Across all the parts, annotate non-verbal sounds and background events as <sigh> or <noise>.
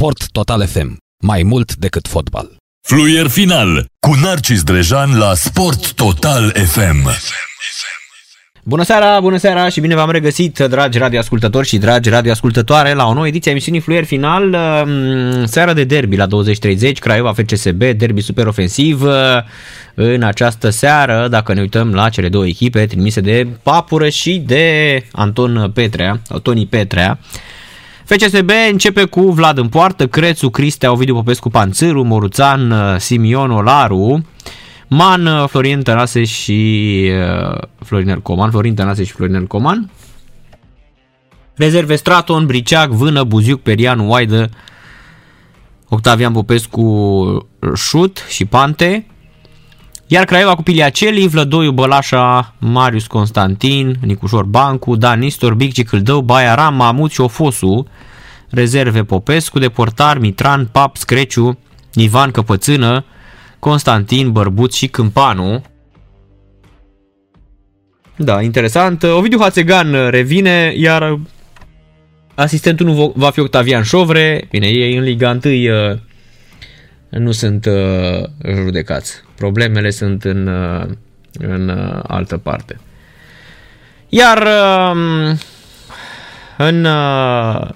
Sport Total FM. Mai mult decât fotbal. Fluier final cu Narcis Drejan la Sport Total FM. Bună seara, bună seara și bine v-am regăsit, dragi radioascultători și dragi radioascultătoare, la o nouă ediție a emisiunii Fluier Final, um, seara de derby la 20.30, Craiova FCSB, derby super ofensiv. Uh, în această seară, dacă ne uităm la cele două echipe trimise de Papură și de Anton Petrea, Toni Petrea, FCSB începe cu Vlad în poartă, Crețu, Cristea, Ovidiu Popescu, Panțâru, Moruțan, Simion, Olaru, Man, Florin Tănase și uh, Florinel Coman, Florin Tănase și Florinel Coman. Rezerve Straton, Briceac, Vână, Buziuc, Perian, Oaidă, Octavian Popescu, Șut și Pante. Iar Craiova cu Piliaceli, Vlădoiu, Bălașa, Marius Constantin, Nicușor Bancu, Dan Nistor, Bigci Câldău, Baia Ram, Mamut și Ofosu. Rezerve Popescu, de portar Mitran, Pap, Screciu, Ivan Căpățână, Constantin, Bărbuț și Câmpanu. Da, interesant. Ovidiu Hațegan revine, iar asistentul nu va fi Octavian Șovre. Bine, ei în Liga 1 nu sunt uh, judecați. Problemele sunt în, uh, în uh, altă parte. Iar uh, în uh,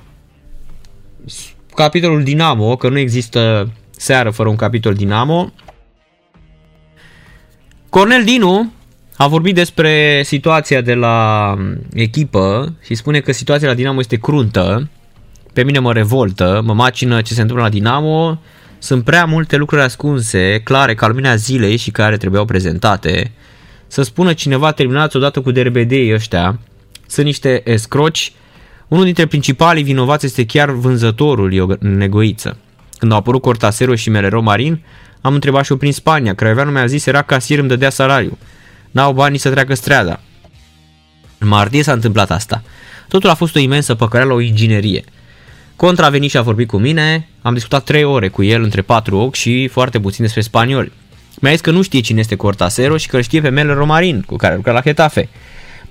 capitolul Dinamo, că nu există seară fără un capitol Dinamo, Cornel Dinu a vorbit despre situația de la echipă și spune că situația la Dinamo este cruntă. Pe mine mă revoltă, mă macină ce se întâmplă la Dinamo. Sunt prea multe lucruri ascunse, clare ca lumina zilei și care trebuiau prezentate. Să spună cineva terminați odată cu DRBD ăștia. Sunt niște escroci. Unul dintre principalii vinovați este chiar vânzătorul Negoiță. Când au apărut Cortasero și Melero Marin, am întrebat și eu prin Spania. Craioveanu mi-a zis, era casier, îmi dădea salariu. N-au bani să treacă strada. În martie s-a întâmplat asta. Totul a fost o imensă păcăreală, o inginerie. Contra a venit și a vorbit cu mine, am discutat 3 ore cu el între patru ochi și foarte puțin despre spanioli. Mi-a zis că nu știe cine este Cortasero și că îl știe pe Mel Romarin, cu care lucra la Getafe.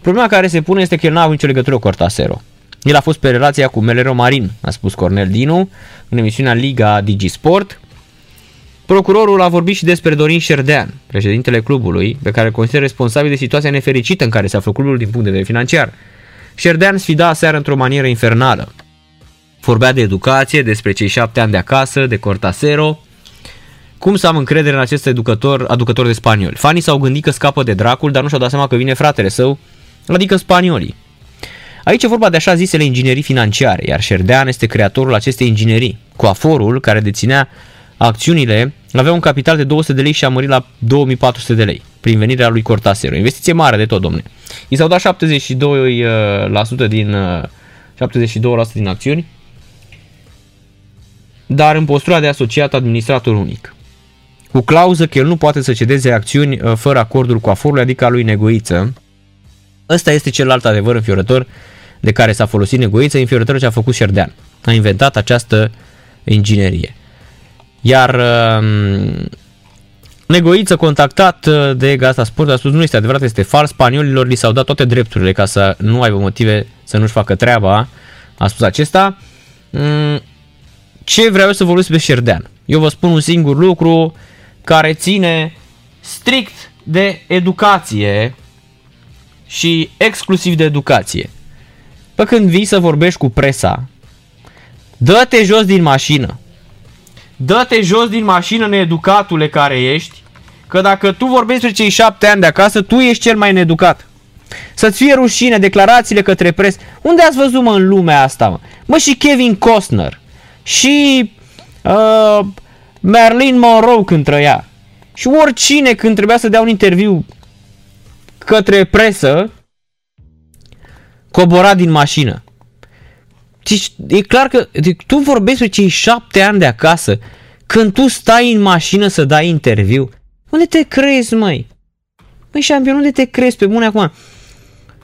Problema care se pune este că el n-a avut nicio legătură cu Cortasero. El a fost pe relația cu Melero Marin, a spus Cornel Dinu în emisiunea Liga Digisport. Procurorul a vorbit și despre Dorin Șerdean, președintele clubului, pe care îl consideră responsabil de situația nefericită în care se află clubul din punct de vedere financiar. Șerdean sfida seară într-o manieră infernală. Vorbea de educație, despre cei șapte ani de acasă, de Cortasero. Cum să am încredere în acest educător, aducător de spanioli? Fanii s-au gândit că scapă de dracul, dar nu și-au dat seama că vine fratele său, adică spaniolii. Aici e vorba de așa zisele inginerii financiare, iar Șerdean este creatorul acestei inginerii. Coaforul, care deținea acțiunile, avea un capital de 200 de lei și a mărit la 2400 de lei prin venirea lui Cortasero. Investiție mare de tot, domne. I s-au dat 72% din 72% din acțiuni, dar în postura de asociat administrator unic. Cu clauză că el nu poate să cedeze acțiuni uh, fără acordul cu aforul, adică a lui Negoiță. Ăsta este celălalt adevăr înfiorător de care s-a folosit Negoiță, înfiorător ce a făcut Șerdean. A inventat această inginerie. Iar uh, Negoiță, contactat uh, de Gazeta Sport, a spus nu este adevărat, este fals, spaniolilor li s-au dat toate drepturile ca să nu aibă motive să nu-și facă treaba, a spus acesta. Mm, ce vreau eu să vorbesc pe Șerdean? Eu vă spun un singur lucru care ține strict de educație și exclusiv de educație. Pe când vii să vorbești cu presa, dă-te jos din mașină. Dă-te jos din mașină, needucatule care ești, că dacă tu vorbești despre cei șapte ani de acasă, tu ești cel mai needucat. Să-ți fie rușine declarațiile către pres. Unde ați văzut, mă, în lumea asta, mă? Mă, și Kevin Costner. Și uh, Marilyn Monroe când trăia. Și oricine când trebuia să dea un interviu către presă, cobora din mașină. Deci, e clar că tu vorbești despre cei șapte ani de acasă, când tu stai în mașină să dai interviu. Unde te crezi, măi? Măi, șampion, unde te crezi pe bune acum?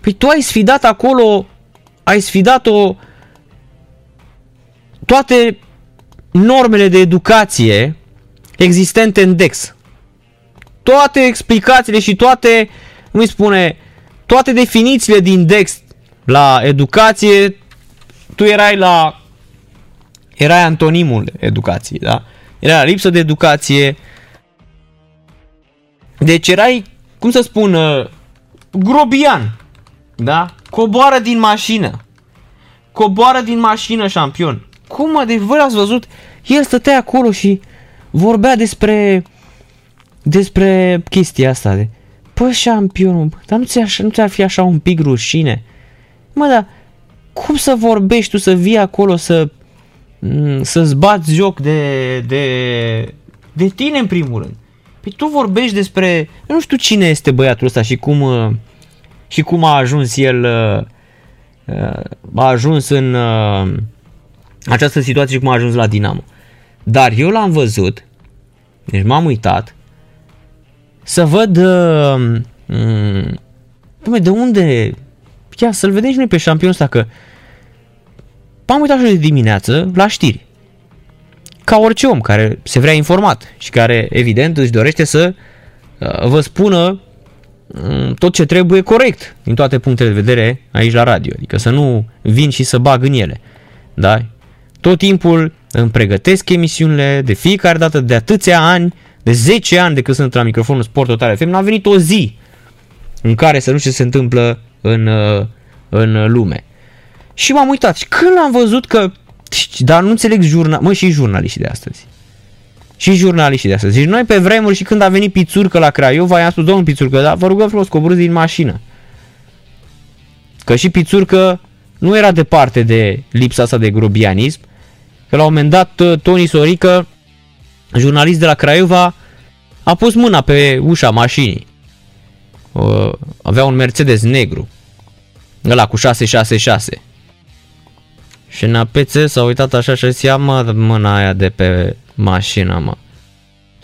Păi tu ai sfidat acolo, ai sfidat-o toate normele de educație existente în DEX. Toate explicațiile și toate, cum îi spune, toate definițiile din DEX la educație, tu erai la era antonimul educației, da? Era lipsă de educație. Deci erai, cum să spun, uh, grobian, da? Coboară din mașină. Coboară din mașină, șampion. Cum mă, deci voi ați văzut? El stătea acolo și vorbea despre despre chestia asta de Pă, șampionul, dar nu ți-ar, nu ți-ar fi așa un pic rușine? Mă, dar cum să vorbești tu, să vii acolo, să mm, să-ți bați joc de, de, de tine în primul rând? Păi tu vorbești despre, nu știu cine este băiatul ăsta și cum, uh, și cum a ajuns el, uh, uh, a ajuns în această situație și cum a ajuns la Dinamo. Dar eu l-am văzut, deci m-am uitat, să văd uh, um, de unde, ia să-l vedem și noi pe șampionul ăsta, că am uitat de dimineață la știri. Ca orice om care se vrea informat și care evident își dorește să uh, vă spună um, tot ce trebuie corect din toate punctele de vedere aici la radio. Adică să nu vin și să bag în ele. Da? Tot timpul îmi pregătesc emisiunile de fiecare dată de atâția ani, de 10 ani de când sunt la microfonul Sport Total FM, n-a venit o zi în care să nu știu ce se întâmplă în, uh, în lume. Și m-am uitat și când am văzut că, dar nu înțeleg jurnal, mă, și jurnaliștii de astăzi. Și jurnaliștii de astăzi. Deci noi pe vremuri și când a venit Pițurcă la Craiova, i-am spus, domnul Pițurcă, da, vă rugăm frumos, coborâți din mașină. Că și Pițurcă nu era departe de lipsa asta de grobianism, că la un moment dat uh, Tony Sorică, jurnalist de la Craiova, a pus mâna pe ușa mașinii. Uh, avea un Mercedes negru, ăla cu 666. Și în apețe s-a uitat așa și a zis, ia mă, mâna aia de pe mașină, mă.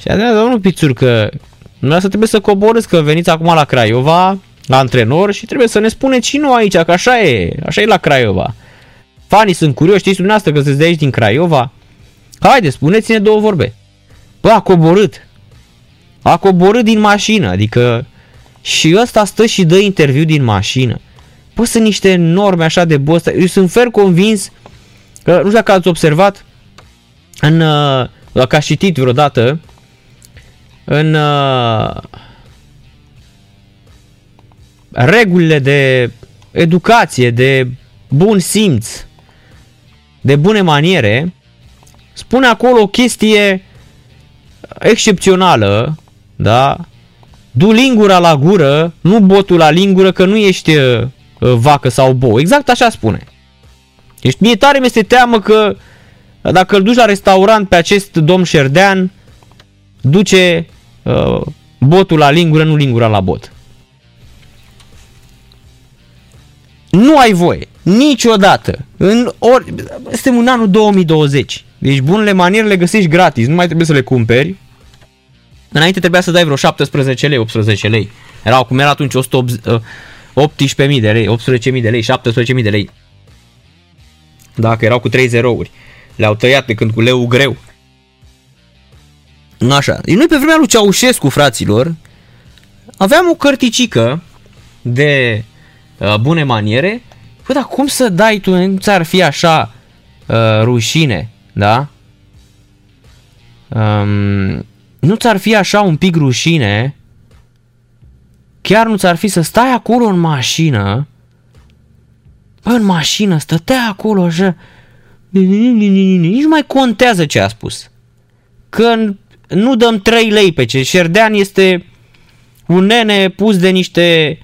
Și a zis, domnul Pițur, că să trebuie să coborâți, că veniți acum la Craiova, la antrenor și trebuie să ne spuneți și nu aici, că așa e, așa e la Craiova. Fanii sunt curioși, știți dumneavoastră că sunteți de aici din Craiova? Haide, spuneți-ne două vorbe. Bă, a coborât. A coborât din mașină, adică și ăsta stă și dă interviu din mașină. Bă, sunt niște norme așa de bosta. Eu sunt fer convins că, nu știu dacă ați observat, în, uh, dacă ați citit vreodată, în uh, regulile de educație, de bun simț, de bune maniere, spune acolo o chestie excepțională, da? Du lingura la gură, nu botul la lingură, că nu ești uh, vacă sau bou. Exact așa spune. Deci mie tare mi-este teamă că dacă îl duci la restaurant pe acest domn Șerdean, duce uh, botul la lingură, nu lingura la bot. Nu ai voie, niciodată, în ori, suntem în anul 2020, deci bunele maniere le găsești gratis, nu mai trebuie să le cumperi. Înainte trebuia să dai vreo 17 lei, 18 lei. Erau cum era atunci 18.000 de lei, 18.000 de lei, 17.000 de lei. Dacă erau cu 3 zerouri. Le-au tăiat de când cu leu greu. Așa. Noi pe vremea lui Ceaușescu, fraților, aveam o cărticică de uh, bune maniere. Bă, dar cum să dai tu, nu ți-ar fi așa uh, rușine, da? Um, nu ți-ar fi așa un pic rușine chiar nu ți-ar fi să stai acolo în mașină, bă, în mașină, stătea acolo așa, nici nu mai contează ce a spus. Că nu dăm 3 lei pe ce. Șerdean este un nene pus de niște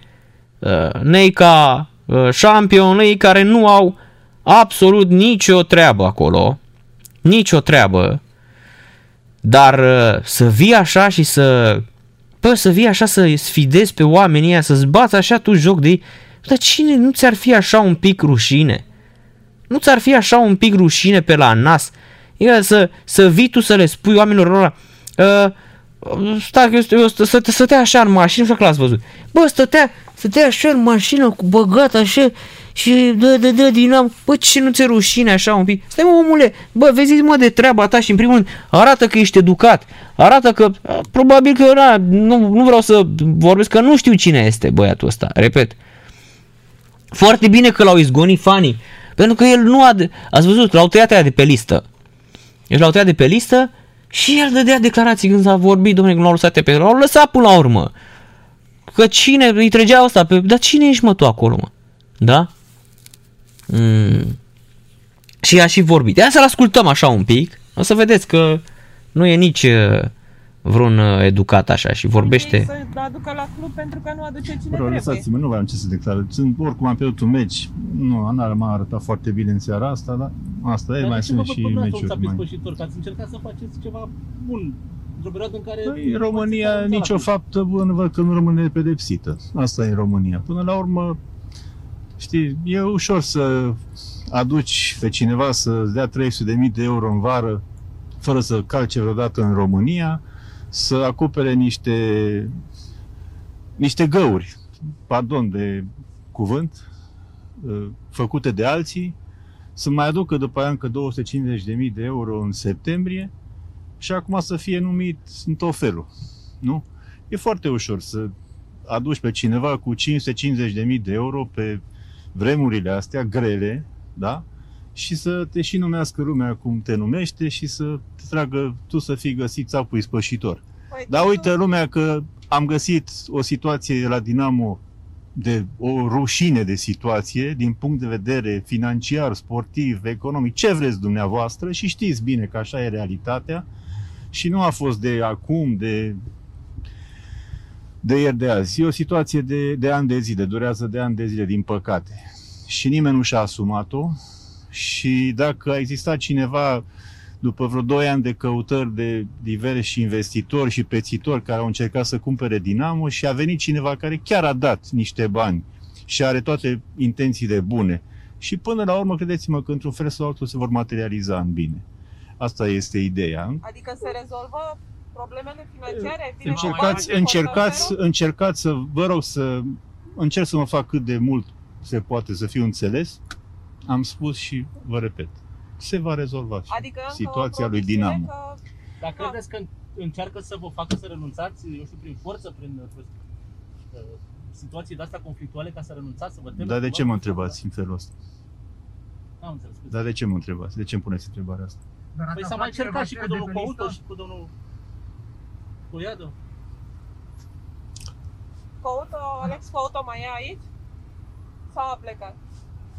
uh, nei ca uh, șampioni care nu au absolut nicio treabă acolo. Nicio treabă. Dar uh, să vii așa și să Bă, să vii așa să sfidezi pe oamenii ăia, să-ți bați așa tu joc de ei. Dar cine nu ți-ar fi așa un pic rușine? Nu ți-ar fi așa un pic rușine pe la nas? E să, să vii tu să le spui oamenilor ăla, uh, stai, eu, eu, să, stătea așa în mașină, nu știu că l-ați văzut. Bă, stătea, stătea așa în mașină cu băgat așa și dă, dă, dă din am, bă, ce nu ți rușine așa un pic? Stai mă, omule, bă, vezi mă de treaba ta și în primul rând arată că ești educat, arată că, probabil că, na, nu, nu vreau să vorbesc, că nu știu cine este băiatul ăsta, repet. Foarte bine că l-au izgonit fanii, pentru că el nu a, ați văzut, l-au tăiat aia de pe listă. Deci l-au tăiat de pe listă și el dădea declarații când s-a vorbit, domnule, când l-au lăsat pe l-au lăsat până la urmă. Că cine, îi trăgea asta pe... Dar cine ești mă tu acolo, mă? Da? Mm. Și a și vorbit. Ia să-l ascultăm așa un pic. O să vedeți că nu e nici uh, vreun uh, educat așa și vorbește. Să aducă la club pentru că nu aduce cine Bro, trebuie. lăsați-mă, nu vreau ce să declar. Sunt, oricum am pierdut un meci. Nu, Ana m-a arătat foarte bine în seara asta, dar asta e, Dar mai de ce vă sunt și văd pe meciuri. dumneavoastră un Mai... spășitor? Că ați încercat să faceți ceva bun într-o perioadă în care... Păi, în România nicio faptă bună văd că nu rămâne pedepsită. Asta e în România. Până la urmă, știi, e ușor să aduci pe cineva să-ți dea 300.000 de euro în vară fără să calce vreodată în România, să acopere niște niște găuri, pardon de cuvânt, uh, făcute de alții, să mai aducă după aia încă 250.000 de euro în septembrie și acum să fie numit în tot felul. Nu? E foarte ușor să aduci pe cineva cu 550.000 de euro pe vremurile astea grele, da? Și să te și numească lumea cum te numește și să te tragă tu să fii găsit țapul spășitor. Păi, Dar tu- uite lumea că am găsit o situație la Dinamo de o rușine de situație din punct de vedere financiar, sportiv, economic, ce vreți dumneavoastră și știți bine că așa e realitatea și nu a fost de acum, de de ieri de azi. E o situație de, de ani de zile, durează de ani de zile, din păcate. Și nimeni nu și-a asumat-o și dacă a existat cineva după vreo 2 ani de căutări de diversi investitori și prețitori care au încercat să cumpere Dinamo și a venit cineva care chiar a dat niște bani și are toate intențiile bune. Și până la urmă, credeți-mă că într-un fel sau altul se vor materializa în bine. Asta este ideea. Adică se rezolvă problemele financiare? Vine Încercați, vorba încercați, de încercați să, vă rog să, încerc să mă fac cât de mult se poate să fiu înțeles. Am spus și vă repet, se va rezolva și Adică încă situația o lui promisiune Dinamo. Că... Dar credeți că încearcă să vă facă să renunțați, eu știu, prin forță, prin uh, situații de astea conflictuale ca să renunțați, să vă temeți? Dar de cumva? ce mă întrebați în felul ăsta? N-am înțeles. Dar de ce mă întrebați? De ce îmi puneți întrebarea asta? Păi s-a mai încercat și cu domnul Couto și cu domnul Coiadă. Couto, Alex Couto mai e aici? Sau a plecat?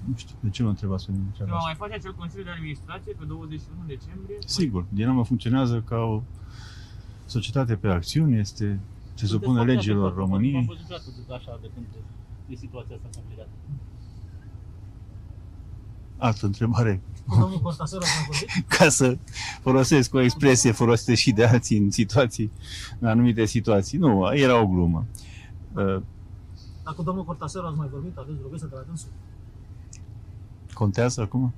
Nu știu, de ce mă întrebați pe mine Se treaba va asta? mai face acel Consiliu de Administrație pe 21 decembrie? Sigur, Dinamo funcționează ca o societate pe acțiuni, este, se Sunteți supune foarte legilor aproape, Am României. văzut atât de așa de când e situația asta complicată. Altă întrebare, Cu domnul Constaseru ați mai vorbit? <laughs> ca să folosesc o expresie folosită și de alții în situații, în anumite situații. Nu, era o glumă. Uh, Dar cu domnul Cortaseru ați mai vorbit? Aveți rugăți de la dânsul? Contează acum?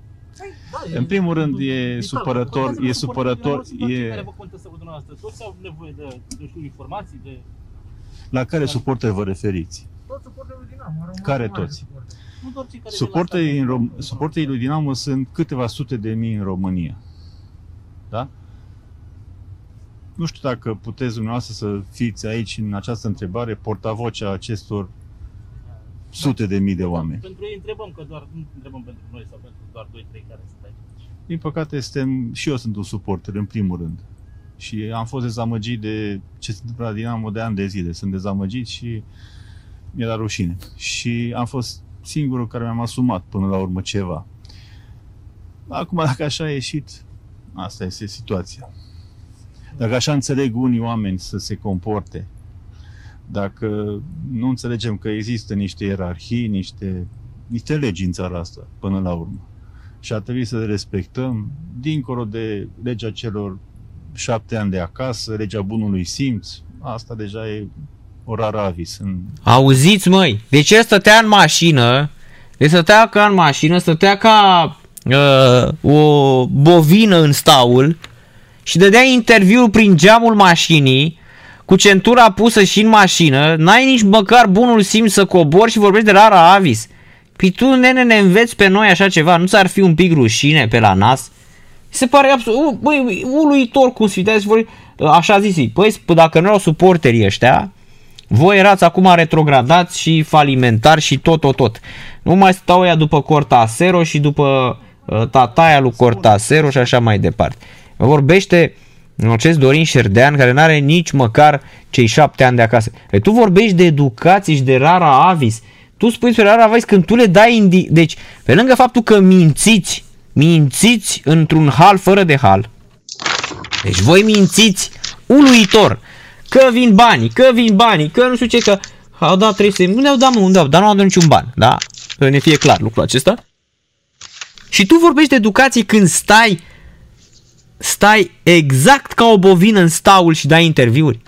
Da, În primul rând, e vital. supărător, Contează e că supărător, suporterii la o situație e- care vă contestă cu dumneavoastră. Toți au nevoie de, de știu, informații, de... La care suporteri vă referiți? Toți suporterii din Dinamo. Care toți? Nu doar cei care Suporterii, vin în la Rom- stadion. suporterii lui Dinamo sunt câteva sute de mii în România. Da? Nu știu dacă puteți dumneavoastră să fiți aici în această întrebare portavocea acestor sute de mii de oameni. Pentru ei întrebăm, că doar nu întrebăm pentru noi sau pentru doar 2-3 care sunt aici. Din păcate, suntem, și eu sunt un suporter, în primul rând. Și am fost dezamăgit de ce se întâmplă la Dinamo de ani de zile. Sunt dezamăgit și mi-e la rușine. Și am fost singurul care mi-am asumat până la urmă ceva. Acum, dacă așa a ieșit, asta este situația. Dacă așa înțeleg unii oameni să se comporte, dacă nu înțelegem că există niște ierarhii, niște, niște legi în țara asta, până la urmă, și ar trebui să le respectăm, dincolo de legea celor șapte ani de acasă, legea bunului simț, asta deja e o rară avis. În... Auziți, măi, deci el stătea în mașină, deci stătea ca în mașină, stătea ca uh, o bovină în staul și dădea interviul prin geamul mașinii, cu centura pusă și în mașină, n-ai nici măcar bunul simț să cobori și vorbești de rara avis. Păi tu, nene, ne înveți pe noi așa ceva, nu ți-ar fi un pic rușine pe la nas? Se pare absolut, băi, uluitor cum sfiteați voi, așa zis, păi, sp- dacă nu erau suporterii ăștia, voi erați acum retrogradați și falimentari și tot, tot, tot. Nu mai stau ea după Cortasero și după uh, tataia lui Cortasero și așa mai departe. Vorbește acest Dorin Șerdean care nu are nici măcar cei șapte ani de acasă. Păi tu vorbești de educație și de rara avis. Tu spui despre rara avis când tu le dai indi... Deci, pe lângă faptul că mințiți, mințiți într-un hal fără de hal. Deci voi mințiți uluitor că vin banii, că vin banii, că nu știu ce, că au dat 300, unde au dat, mă, unde au, dar nu au dat niciun ban, da? Să ne fie clar lucrul acesta. Și tu vorbești de educație când stai stai exact ca o bovină în staul și dai interviuri?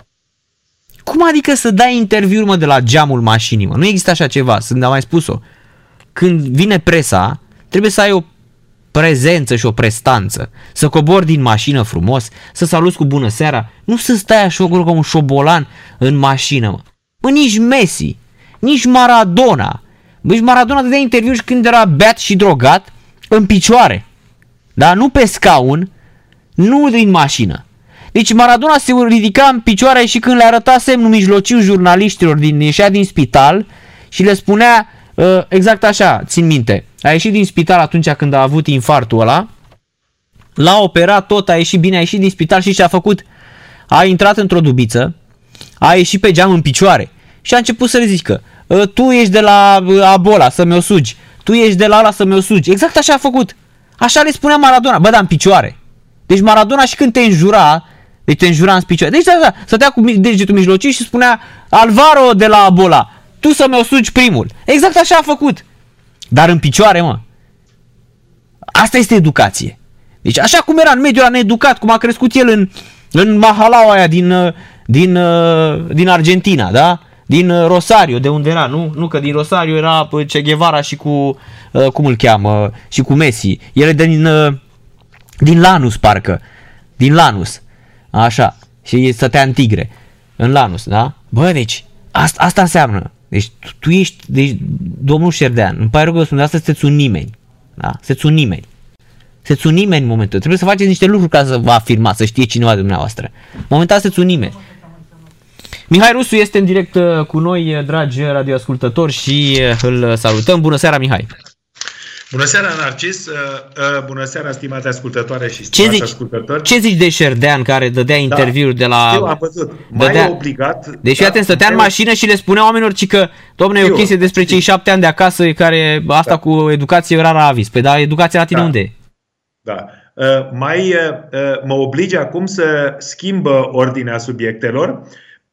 Cum adică să dai interviuri, mă, de la geamul mașinii, mă? Nu există așa ceva, sunt am mai spus-o. Când vine presa, trebuie să ai o prezență și o prestanță. Să cobori din mașină frumos, să saluți cu bună seara, nu să stai așa ca un șobolan în mașină, mă. Mă, nici Messi, nici Maradona. Bă, nici Maradona dădea interviuri când era beat și drogat în picioare. Dar nu pe scaun, nu din mașină. Deci Maradona se ridica în picioare și când le arăta semnul mijlociu jurnaliștilor din ieșea din spital și le spunea uh, exact așa, țin minte. A ieșit din spital atunci când a avut infartul ăla, l-a operat tot, a ieșit bine, a ieșit din spital și ce a făcut? A intrat într-o dubiță, a ieșit pe geam în picioare și a început să le zică uh, tu ești de la uh, Abola să mi-o sugi, tu ești de la ala să mi-o sugi. Exact așa a făcut. Așa le spunea Maradona, bă, dar în picioare. Deci Maradona și când te înjura, deci te înjura în picioare. Deci da, da, stătea cu degetul mijlociu și spunea Alvaro de la Abola, tu să mi-o sugi primul. Exact așa a făcut. Dar în picioare, mă. Asta este educație. Deci așa cum era în mediul ăla needucat, cum a crescut el în, în mahalaua aia din, din, din Argentina, da? Din Rosario, de unde era, nu? Nu că din Rosario era Che Guevara și cu, cum îl cheamă, și cu Messi. El e din, din Lanus, parcă. Din Lanus. Așa. Și stătea în Tigre. În Lanus, da? Bă, deci, asta, asta înseamnă. Deci tu, tu ești, deci, domnul Șerdean, îmi pare rău că spun, asta sunteți un nimeni. Da? Sunteți un nimeni. Sunteți un nimeni în momentul. Trebuie să faceți niște lucruri ca să vă afirmați, să știe cineva de dumneavoastră. Momentan sunteți un nimeni. Mihai Rusu este în direct uh, cu noi, dragi radioascultători, și uh, îl salutăm. Bună seara, Mihai! Bună seara, Narcis! Uh, uh, bună seara, stimate ascultătoare și stimați ce zici, ascultători! Ce zici de Șerdean care dădea interviuri da, de la... Știu, am văzut. Mai dădea... e obligat... Deci, da, atent, stătea în mașină și le spunea oamenilor ci că, domne, e o chestie despre cei șapte ani de acasă care asta da. cu educație era avis. Păi da, educația la tine Da. unde e? Da. Uh, mai uh, uh, mă oblige acum să schimbă ordinea subiectelor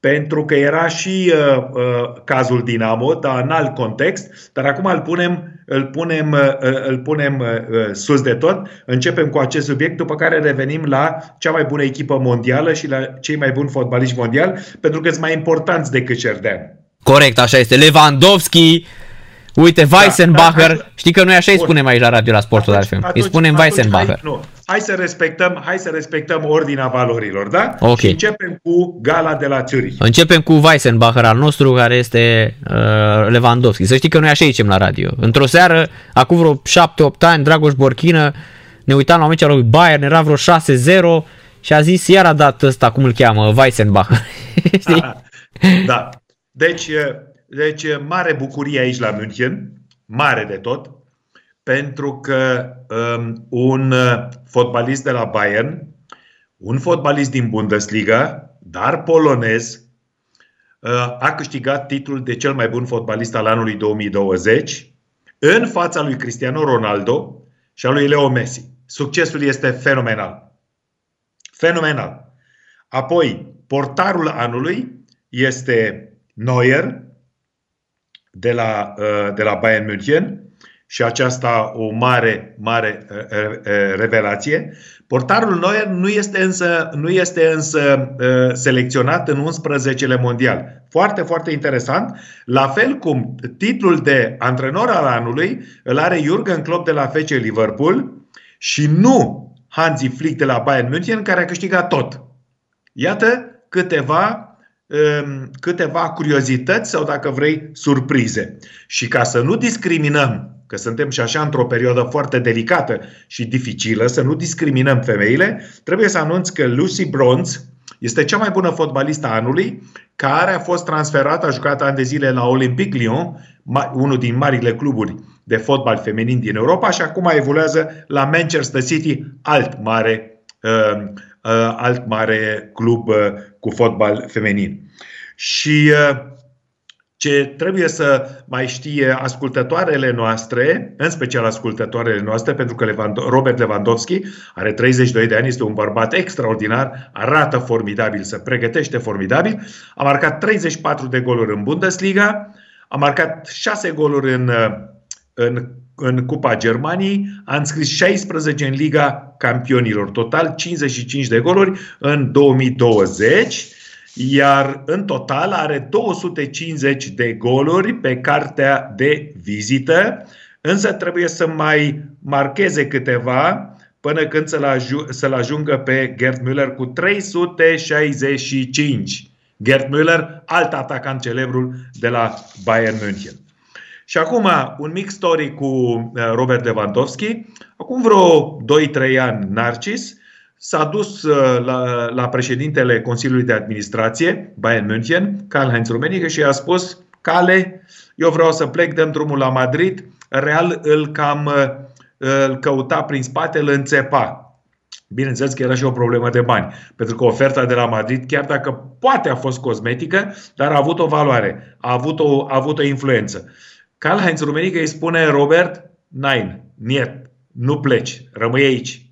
pentru că era și uh, uh, cazul Dinamo, dar în alt context, dar acum îl punem, îl punem, uh, îl punem uh, sus de tot. Începem cu acest subiect, după care revenim la cea mai bună echipă mondială și la cei mai buni fotbaliști mondiali, pentru că sunt mai importanți decât Cerdean. Corect, așa este. Lewandowski, uite, Weissenbacher. da, hai- Știi că noi așa îi Bun. spunem aici la radio la Sportul de altfel. Îi spunem Weissenbacher. Hai, nu, hai să respectăm, hai să respectăm ordinea valorilor, da? Ok. Și începem cu gala de la Zurich. Începem cu Weissenbacher al nostru, care este uh, Lewandowski. Să știi că noi așa zicem la radio. Într-o seară, acum vreo 7-8 ani, Dragoș Borchină, ne uitam la meciul lui Bayern, era vreo 6-0 și a zis, iar a dat ăsta, cum îl cheamă, Weissenbacher. <laughs> Știi? Da. Deci, eh, deci eh, mare bucurie aici la München, mare de tot, pentru că um, un eh, fotbalist de la Bayern, un fotbalist din Bundesliga, dar polonez, eh, a câștigat titlul de cel mai bun fotbalist al anului 2020 în fața lui Cristiano Ronaldo și a lui Leo Messi. Succesul este fenomenal. Fenomenal. Apoi, portarul anului este Neuer de la, uh, de la Bayern München și aceasta o mare, mare uh, uh, revelație. Portarul Neuer nu este însă, nu este însă uh, selecționat în 11-le mondial. Foarte, foarte interesant. La fel cum titlul de antrenor al anului îl are Jurgen Klopp de la FC Liverpool și nu Hansi Flick de la Bayern München care a câștigat tot. Iată câteva um, câteva curiozități sau, dacă vrei, surprize. Și ca să nu discriminăm, că suntem și așa într-o perioadă foarte delicată și dificilă, să nu discriminăm femeile, trebuie să anunț că Lucy Bronze este cea mai bună fotbalistă a anului, care a fost transferată, a jucat ani de zile la Olympique Lyon, ma- unul din marile cluburi de fotbal feminin din Europa și acum evoluează la Manchester City, alt mare uh, uh, alt mare club uh, cu fotbal feminin. Și uh, ce trebuie să mai știe ascultătoarele noastre, în special ascultătoarele noastre, pentru că Robert Lewandowski are 32 de ani, este un bărbat extraordinar, arată formidabil, se pregătește formidabil, a marcat 34 de goluri în Bundesliga, a marcat 6 goluri în, în, în Cupa Germaniei, a înscris 16 în Liga Campionilor, total 55 de goluri în 2020 iar în total are 250 de goluri pe cartea de vizită, însă trebuie să mai marcheze câteva până când să-l, ajungă pe Gerd Müller cu 365. Gerd Müller, alt atacant celebrul de la Bayern München. Și acum un mic story cu uh, Robert Lewandowski. Acum vreo 2-3 ani, Narcis s-a dus uh, la, la președintele Consiliului de Administrație, Bayern München, Karl-Heinz Rummenigge, și a spus, Cale, eu vreau să plec, dăm drumul la Madrid, Real îl cam uh, îl căuta prin spate, îl înțepa. Bineînțeles că era și o problemă de bani, pentru că oferta de la Madrid, chiar dacă poate a fost cosmetică, dar a avut o valoare, a avut o, a avut o influență. Karl-Heinz Rummenigge îi spune Robert, nein, niet, nu pleci, rămâi aici.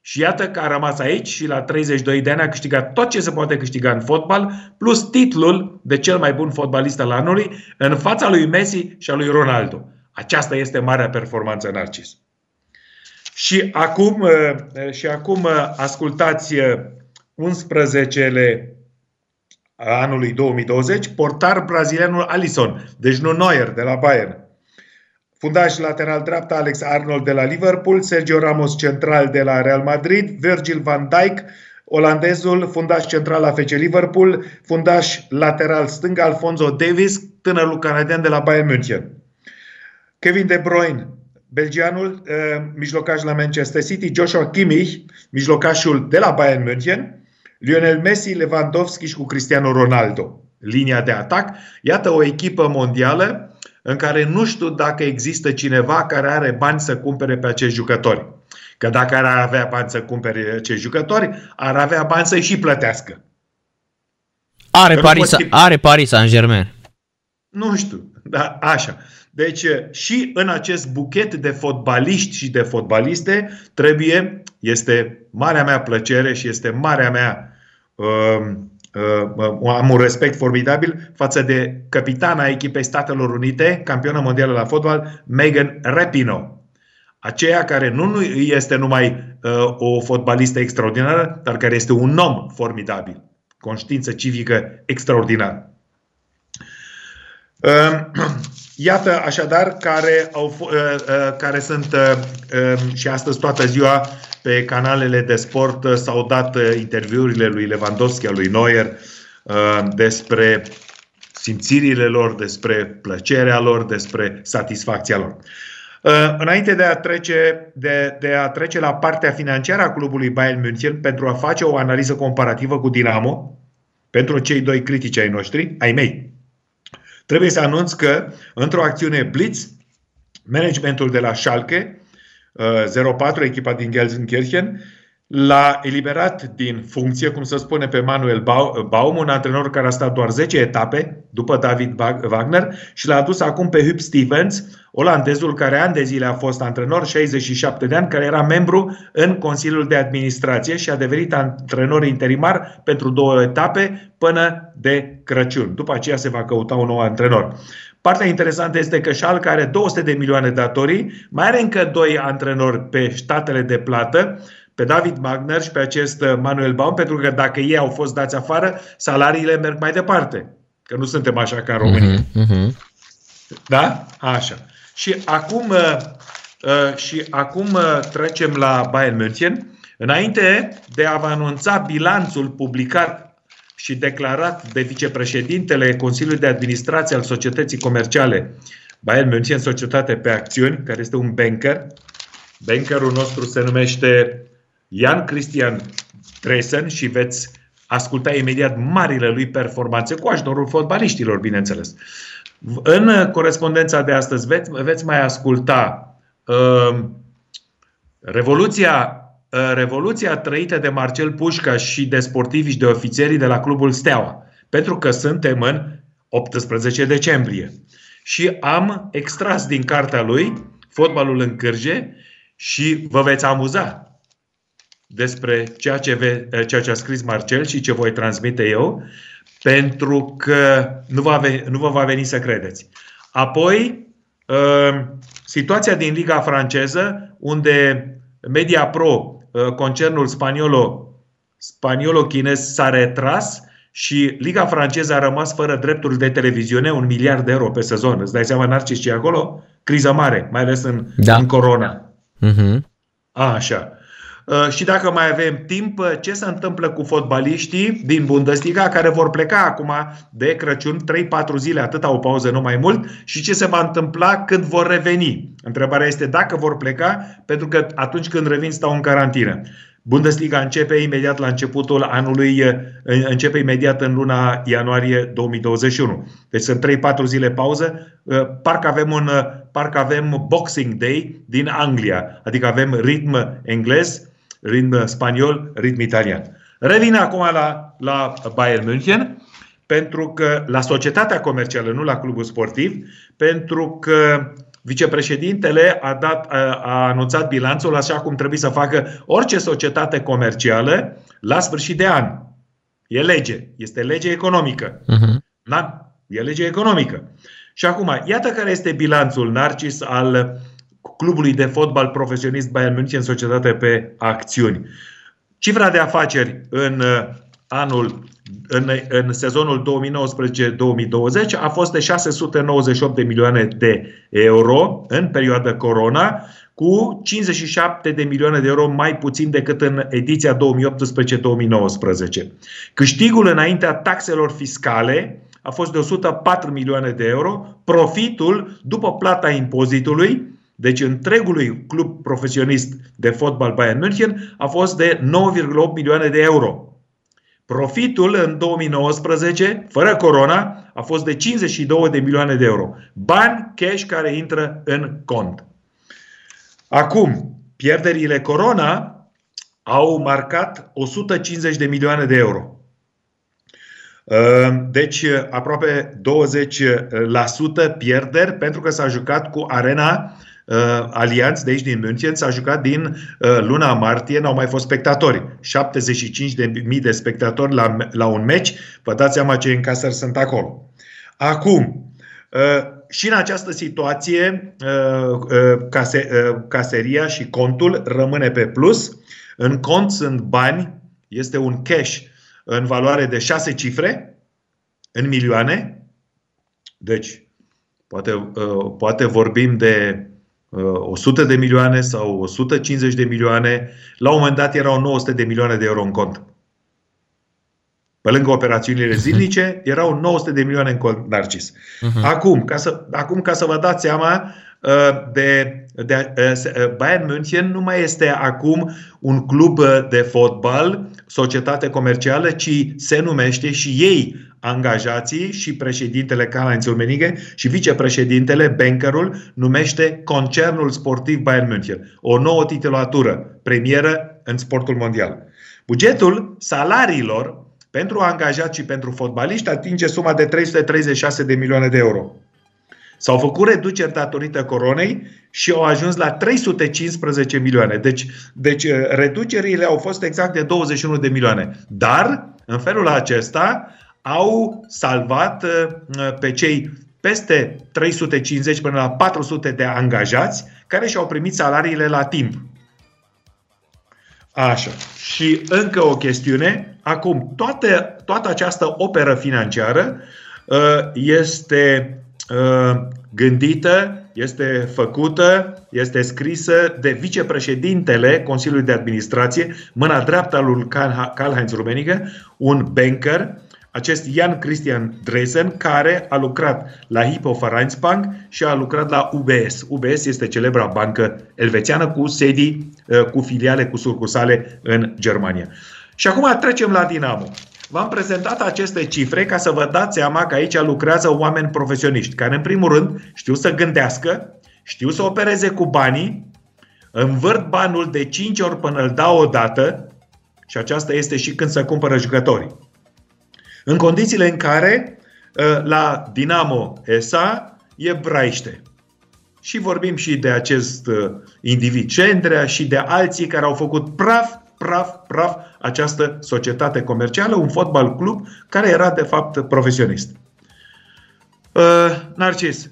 Și iată că a rămas aici și la 32 de ani a câștigat tot ce se poate câștiga în fotbal, plus titlul de cel mai bun fotbalist al anului în fața lui Messi și a lui Ronaldo. Aceasta este marea performanță Narcis. Și acum, uh, și acum uh, ascultați 11-le uh, anului 2020, portar brazilianul Alisson, deci nu Neuer de la Bayern. Fundaș lateral dreapta Alex Arnold de la Liverpool, Sergio Ramos central de la Real Madrid, Virgil van Dijk, olandezul, fundaș central la FC Liverpool, fundaș lateral stâng Alfonso Davis, tânărul canadian de la Bayern München. Kevin De Bruyne, belgianul, eh, mijlocaș la Manchester City, Joshua Kimmich, mijlocașul de la Bayern München, Lionel Messi, Lewandowski și cu Cristiano Ronaldo. Linia de atac. Iată o echipă mondială în care nu știu dacă există cineva care are bani să cumpere pe acești jucători. Că dacă ar avea bani să cumpere acești jucători, ar avea bani să-i și plătească. Are Paris, are Paris Saint-Germain. Nu știu, dar așa. Deci și în acest buchet de fotbaliști și de fotbaliste trebuie, este marea mea plăcere și este marea mea uh, Uh, am un respect formidabil față de capitana echipei Statelor Unite, campionă mondială la fotbal, Megan Rapinoe. Aceea care nu este numai uh, o fotbalistă extraordinară, dar care este un om formidabil. Conștiință civică extraordinară. Uh, iată așadar care, au, uh, uh, care sunt uh, um, și astăzi toată ziua pe canalele de sport s-au dat interviurile lui Lewandowski, lui Neuer despre simțirile lor, despre plăcerea lor, despre satisfacția lor. Înainte de a, trece, de, de a trece la partea financiară a clubului Bayern München pentru a face o analiză comparativă cu Dinamo, pentru cei doi critici ai noștri, ai mei, Trebuie să anunț că, într-o acțiune Blitz, managementul de la Schalke 04, uh, echipa din Gelsenkirchen, l-a eliberat din funcție, cum se spune pe Manuel Baum, un antrenor care a stat doar 10 etape după David Wagner și l-a adus acum pe Huub Stevens, olandezul care ani de zile a fost antrenor, 67 de ani, care era membru în Consiliul de Administrație și a devenit antrenor interimar pentru două etape până de Crăciun. După aceea se va căuta un nou antrenor. Partea interesantă este că Schalke are 200 de milioane datorii, mai are încă doi antrenori pe statele de plată, pe David Magner și pe acest uh, Manuel Baum, pentru că dacă ei au fost dați afară, salariile merg mai departe. Că nu suntem așa ca în România. Uh-huh, uh-huh. Da? Așa. Și acum, uh, uh, și acum uh, trecem la Bayern München. Înainte de a vă anunța bilanțul publicat și declarat de vicepreședintele Consiliului de Administrație al Societății Comerciale Bayern München, societate pe acțiuni, care este un banker. Bankerul nostru se numește Jan Christian Dresen și veți asculta imediat marile lui performanțe cu ajutorul fotbaliștilor, bineînțeles. În corespondența de astăzi veți, veți mai asculta uh, Revoluția uh, revoluția trăită de Marcel Pușca și de sportivi și de ofițerii de la Clubul Steaua. Pentru că suntem în 18 decembrie. Și am extras din cartea lui Fotbalul în cârje și vă veți amuza despre ceea ce, ve, ceea ce a scris Marcel și ce voi transmite eu, pentru că nu, va veni, nu vă va veni să credeți. Apoi, uh, situația din Liga franceză, unde Media Pro, uh, concernul spaniolo, spaniolo-chinez, s-a retras și Liga franceză a rămas fără drepturi de televiziune, un miliard de euro pe sezon. Îți dai seama, Narcis, ce acolo? Criză mare, mai ales în, da. în corona. Uh-huh. A, așa. Uh, și dacă mai avem timp, uh, ce se întâmplă cu fotbaliștii din Bundesliga care vor pleca acum de Crăciun 3-4 zile, atâta o pauză, nu mai mult, și ce se va întâmpla când vor reveni. Întrebarea este dacă vor pleca, pentru că atunci când revin stau în carantină. Bundesliga începe imediat la începutul anului, uh, începe imediat în luna ianuarie 2021. Deci sunt 3-4 zile pauză. Parcă avem, un, parcă avem Boxing Day din Anglia, adică avem ritm englez, ritm spaniol, ritm italian. Revin acum la, la Bayern München, pentru că la societatea comercială, nu la clubul sportiv, pentru că vicepreședintele a, dat, a, a anunțat bilanțul așa cum trebuie să facă orice societate comercială la sfârșit de an. E lege, este lege economică. Uh-huh. Da? E lege economică. Și acum, iată care este bilanțul Narcis al clubului de fotbal profesionist Bayern München în societate pe acțiuni. Cifra de afaceri în uh, anul în, în sezonul 2019-2020 a fost de 698 de milioane de euro în perioada corona, cu 57 de milioane de euro mai puțin decât în ediția 2018-2019. Câștigul înaintea taxelor fiscale a fost de 104 milioane de euro, profitul după plata impozitului deci întregului club profesionist de fotbal Bayern München a fost de 9,8 milioane de euro. Profitul în 2019, fără corona, a fost de 52 de milioane de euro. Bani cash care intră în cont. Acum, pierderile corona au marcat 150 de milioane de euro. Deci aproape 20% pierderi pentru că s-a jucat cu arena uh, alianți de aici din München s-a jucat din uh, luna martie, n-au mai fost spectatori. 75.000 de, mii de spectatori la, la un meci, vă dați seama ce încasări sunt acolo. Acum, uh, și în această situație, uh, uh, case, uh, caseria și contul rămâne pe plus. În cont sunt bani, este un cash în valoare de 6 cifre, în milioane. Deci, poate, uh, poate vorbim de 100 uh, de milioane sau 150 de milioane. La un moment dat erau 900 de milioane de euro în cont. Pe lângă operațiunile mhm. zilnice, <laughs> erau 900 de milioane în cont, Narcis. Uh-huh. Acum, ca să, acum, ca să vă dați seama, uh, de, de, uh, Bayern München nu mai este acum un club de fotbal, societate comercială, ci se numește și ei angajații și președintele Karl-Heinz Rummenigge și vicepreședintele, bankerul, numește Concernul Sportiv Bayern München. O nouă titulatură, premieră în sportul mondial. Bugetul salariilor pentru angajați și pentru fotbaliști atinge suma de 336 de milioane de euro. S-au făcut reduceri datorită coronei și au ajuns la 315 milioane. Deci, deci reducerile au fost exact de 21 de milioane. Dar, în felul acesta, au salvat uh, pe cei peste 350 până la 400 de angajați care și-au primit salariile la timp. Așa. Și încă o chestiune. Acum, toată, toată această operă financiară uh, este uh, gândită, este făcută, este scrisă de vicepreședintele Consiliului de Administrație, mâna dreaptă al lui Karl-Heinz Rummenigge, un banker acest Jan Christian Dresen, care a lucrat la Hypo Vereinsbank și a lucrat la UBS. UBS este celebra bancă elvețiană cu sedii, uh, cu filiale, cu sucursale în Germania. Și acum trecem la Dinamo. V-am prezentat aceste cifre ca să vă dați seama că aici lucrează oameni profesioniști, care în primul rând știu să gândească, știu să opereze cu banii, învârt banul de 5 ori până îl dau o dată și aceasta este și când se cumpără jucătorii. În condițiile în care uh, la Dinamo SA e braiște. Și vorbim și de acest uh, individ Cendrea și de alții care au făcut praf, praf, praf această societate comercială, un fotbal club care era de fapt profesionist. Uh, Narcis,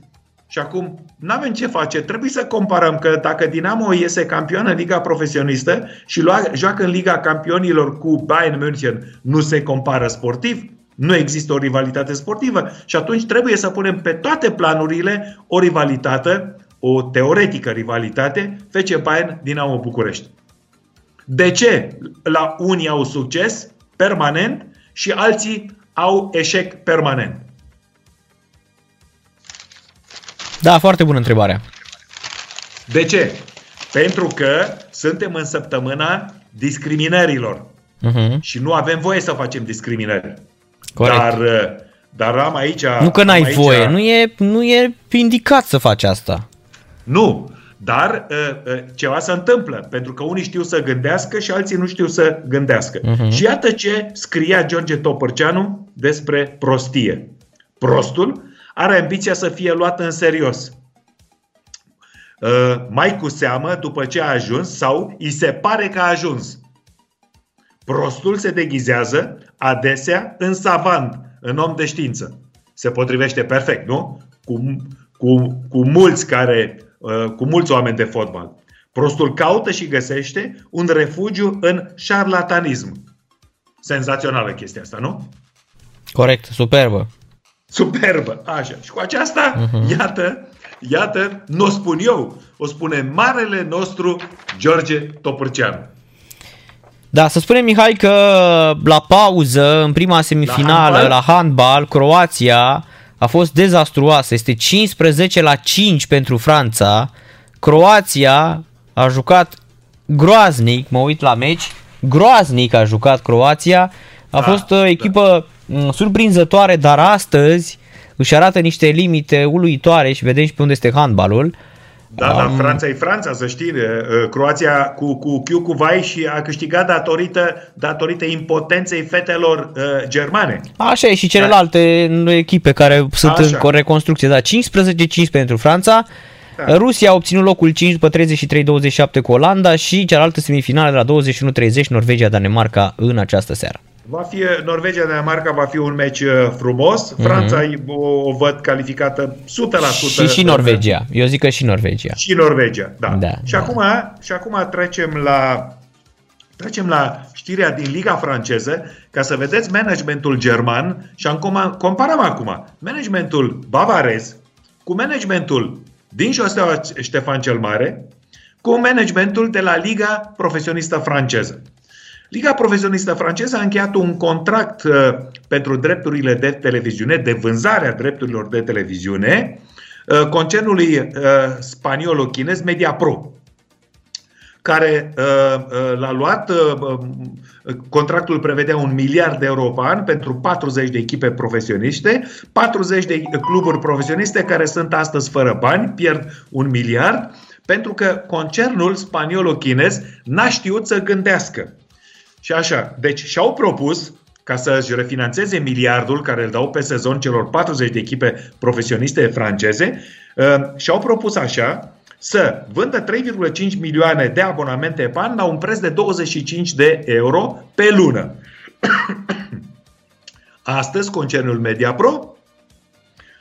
și acum nu avem ce face, trebuie să comparăm că dacă Dinamo iese campion în Liga Profesionistă și lua, joacă în Liga Campionilor cu Bayern München, nu se compară sportiv? Nu există o rivalitate sportivă și atunci trebuie să punem pe toate planurile o rivalitate, o teoretică rivalitate, FC Bayern Dinamo București. De ce la unii au succes permanent și alții au eșec permanent? Da, foarte bună întrebarea. De ce? Pentru că suntem în săptămâna discriminărilor. Uh-huh. Și nu avem voie să facem discriminări. Corect. Dar, dar am aici... Nu că n-ai aici, voie, nu e, nu e indicat să faci asta. Nu, dar ceva se întâmplă, pentru că unii știu să gândească și alții nu știu să gândească. Uh-huh. Și iată ce scria George Topărceanu despre prostie. Prostul are ambiția să fie luat în serios. Mai cu seamă după ce a ajuns sau îi se pare că a ajuns. Prostul se deghizează adesea în savant, în om de știință. Se potrivește perfect, nu? Cu, cu, cu mulți care, cu mulți oameni de fotbal. Prostul caută și găsește un refugiu în șarlatanism. Senzațională chestia asta, nu? Corect, superbă. Superbă, așa. Și cu aceasta, uh-huh. iată, iată, nu o spun eu, o spune marele nostru George Topârceanu. Da, să spunem, Mihai, că la pauză, în prima semifinală, la handball, la handball Croația a fost dezastruoasă. Este 15 la 5 pentru Franța. Croația a jucat groaznic, mă uit la meci, groaznic a jucat Croația. A da, fost o uh, echipă da. surprinzătoare, dar astăzi își arată niște limite uluitoare și vedem și pe unde este handbalul. Uh, da, um... dar Franța e Franța, să știi. Croația cu, cu Chiu cu Vai și a câștigat datorită, datorită impotenței fetelor uh, germane. Așa e și celelalte da. echipe care sunt Așa. în reconstrucție. Da, 15-5 pentru Franța. Da. Rusia a obținut locul 5 după 33-27 cu Olanda și cealaltă semifinală de la 21-30 Norvegia-Danemarca în această seară. Va fi Norvegia-Danemarca va fi un meci uh, frumos. Mhm. Franța mm-hmm. o, o văd calificată 100%. Și și Norvegia. Eu zic că și Norvegia. Și Norvegia, da. da și, da. Acum, și acum trecem la Trecem la știrea din Liga franceză ca să vedeți managementul german și acum comparăm acum managementul bavarez cu managementul din Josteaua Ștefan cel Mare cu managementul de la Liga Profesionistă franceză. Liga profesionistă franceză a încheiat un contract uh, pentru drepturile de televiziune, de vânzarea drepturilor de televiziune, uh, concernului uh, spaniolo-chinez MediaPro, care l-a luat, contractul prevedea un miliard de euro pe an pentru 40 de echipe profesioniste, 40 de cluburi profesioniste care sunt astăzi fără bani, pierd un miliard, pentru că concernul spaniolo-chinez n-a știut să gândească. Și așa, deci și-au propus ca să-și refinanțeze miliardul care îl dau pe sezon celor 40 de echipe profesioniste franceze, uh, și-au propus așa să vândă 3,5 milioane de abonamente pe an la un preț de 25 de euro pe lună. <coughs> Astăzi, concernul MediaPro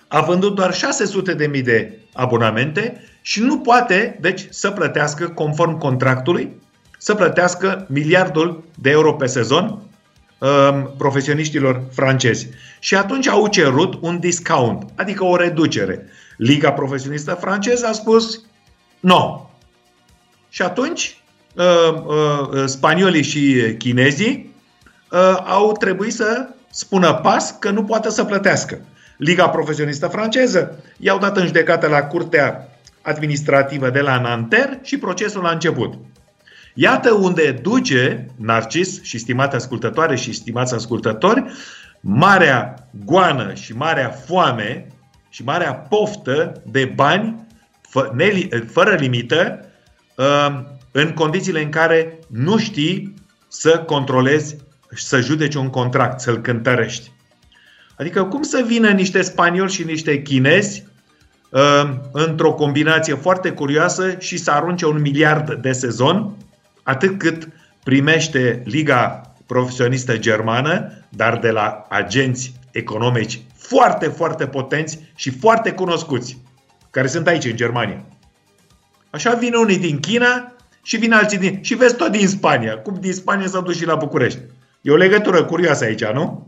a vândut doar 600 de mii de abonamente și nu poate, deci, să plătească conform contractului să plătească miliardul de euro pe sezon um, profesioniștilor francezi. Și atunci au cerut un discount, adică o reducere. Liga profesionistă franceză a spus nu. No. Și atunci uh, uh, spaniolii și chinezii uh, au trebuit să spună pas că nu poate să plătească. Liga profesionistă franceză i-au dat în judecată la Curtea Administrativă de la Nanterre și procesul a început. Iată unde duce Narcis și stimate ascultătoare și stimați ascultători, marea goană și marea foame și marea poftă de bani fără limită uh, în condițiile în care nu știi să controlezi, să judeci un contract, să-l cântărești. Adică cum să vină niște spanioli și niște chinezi uh, într-o combinație foarte curioasă și să arunce un miliard de sezon, atât cât primește Liga Profesionistă Germană, dar de la agenți economici foarte, foarte potenți și foarte cunoscuți, care sunt aici în Germania. Așa vin unii din China și vin alții din... și vezi tot din Spania. Cum din Spania s-au dus și la București. E o legătură curioasă aici, nu?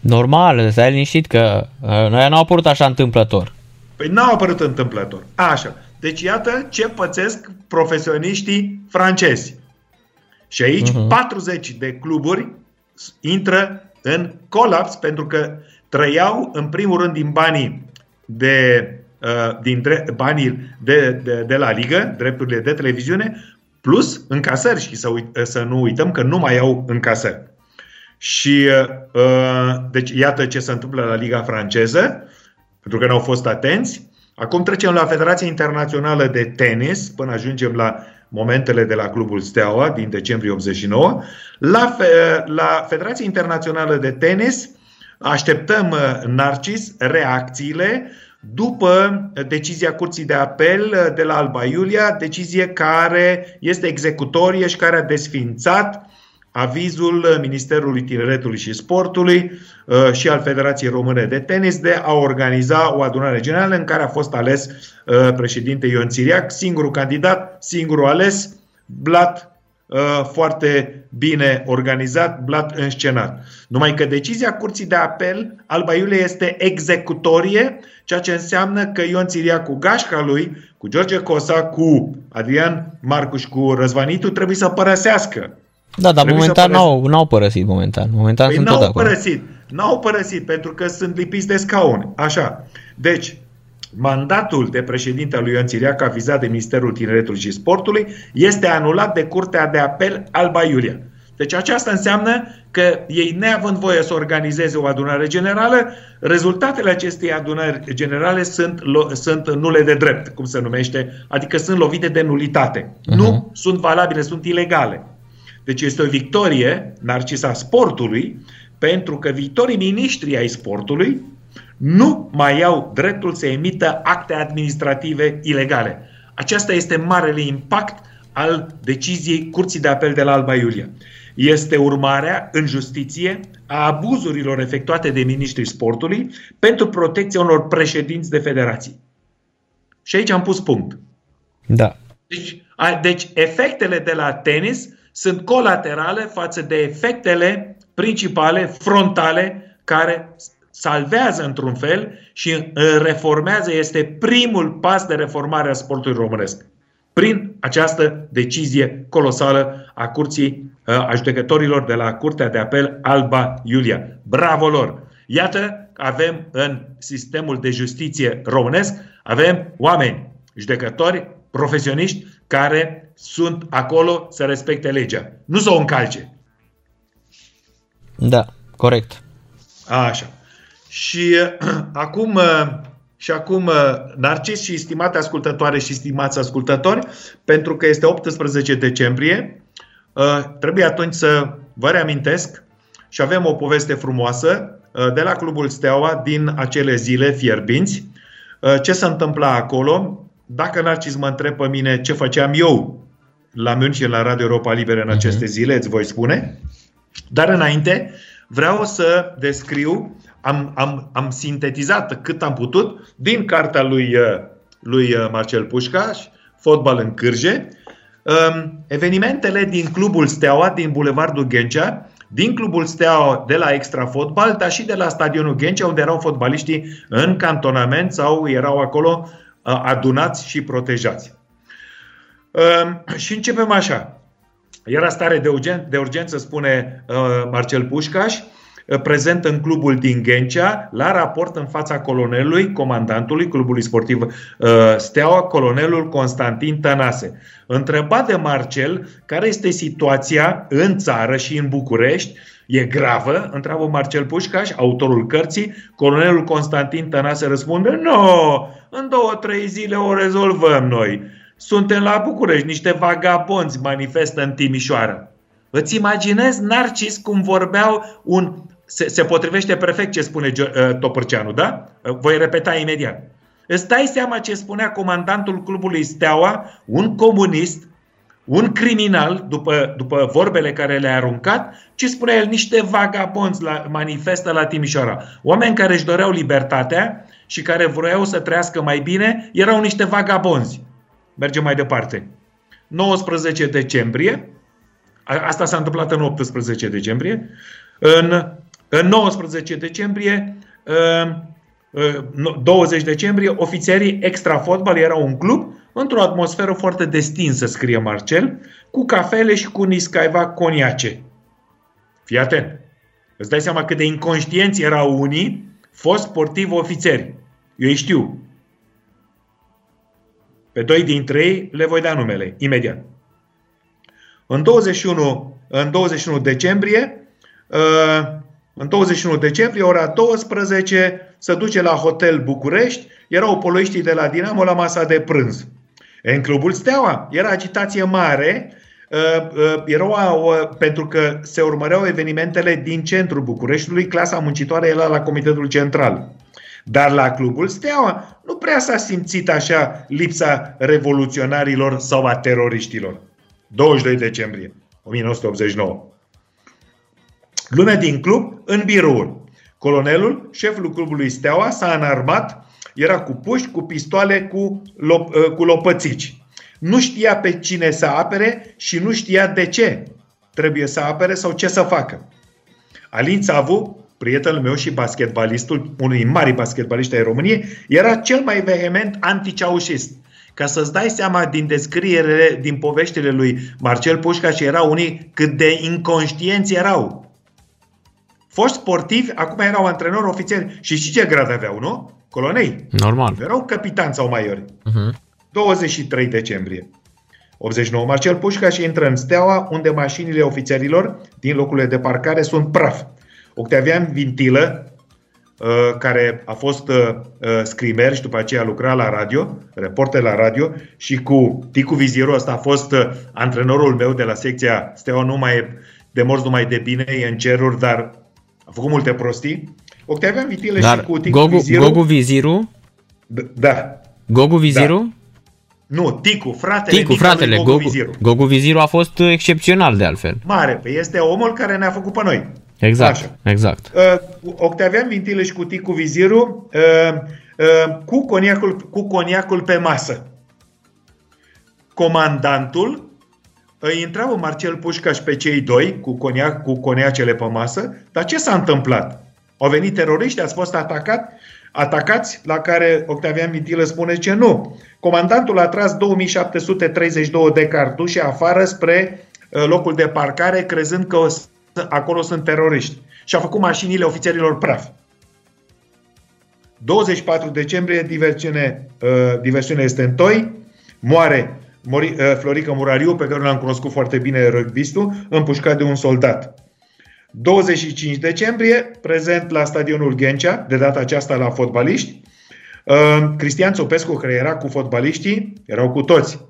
Normal, stai liniștit că uh, noi nu au apărut așa întâmplător. Păi n-au apărut întâmplător. Așa. Deci iată ce pățesc profesioniștii francezi. Și aici uh-huh. 40 de cluburi intră în colaps pentru că trăiau în primul rând din banii de uh, din dre- banii de, de, de la ligă, drepturile de televiziune, plus încasări și să, uit- să nu uităm că nu mai au încasări. Și uh, deci iată ce se întâmplă la Liga franceză, pentru că nu au fost atenți. Acum trecem la Federația Internațională de Tenis, până ajungem la momentele de la Clubul Steaua din decembrie 89. La, Fe- la Federația Internațională de Tenis așteptăm, uh, Narcis, reacțiile după decizia Curții de Apel de la Alba Iulia, decizie care este executorie și care a desfințat avizul Ministerului Tineretului și Sportului uh, și al Federației Române de Tenis de a organiza o adunare generală în care a fost ales uh, președinte Ion Țiriac, singurul candidat, singurul ales, blat uh, foarte bine organizat, blat înscenat. Numai că decizia Curții de Apel Alba Iulie este executorie, ceea ce înseamnă că Ion Țiriac cu gașca lui, cu George Cosa, cu Adrian Marcuș, cu Răzvanitu, trebuie să părăsească da, dar momentan n-au, n-au părăsit momentan. Momentan păi sunt n-au tot acolo. părăsit. N-au părăsit pentru că sunt lipiți de scaune. Așa. Deci, mandatul de președinte al lui Ion Țiriac, avizat de Ministerul Tineretului și Sportului, este anulat de Curtea de Apel Alba Iulia. Deci aceasta înseamnă că ei, neavând voie să organizeze o adunare generală, rezultatele acestei adunări generale sunt, sunt nule de drept, cum se numește, adică sunt lovite de nulitate. Uh-huh. Nu sunt valabile, sunt ilegale. Deci este o victorie, Narcisa sportului, pentru că viitorii miniștri ai sportului nu mai au dreptul să emită acte administrative ilegale. Aceasta este marele impact al deciziei Curții de Apel de la Alba Iulia. Este urmarea în justiție a abuzurilor efectuate de miniștrii sportului pentru protecția unor președinți de federații. Și aici am pus punct. Da. Deci, a, deci efectele de la tenis sunt colaterale față de efectele principale, frontale, care salvează într-un fel și reformează, este primul pas de reformare a sportului românesc. Prin această decizie colosală a curții a judecătorilor de la Curtea de Apel Alba Iulia. Bravo lor! Iată, avem în sistemul de justiție românesc, avem oameni, judecători, profesioniști care sunt acolo să respecte legea, nu să o încalce. Da, corect. Așa. Și uh, <clears throat> acum, uh, și acum uh, Narcis și stimate ascultătoare și stimați ascultători, pentru că este 18 decembrie, uh, trebuie atunci să vă reamintesc și avem o poveste frumoasă uh, de la Clubul Steaua din acele zile fierbinți. Uh, ce se întâmpla acolo? Dacă Narcis mă întreb pe mine ce făceam eu la München, la Radio Europa Liberă în aceste uh-huh. zile, îți voi spune. Dar înainte vreau să descriu, am, am, am sintetizat cât am putut din cartea lui, lui Marcel Pușcaș, Fotbal în Cârje, um, evenimentele din clubul Steaua, din Bulevardul Ghencea, din clubul Steaua de la Extra Fotbal, dar și de la stadionul Ghencea, unde erau fotbaliștii în cantonament sau erau acolo adunați și protejați. Și începem așa. Era stare de, urgen- de urgență, spune Marcel Pușcaș, prezent în clubul din Ghencea, la raport în fața colonelului, comandantului clubului sportiv Steaua, colonelul Constantin Tănase. Întrebat de Marcel care este situația în țară și în București, E gravă? Întreabă Marcel Pușcaș, autorul cărții. Colonelul Constantin Tănase răspunde, nu, în două, trei zile o rezolvăm noi. suntem la București, niște vagabonzi manifestă în Timișoara. Îți imaginezi, Narcis, cum vorbeau un... Se, se potrivește perfect ce spune uh, Topărceanu, da? Uh, voi repeta imediat. Îți dai seama ce spunea comandantul clubului Steaua, un comunist, un criminal, după, după vorbele care le-a aruncat, ce spunea el, niște vagabonzi la, manifestă la Timișoara. Oameni care își doreau libertatea și care vreau să trăiască mai bine, erau niște vagabonzi. Mergem mai departe. 19 decembrie, asta s-a întâmplat în 18 decembrie, în, în 19 decembrie, 20 decembrie, ofițerii extra fotbal erau un club într-o atmosferă foarte destinsă, scrie Marcel, cu cafele și cu niscaiva coniace. Fii atent. Îți dai seama cât de inconștienți erau unii, fost sportivi ofițeri. Eu îi știu. Pe doi dintre ei le voi da numele, imediat. În 21, în 21 decembrie, uh, în 21 decembrie, ora 12, se duce la Hotel București, erau poloiștii de la Dinamo la masa de prânz. În clubul Steaua era agitație mare, uh, uh, erau, pentru că se urmăreau evenimentele din centrul Bucureștiului, clasa muncitoare era la Comitetul Central. Dar la clubul Steaua nu prea s-a simțit așa lipsa revoluționarilor sau a teroriștilor. 22 decembrie 1989. Lumea din club în birouri. Colonelul, șeful clubului Steaua, s-a înarmat, era cu puști, cu pistoale, cu, lop, ă, cu lopățici. Nu știa pe cine să apere și nu știa de ce trebuie să apere sau ce să facă. Alin Țavu, prietenul meu și basketbalistul, unui mari basketbaliști ai României, era cel mai vehement anticeușist. Ca să-ți dai seama din descrierele, din poveștile lui Marcel Pușca și erau unii cât de inconștienți erau. Foști sportivi, acum erau antrenori ofițeri și și ce grad aveau, nu? Colonei. Normal. Erau capitani sau maiori. Uh-huh. 23 decembrie. 89 Marcel Pușca și intră în Steaua, unde mașinile ofițerilor din locurile de parcare sunt praf. Octavian Vintilă, uh, care a fost uh, uh, scrimer și după aceea a lucrat la radio, reporter la radio și cu Ticu Viziru, ăsta a fost antrenorul meu de la secția Steaua, nu mai de morți, nu mai de bine, e în ceruri, dar a făcut multe prostii. Octavian Vintilă dar și cu Ticu Gogu, Viziru. Gogu Viziru? Da. Gogu Viziru? Da. Nu, Ticu, fratele Ticu, fratele, Gogu, Gogu, Viziru. Gogu Viziru a fost excepțional de altfel. Mare, păi este omul care ne-a făcut pe noi. Exact, Așa. exact. Uh, Octavian Vintilă și cu Ticu Viziru uh, uh, cu, coniacul, cu coniacul pe masă. Comandantul îi întreabă Marcel Pușcaș pe cei doi cu, coniac, cu coniacele pe masă, dar ce s-a întâmplat? Au venit teroriști, ați fost atacat, atacați, la care Octavian Vintilă spune ce nu. Comandantul a tras 2732 de cartușe afară spre uh, locul de parcare, crezând că o acolo sunt teroriști. Și a făcut mașinile ofițerilor praf. 24 decembrie, diversiune, uh, diversiune este în toi, moare Mori, uh, Florica Murariu, pe care l-am cunoscut foarte bine rugbyistul, împușcat de un soldat. 25 decembrie, prezent la stadionul Ghencea, de data aceasta la fotbaliști. Uh, Cristian Țopescu, care era cu fotbaliștii, erau cu toți.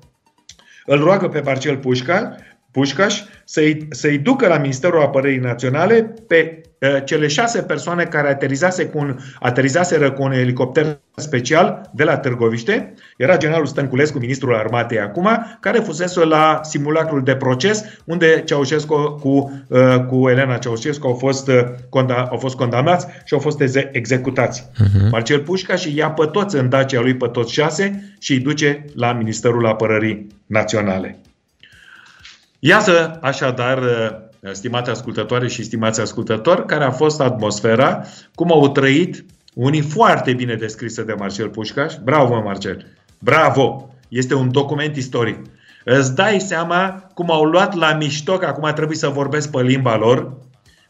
Îl roagă pe Marcel Pușca Pușcaș să-i, să-i ducă la Ministerul Apărării Naționale pe uh, cele șase persoane care aterizase cu un, aterizaseră cu un elicopter special de la Târgoviște. Era generalul Stănculescu, ministrul armatei acum, care fusese la simulacrul de proces unde Ceaușescu cu, uh, cu Elena Ceaușescu au fost, uh, conda, au fost condamnați și au fost eze- executați. Uh-huh. Marcel Pușca și ia pe toți în Dacia lui, pe toți șase și îi duce la Ministerul Apărării Naționale. Iată așadar, stimate ascultătoare și stimați ascultători, care a fost atmosfera, cum au trăit unii foarte bine descrisă de Marcel Pușcaș. Bravo, Marcel! Bravo! Este un document istoric. Îți dai seama cum au luat la mișto, că acum trebuie să vorbesc pe limba lor,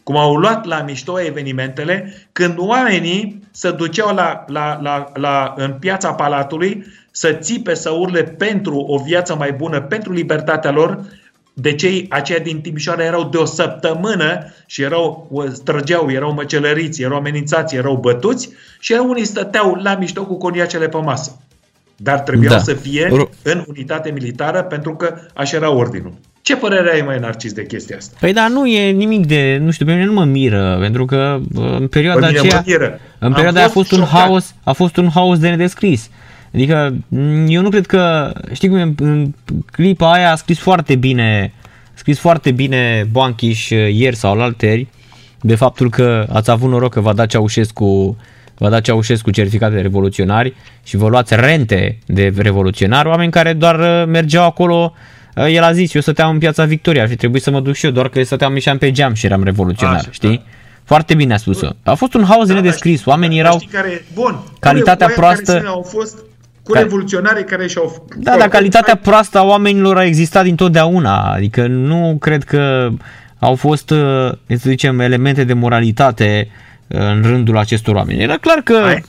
cum au luat la mișto evenimentele când oamenii se duceau la, la, la, la, în piața Palatului să țipe, să urle pentru o viață mai bună, pentru libertatea lor, de cei aceia din Timișoara erau de o săptămână și erau, străgeau, erau măcelăriți, erau amenințați, erau bătuți și unii stăteau la mișto cu coniacele pe masă. dar trebuiau Da. să fie Ru- în unitate militară pentru că așa era ordinul. Ce părere ai mai Narcis de chestia asta? Păi da, nu e nimic de, nu știu, pe mine nu mă miră, pentru că bă, în perioada Pe mine aceea, mă miră. în Am perioada aia a fost fost un șocat. haos, a fost un haos de nedescris. Adică m, eu nu cred că, știi cum e, în clipa aia a scris foarte bine, a scris foarte bine Boanchiș uh, ieri sau alalteri de faptul că ați avut noroc că v-a dat Ceaușescu v-a dat Ceaușescu certificate de revoluționari și vă luați rente de revoluționari, oameni care doar uh, mergeau acolo Uh, El a zis, eu stăteam în piața Victoria, ar fi trebuit să mă duc și eu, doar că stăteam ieșeam pe geam și eram revoluționar, Așa, știi? da. Foarte bine a spus-o. A fost un haos de Da, nedescris, dar oamenii știi- erau... Știi care, bun, calitatea cu aia proastă- Care au fost cu Ca- revoluționarii care și-au... Da, dar calitatea proastă a oamenilor a existat dintotdeauna, adică nu cred că au fost, uh, să zicem, elemente de moralitate uh, în rândul acestor oameni. Era clar că... Ai-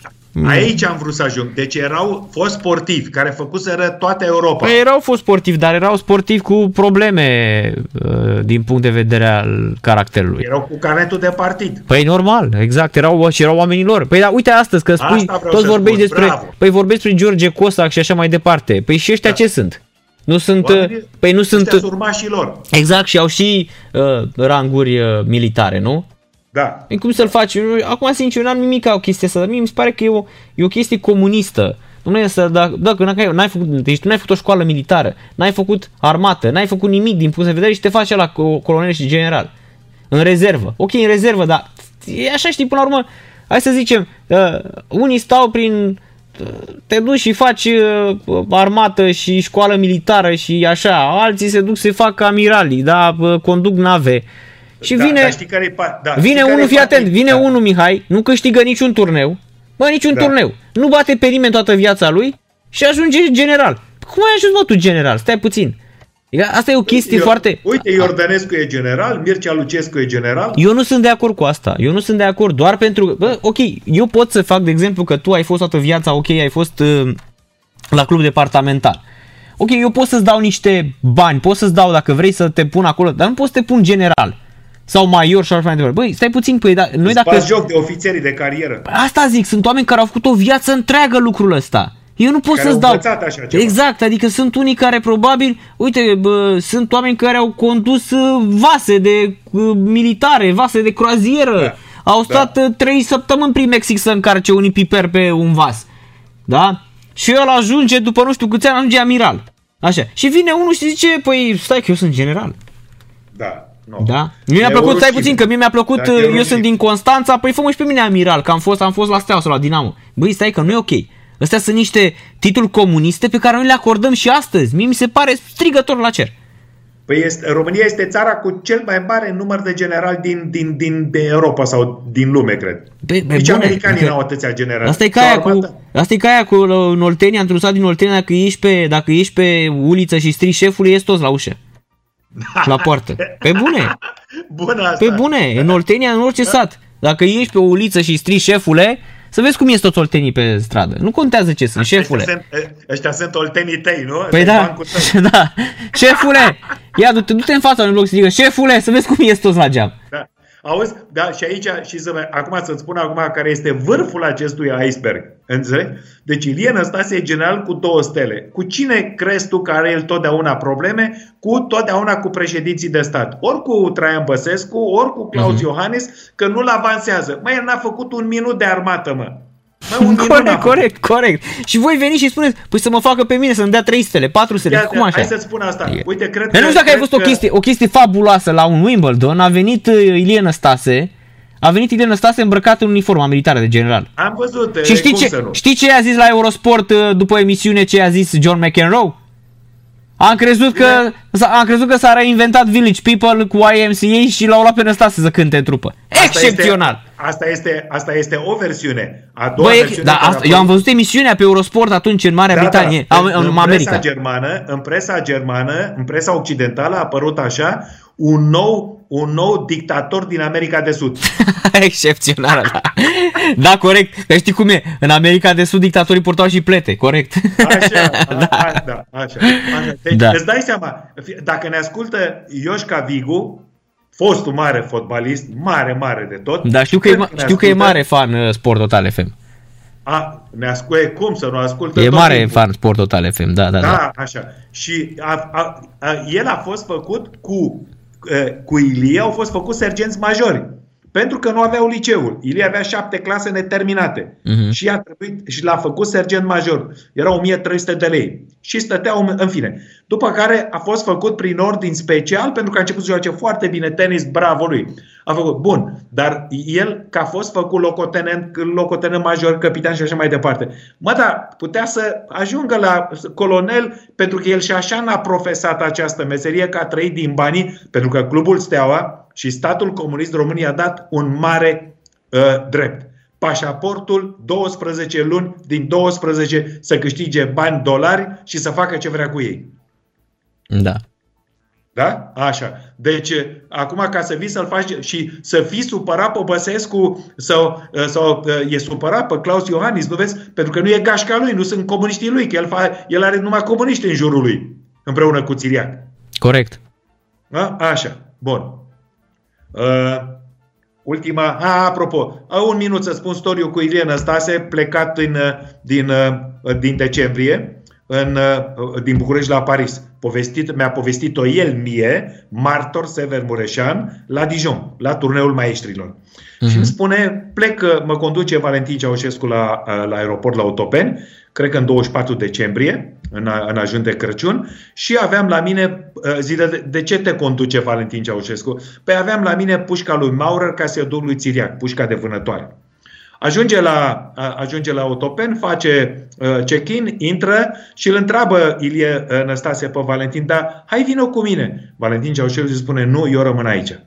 Aici am vrut să ajung. Deci erau fost sportivi care făcuseră toată Europa. Păi erau fost sportivi, dar erau sportivi cu probleme uh, din punct de vedere al caracterului. Erau cu carnetul de partid. Păi normal, exact, erau și erau oamenii lor. Păi da, uite astăzi că spui, Asta vreau toți să vorbești spun, despre, bravo. păi vorbești despre George Cosac și așa mai departe. Păi și ăștia Da. ce sunt? Nu sunt, Oamenii- păi nu sunt, Ăștia sunt urmașii lor. exact, și au și uh, ranguri uh, militare, nu? Da. Păi cum să-l faci? Eu- Acum, sincer, eu n-am nimic ca o chestie asta, dar mie mi se pare că e o, e o chestie comunistă. Nu e să, dacă, dacă n-ai, n-ai făcut, deci tu n-ai făcut o școală militară, n-ai făcut armată, n-ai făcut nimic din punct de vedere și te faci la colonel și general. În rezervă. Ok, în rezervă, dar e așa știi, până la urmă, hai să zicem, uh, unii stau prin uh, te duci și faci uh, armată și școală militară și așa, alții se duc să facă amiralii, da, uh, conduc nave. Și da, vine, dar știi care e pa- da, Vine știi care unul, e fii partea- atent, vine da. unul, Mihai, nu câștigă niciun turneu, bă, niciun Da. turneu, nu bate pe nimeni toată viața lui și ajunge general. Cum ai ajuns, mă, tu general? Stai puțin. Adică Asta e o chestie Eu- foarte... Uite, Iordănescu e general, Mircea Lucescu e general. Eu nu sunt de acord cu asta. Eu nu sunt de acord doar pentru că, bă, ok, eu pot să fac, de exemplu, că tu ai fost toată viața, ok, ai fost uh, la club departamental. Ok, eu pot să-ți dau niște bani, pot să-ți dau dacă vrei să te pun acolo, dar nu pot să te pun general sau major și așa mai departe. Băi, stai puțin, păi, da, noi Îți dacă... bați joc de ofițerii de carieră. Asta zic, sunt oameni care au făcut o viață întreagă lucrul ăsta. Eu nu pot Care să-ți au dau. învățat așa ceva. Exact, adică sunt unii care probabil, uite, bă, sunt oameni care au condus uh, vase de uh, militare, vase de croazieră. Da. Au stat uh, trei săptămâni prin Mexic să încarce unii piper pe un vas. Da? Și el ajunge, după nu știu câți ani, ajunge amiral. Așa. Și vine unul și zice, păi stai că eu sunt general. Da. Nu. Da? Mie mi-a E o plăcut, stai rușine. puțin, că mie mi-a plăcut, Da, e o eu rușine. sunt din Constanța, păi fă și pe mine amiral, că am fost, am fost la Steaua sau la Dinamo. Băi, stai că nu e ok. Astea sunt niște titluri comuniste pe care noi le acordăm și astăzi. Mie mi se pare strigător la cer. Păi este, România este țara cu cel mai mare număr de generali din, din, din Europa sau din lume, cred. Be, be, Nici bune, americanii adică- n-au atâția generali. Asta e ca Sau aia cu, armata. asta e ca aia cu uh, în Oltenia, într-un sat din Oltenia, dacă ești pe, dacă ești pe uliță și strii șefului, ești toți la ușă. La poartă. Pe bune. Bună asta. Pe bune, în Oltenia, în orice sat. Dacă ești pe o uliță și strii șefule, să vezi cum ies toți oltenii pe stradă. Nu contează ce sunt, șefule. Ăștia sunt, ăștia sunt oltenii tăi, nu? Păi Ăsta e da, bancul tău. <laughs> da. Șefule, ia du-te, du-te în fața unui bloc să zică, șefule, să vezi cum ies toți la geam. Da. Auzi? Da, și aici, și să, vă- acum să-ți spun acum care este vârful acestui iceberg. Înțelegi? Deci Ilie Năstase e general cu două stele. Cu cine crezi tu că are el totdeauna probleme? Cu totdeauna cu președinții de stat. Ori cu Traian Băsescu, ori cu Claus Mhm. Iohannis, că nu-l avansează. Măi, el n-a făcut un minut de armată, mă. Mă, un <laughs> minut n-a Corect, făcut. corect, corect. Și voi veniți și spuneți, păi să mă facă pe mine, să-mi dea 3 stele, 4 stele, Ia, cum așa? Hai să-ți spun asta. E. Uite, cred Eu nu știu dacă ai cred văzut o că- chestie, o chestie fabuloasă la un Wimbledon, a venit uh, Ilie Năstase, a venit Ilie Năstase îmbrăcat în uniforma militară de general. Am văzut. Și e, știi cum ce, să nu? știi ce a zis la Eurosport uh, după emisiune ce a zis John McEnroe? Am crezut că, am crezut că s-a reinventat Village People cu YMCA și l-au luat pe Năstase să cânte în trupă. Asta Excepțional! Este, asta, este, asta este o versiune. A doua Băi, versiune da, care a asta, fost- eu am văzut emisiunea pe Eurosport atunci în Marea Britanie, Da, în, în, presa America. germană, în presa germană, în presa occidentală a apărut așa un nou, un nou dictator din America de Sud. <laughs> Excepțional, da. Da, corect. Că știi cum e? În America de Sud dictatorii purtau și plete, corect. Așa, da. <laughs> A, da, așa, așa. Deci Da. da. îți dai seama, fi- dacă ne ascultă Ioșca Vigu, fostul mare fotbalist, mare, mare de tot. Da, știu că, e, cred ma- ne știu că e ascultă, mare fan uh, Sport Total FM. A, ne asculte cum să nu asculte E tot mare timpul. fan Sport Total FM, da, da, da. Da, așa. Și a, a, a, el a fost făcut cu, uh, cu Ilie, au fost făcut sergenți majori. Pentru că nu aveau liceul. Ilie avea șapte clase neterminate. Mhm. Și, a trebuit, și l-a făcut sergent major. Era 1300 de lei. Și stăteau, în fine. După care a fost făcut prin ordin special, pentru că a început să joace foarte bine tenis, bravo lui. A făcut, bun, dar el, că a fost făcut locotenent, locotenent major, capitan și așa mai departe. Mă, da, putea să ajungă la colonel, pentru că el și așa n-a profesat această meserie, că a trăit din banii, pentru că clubul Steaua și statul comunist România a dat un mare uh, drept. Pașaportul 12 luni din 12 să câștige bani dolari și să facă ce vrea cu ei. Da. Da? Așa. Deci, acum ca să vii să-l faci și să fii supărat pe Băsescu sau, sau e supărat pe Claus Iohannis, nu vezi? Pentru că nu e gașca lui, nu sunt comuniștii lui, că el, fa, el are numai comuniști în jurul lui, împreună cu Țiriac. Corect. Da? Așa. Bun. Uh, ultima, a, apropo, a, un minut să spun storiu cu Ilie Năstase, plecat din, din, din decembrie, în, din București la Paris. Povestit, mi-a povestit-o el mie, martor Sever Mureșan, la Dijon, la turneul maestrilor. Uh-huh. Și îmi spune, plec, mă conduce Valentin Ceaușescu la, la aeroport la Otopeni, cred că în 24 decembrie, în, în ajun de Crăciun, și aveam la mine, zile de, de ce te conduce Valentin Ceaușescu? Păi aveam la mine pușca lui Maurer ca să-i duc lui Țiriac, pușca de vânătoare. Ajunge la, ajunge la Otopen, face uh, check-in, intră și îl întreabă Ilie uh, Năstase pe Valentin, dar hai vină cu mine. Valentin Ceaușescu spune, nu, eu rămân aici.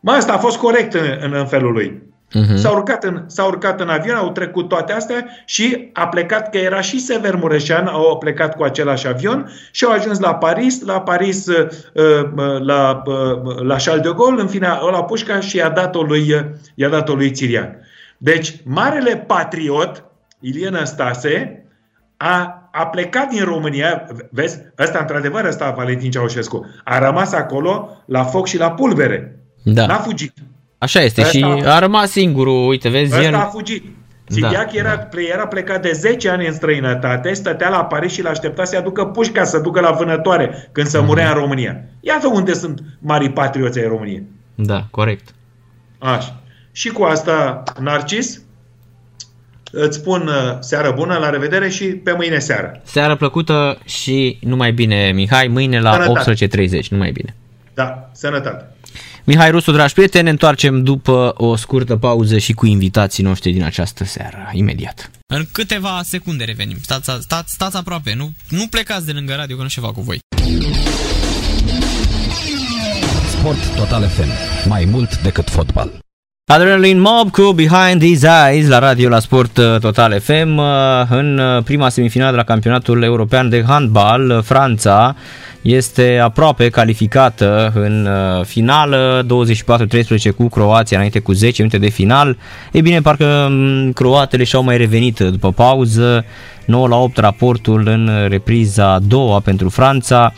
Mă, asta a fost corect în, în, în felul lui. Uh-huh. S-a, urcat în, s-a urcat în avion, au trecut toate astea și a plecat, că era și Sever Mureșan, au plecat cu același avion și au ajuns la Paris, la Paris, uh, uh, la, uh, la Charles de Gaulle, în fine, la pușca și i-a dat-o lui, i-a dat-o lui Țiriac. Deci, marele patriot, Ilie Năstase, a, a plecat din România, vezi, ăsta într-adevăr, ăsta Valentin Ceaușescu, a rămas acolo la foc și la pulbere. Da. N-a fugit. Așa este Ăsta și a- a rămas singurul, uite, vezi, Ăsta el... a fugit. Țiriac Da, era, era plecat de 10 ani în străinătate, stătea la Paris și l-aștepta să-i aducă pușca să ducă la vânătoare când se murea în România. Iată unde sunt mari patrioți ai României. Da, corect. Așa. Și cu asta, Narcis, îți spun uh, seară bună, la revedere și pe mâine seară. Seară plăcută și numai bine, Mihai, mâine la Sănătate. 18.30, numai bine. Da, sănătate. Mihai Rusu, dragi prieteni, ne întoarcem după o scurtă pauză și cu invitații noștri din această seară, imediat. În câteva secunde revenim. Stați, stați, stați aproape, nu, nu plecați de lângă radio că nu ceva cu voi. Sport Total FM. Mai mult decât fotbal. Adrenaline Mob cu Behind These Eyes la radio la Sport uh, Total FM uh, în uh, prima semifinală de la campionatul european de handbal uh, Franța este aproape calificată în uh, finală 24-13 cu Croația înainte cu 10 minute de final. Ei bine parcă mm, croatele și-au mai revenit după pauză. 9 la 8 raportul în repriza a doua pentru Franța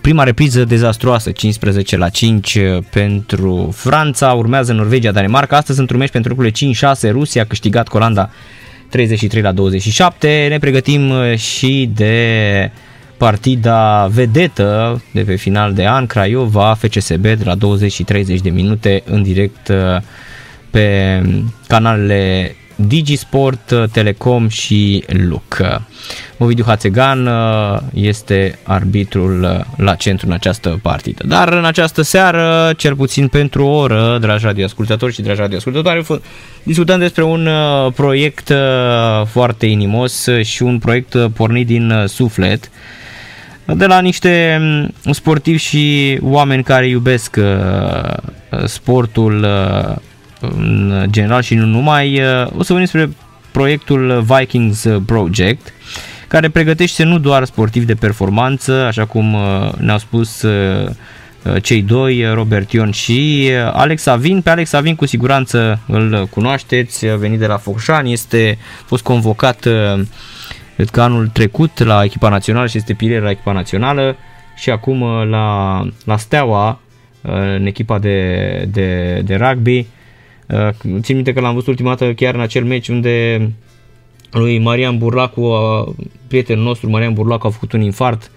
Prima repriză dezastruoasă, 15 la 5 pentru Franța, urmează Norvegia, Danemarca, astăzi într-un meci pentru lucrurile 5-6, Rusia a câștigat cu Olanda 33 la 27, ne pregătim și de partida vedetă de pe final de an, Craiova, FCSB de la 20 și 30 de minute în direct uh, pe canalele Digisport, Telecom și Luc. Ovidiu Hațegan uh, este arbitrul uh, la centru în această partidă. Dar în această seară, cel puțin pentru o oră, dragi radioascultători și dragi radioascultători, f- discutăm despre un uh, proiect uh, foarte inimos și un proiect uh, pornit din uh, suflet de la niște mm, sportivi și oameni care iubesc uh, sportul uh, în general și nu numai. Uh, O să vorbim despre proiectul Vikings Project, care pregătește nu doar sportivi de performanță, așa cum uh, ne-au spus uh, uh, cei doi, Robert Ion și uh, Alex Avin. Pe Alex Avin cu siguranță îl cunoașteți, a venit de la Focșani, este a fost convocat uh, cred că anul trecut la echipa națională și este pilier la echipa națională și acum uh, la, la Steaua uh, în echipa de, de, de rugby. Uh, Țin minte că l-am văzut ultima dată chiar în acel meci unde lui Marian Burlacu, uh, prietenul nostru Marian Burlacu a făcut un infart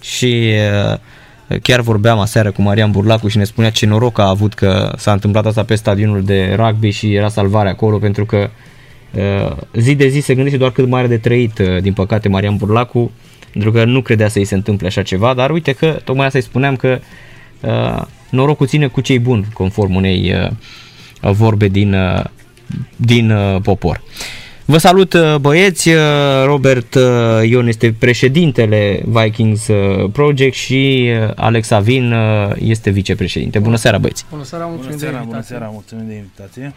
și uh, chiar vorbeam aseară cu Marian Burlacu și ne spunea ce noroc a avut că s-a întâmplat asta pe stadionul de rugby și era salvare acolo pentru că uh, zi de zi se gândește doar cât mai are de trăit, uh, din păcate, Marian Burlacu, pentru că nu credea să-i se întâmple așa ceva, dar uite că tocmai asta îi spuneam că uh, norocul ține cu cei buni, conform unei uh, vorbe din, uh, din uh, popor. Vă salut uh, băieți, uh, Robert uh, Ion este președintele Vikings uh, Project și uh, Alex Avin uh, este vicepreședinte. Bună seara băieți! Bună seara, mulțumim Bună seara, de bună invitație. seara, mulțumim de invitație.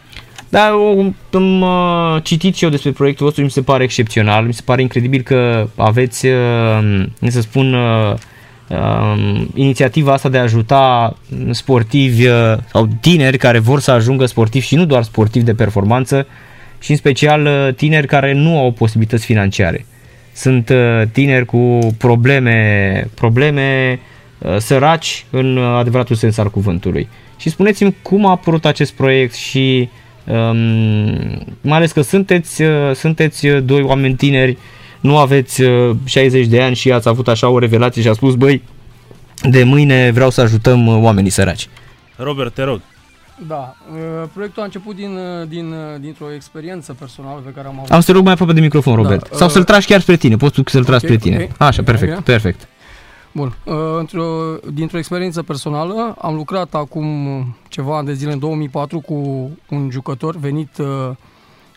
Da, o- am uh, citit și eu despre proiectul vostru, mi se pare excepțional, mi se pare incredibil că aveți, uh, să spun, uh, uh, inițiativa asta de a ajuta sportivi uh, sau tineri care vor să ajungă sportivi și nu doar sportivi de performanță, și în special uh, tineri care nu au posibilități financiare. Sunt uh, tineri cu probleme, probleme uh, săraci în uh, adevăratul sens al cuvântului. Și spuneți-mi cum a apărut acest proiect și um, mai ales că sunteți, uh, sunteți uh, doi oameni tineri, nu aveți uh, 60 de ani și ați avut așa o revelație și a spus, băi, de mâine vreau să ajutăm uh, oamenii săraci. Robert, te rog. Da, uh, proiectul a început din, uh, din, uh, dintr-o experiență personală pe care am avut. Am să te rog mai aproape de microfon, Robert. Da, Sau uh, să-l tragi chiar spre tine. Poți tu să-l tragi ok, spre tine. ok. Așa, perfect, Bine. perfect. Bun, uh, într-o, dintr-o experiență personală am lucrat acum ceva ani de zile, în 2004, cu un jucător venit uh,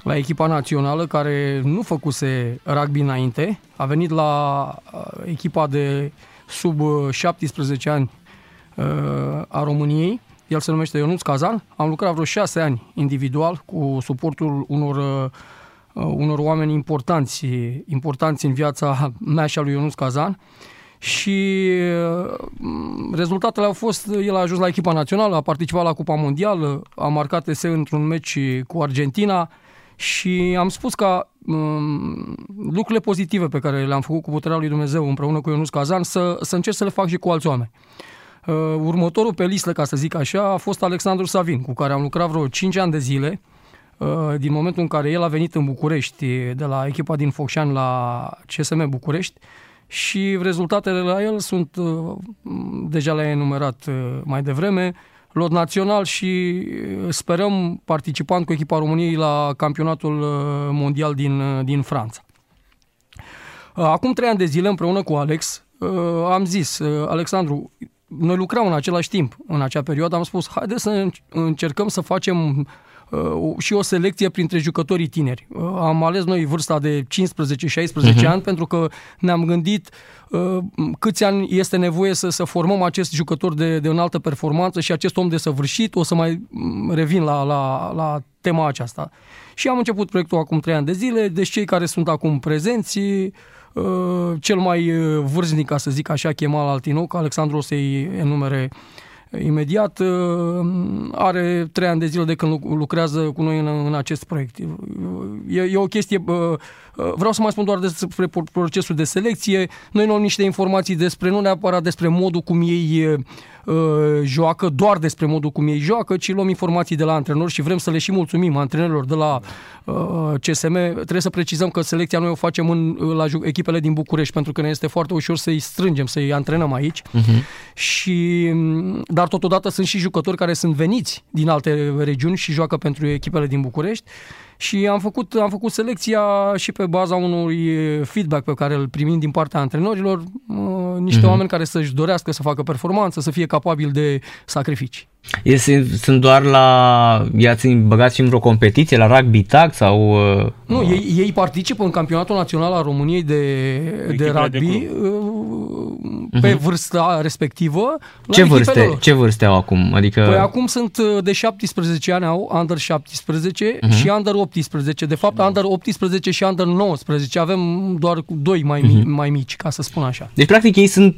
la echipa națională care nu făcuse rugby înainte, a venit la uh, echipa de sub uh, 17 ani uh, a României, el se numește Ionuț Cazan, am lucrat vreo șase ani individual cu suportul unor uh, uh, unor oameni importanți, importanți în viața mea și a lui Ionuț Cazan. Și uh, rezultatele au fost, el a ajuns la echipa națională, a participat la Cupa Mondială, a marcat ese într-un meci cu Argentina și am spus ca um, lucrurile pozitive pe care le-am făcut cu puterea lui Dumnezeu împreună cu Ionuț Cazan să, să încerc să le fac și cu alți oameni. Uh, următorul pe listă, ca să zic așa, a fost Alexandru Savin, cu care am lucrat vreo 5 ani de zile, uh, din momentul în care el a venit în București, de la echipa din Focșani la CSM București, și rezultatele la el sunt, uh, deja le-ai enumerat uh, mai devreme, lot național și uh, sperăm participant cu echipa României la campionatul uh, mondial din, uh, din Franța. Uh, Acum trei ani de zile, împreună cu Alex, uh, am zis, uh, Alexandru, noi lucram în același timp, în acea perioadă, am spus, haide să înc- încercăm să facem uh, o- și o selecție printre jucătorii tineri. Uh, Am ales noi vârsta de 15-16 Mhm. ani pentru că ne-am gândit uh, câți ani este nevoie să, să formăm acest jucător de, de înaltă performanță și acest om de săvârșit. O să mai mm, revin la, la, la tema aceasta. Și am început proiectul acum trei ani de zile, deci cei care sunt acum prezenți, uh, cel mai uh, vârstnic, ca să zic așa, Chemal Altinoc, Alexandru o să-i enumere imediat, uh, are trei ani de zile de când lu- lucrează cu noi în, în acest proiect. E, e o chestie, uh, uh, vreau să mai spun doar despre por- procesul de selecție. Noi nu am niște informații despre, nu neapărat despre modul cum ei uh, joacă, doar despre modul cum ei joacă, ci luăm informații de la antrenori și vrem să le și mulțumim antrenorilor de la uh, CSM. Trebuie să precizăm că selecția noi o facem în, la ju- echipele din București, pentru că ne este foarte ușor să-i strângem, să-i antrenăm aici. Uh-huh. Și, dar totodată sunt și jucători care sunt veniți din alte regiuni și joacă pentru echipele din București. Și am făcut, am făcut selecția și pe baza unui feedback pe care îl primim din partea antrenorilor, uh, niște Mhm. oameni care să-și dorească să facă performanță, să fie capabili de sacrificii. Este, sunt doar la... I-ați băgat și într-o competiție, la rugby tag sau... Uh, Nu, ei, ei participă în campionatul național al României de, de Echipele de rugby uh, pe Mhm. vârsta respectivă. la ce echipele vârste, lor. ce vârste au acum? Adică... Păi acum sunt uh, de 17 ani, au under 17 Mhm. și under 18. De fapt, under 18 și under 19. Avem doar cu doi mai, mi- Mhm. mai mici, ca să spun așa. Deci, practic, ei sunt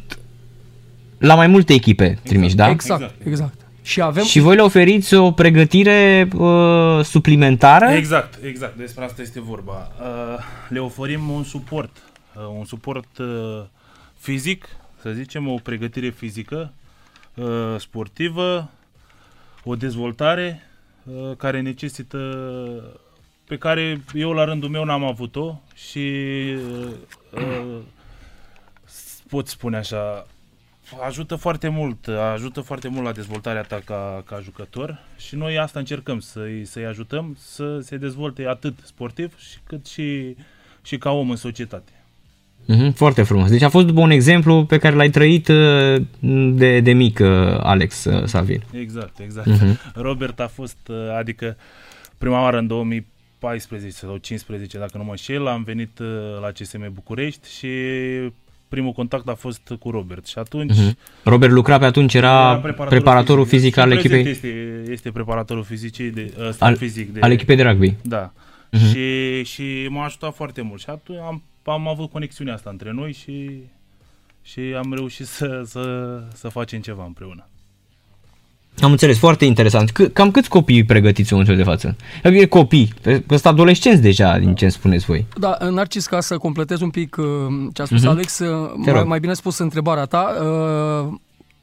la mai multe echipe trimiși, da? Exact, exact. Exact. Și avem Și voi le oferiți o pregătire uh, suplimentară? Exact, exact, despre asta este vorba. Uh, Le oferim un suport, uh, un suport uh, fizic, să zicem, o pregătire fizică, uh, sportivă, o dezvoltare uh, care necesită pe care eu la rândul meu n-am avut-o și uh, uh, pot spune așa, ajută foarte mult, ajută foarte mult la dezvoltarea ta ca, ca jucător și noi asta încercăm, să-i, să-i ajutăm să se dezvolte atât sportiv și cât și, și ca om în societate. Mhm, foarte frumos. Deci a fost după un exemplu pe care l-ai trăit uh, de, de mic, uh, Alex uh, Savin. Exact, exact. Mhm. Robert a fost, uh, adică prima oară în 2014 sau 15, dacă nu mă înșel, am venit uh, la CSM București și primul contact a fost cu Robert și atunci Mhm. Robert lucra pe atunci, era preparatorul fizic al Și în prezent echipei, Este, este preparatorul fizicii de, ăsta, al, fizic de, al echipei de rugby. Da. Mhm. Și, și m-a ajutat foarte mult și atunci am, am avut conexiunea asta între noi și, și am reușit să, să, să facem ceva împreună. Am înțeles, foarte interesant. C- cam câți copii pregătiți în momentul de față? E copii, sunt adolescenți deja, din ce îmi spuneți voi. Da, Narcis, ca să completez un pic uh, ce a spus Mhm. Alex, uh, Te mai, rog. mai bine spus întrebarea ta, uh,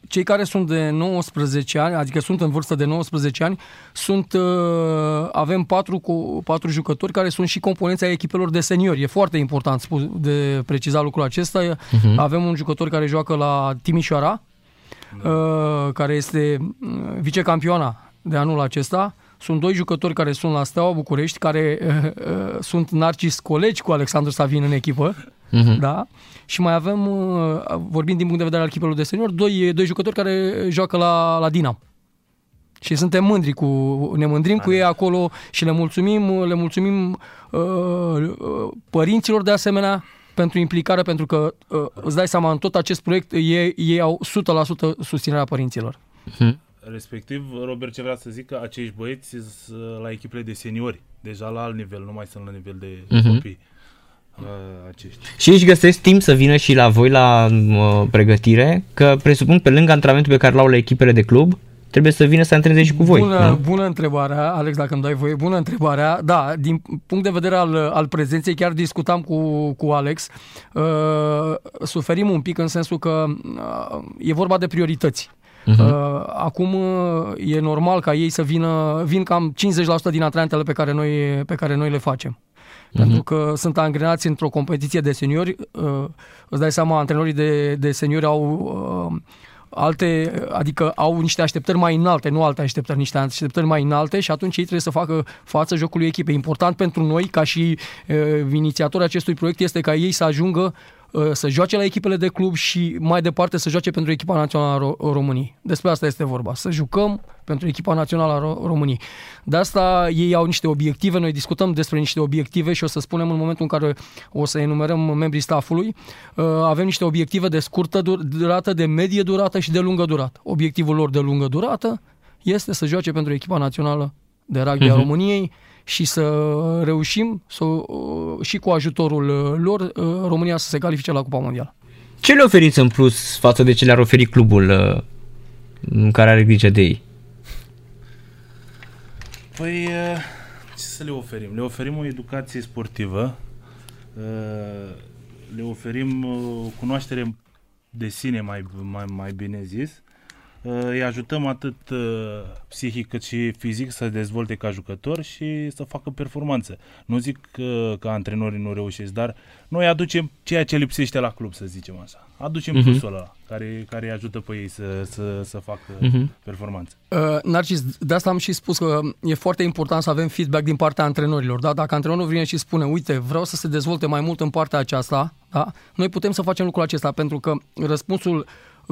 cei care sunt de 19 ani, adică sunt în vârstă de 19 ani, sunt, uh, avem patru, cu, patru jucători care sunt și componența echipelor de seniori. E foarte important spus, de precizat lucrul acesta. Mhm. Avem un jucător care joacă la Timișoara, uh, care este uh, vicecampioana de anul acesta. Sunt doi jucători care sunt la Steaua București, care uh, uh, sunt narcis colegi cu Alexandru Savin în echipă. Mhm. Da? Și mai avem, uh, vorbind din punct de vedere al echipelor de senior, doi, doi jucători care joacă la, la Dinamo. Și suntem mândri cu, ne mândrim cu ei acolo și le mulțumim, le mulțumim uh, uh, părinților de asemenea pentru implicare, pentru că uh, îți dai seama, în tot acest proiect ei, ei au 100% susținerea părinților. Respectiv, Robert ce vrea să zic că acești băieți sunt la echipele de seniori, deja la alt nivel, nu mai sunt la nivel de Mhm. copii. Uh, acești. Și își găsesc timp să vină și la voi la uh, pregătire, că presupun pe lângă antrenamentul pe care l-au la echipele de club, trebuie să vină să antreneze și cu voi. Bună, da? bună întrebarea, Alex, dacă îmi dai voie, bună întrebarea. Da, din punct de vedere al, al prezenței, chiar discutam cu, cu Alex, uh, suferim un pic în sensul că uh, e vorba de priorități. Mhm. Uh, acum uh, e normal ca ei să vină, vin cam 50% din antrenamentele pe care noi, pe care noi le facem. Pentru că sunt angrenați într-o competiție de seniori, uh, îți dai seama, antrenorii de, de seniori au uh, alte, adică au niște așteptări mai înalte, nu alte așteptări, niște așteptări mai înalte și atunci ei trebuie să facă față jocului echipei. Important pentru noi, ca și uh, inițiatori acestui proiect, este ca ei să ajungă uh, să joace la echipele de club și mai departe să joace pentru echipa națională a Ro- României. Despre asta este vorba, să jucăm pentru echipa națională a Ro- României. De asta ei au niște obiective, noi discutăm despre niște obiective și o să spunem în momentul în care o să enumerăm membrii staffului, uh, avem niște obiective de scurtă dur- durată, de medie durată și de lungă durată. Obiectivul lor de lungă durată este să joace pentru echipa națională de rugby a Mhm. României și să reușim să, uh, și cu ajutorul uh, lor uh, România să se califice la Cupa Mondială. Ce le oferiți în plus față de ce le-ar oferi clubul uh, în care are grijă de ei? Păi, uh, ce să le oferim? Le oferim o educație sportivă, uh, le oferim o cunoaștere de sine, mai, mai, mai bine zis, Uh, îi ajutăm atât uh, psihic cât și fizic să se dezvolte ca jucător și să facă performanță. Nu zic că, că antrenorii nu reușesc, dar noi aducem ceea ce lipsește la club, să zicem așa. Aducem Mhm. plusul ăla care, care îi ajută pe ei să, să, să facă Mhm. performanță. Uh, Narcis, de asta am și spus că e foarte important să avem feedback din partea antrenorilor. Da? Dacă antrenorul vine și spune, uite, vreau să se dezvolte mai mult în partea aceasta, da? noi putem să facem lucrul acesta, pentru că răspunsul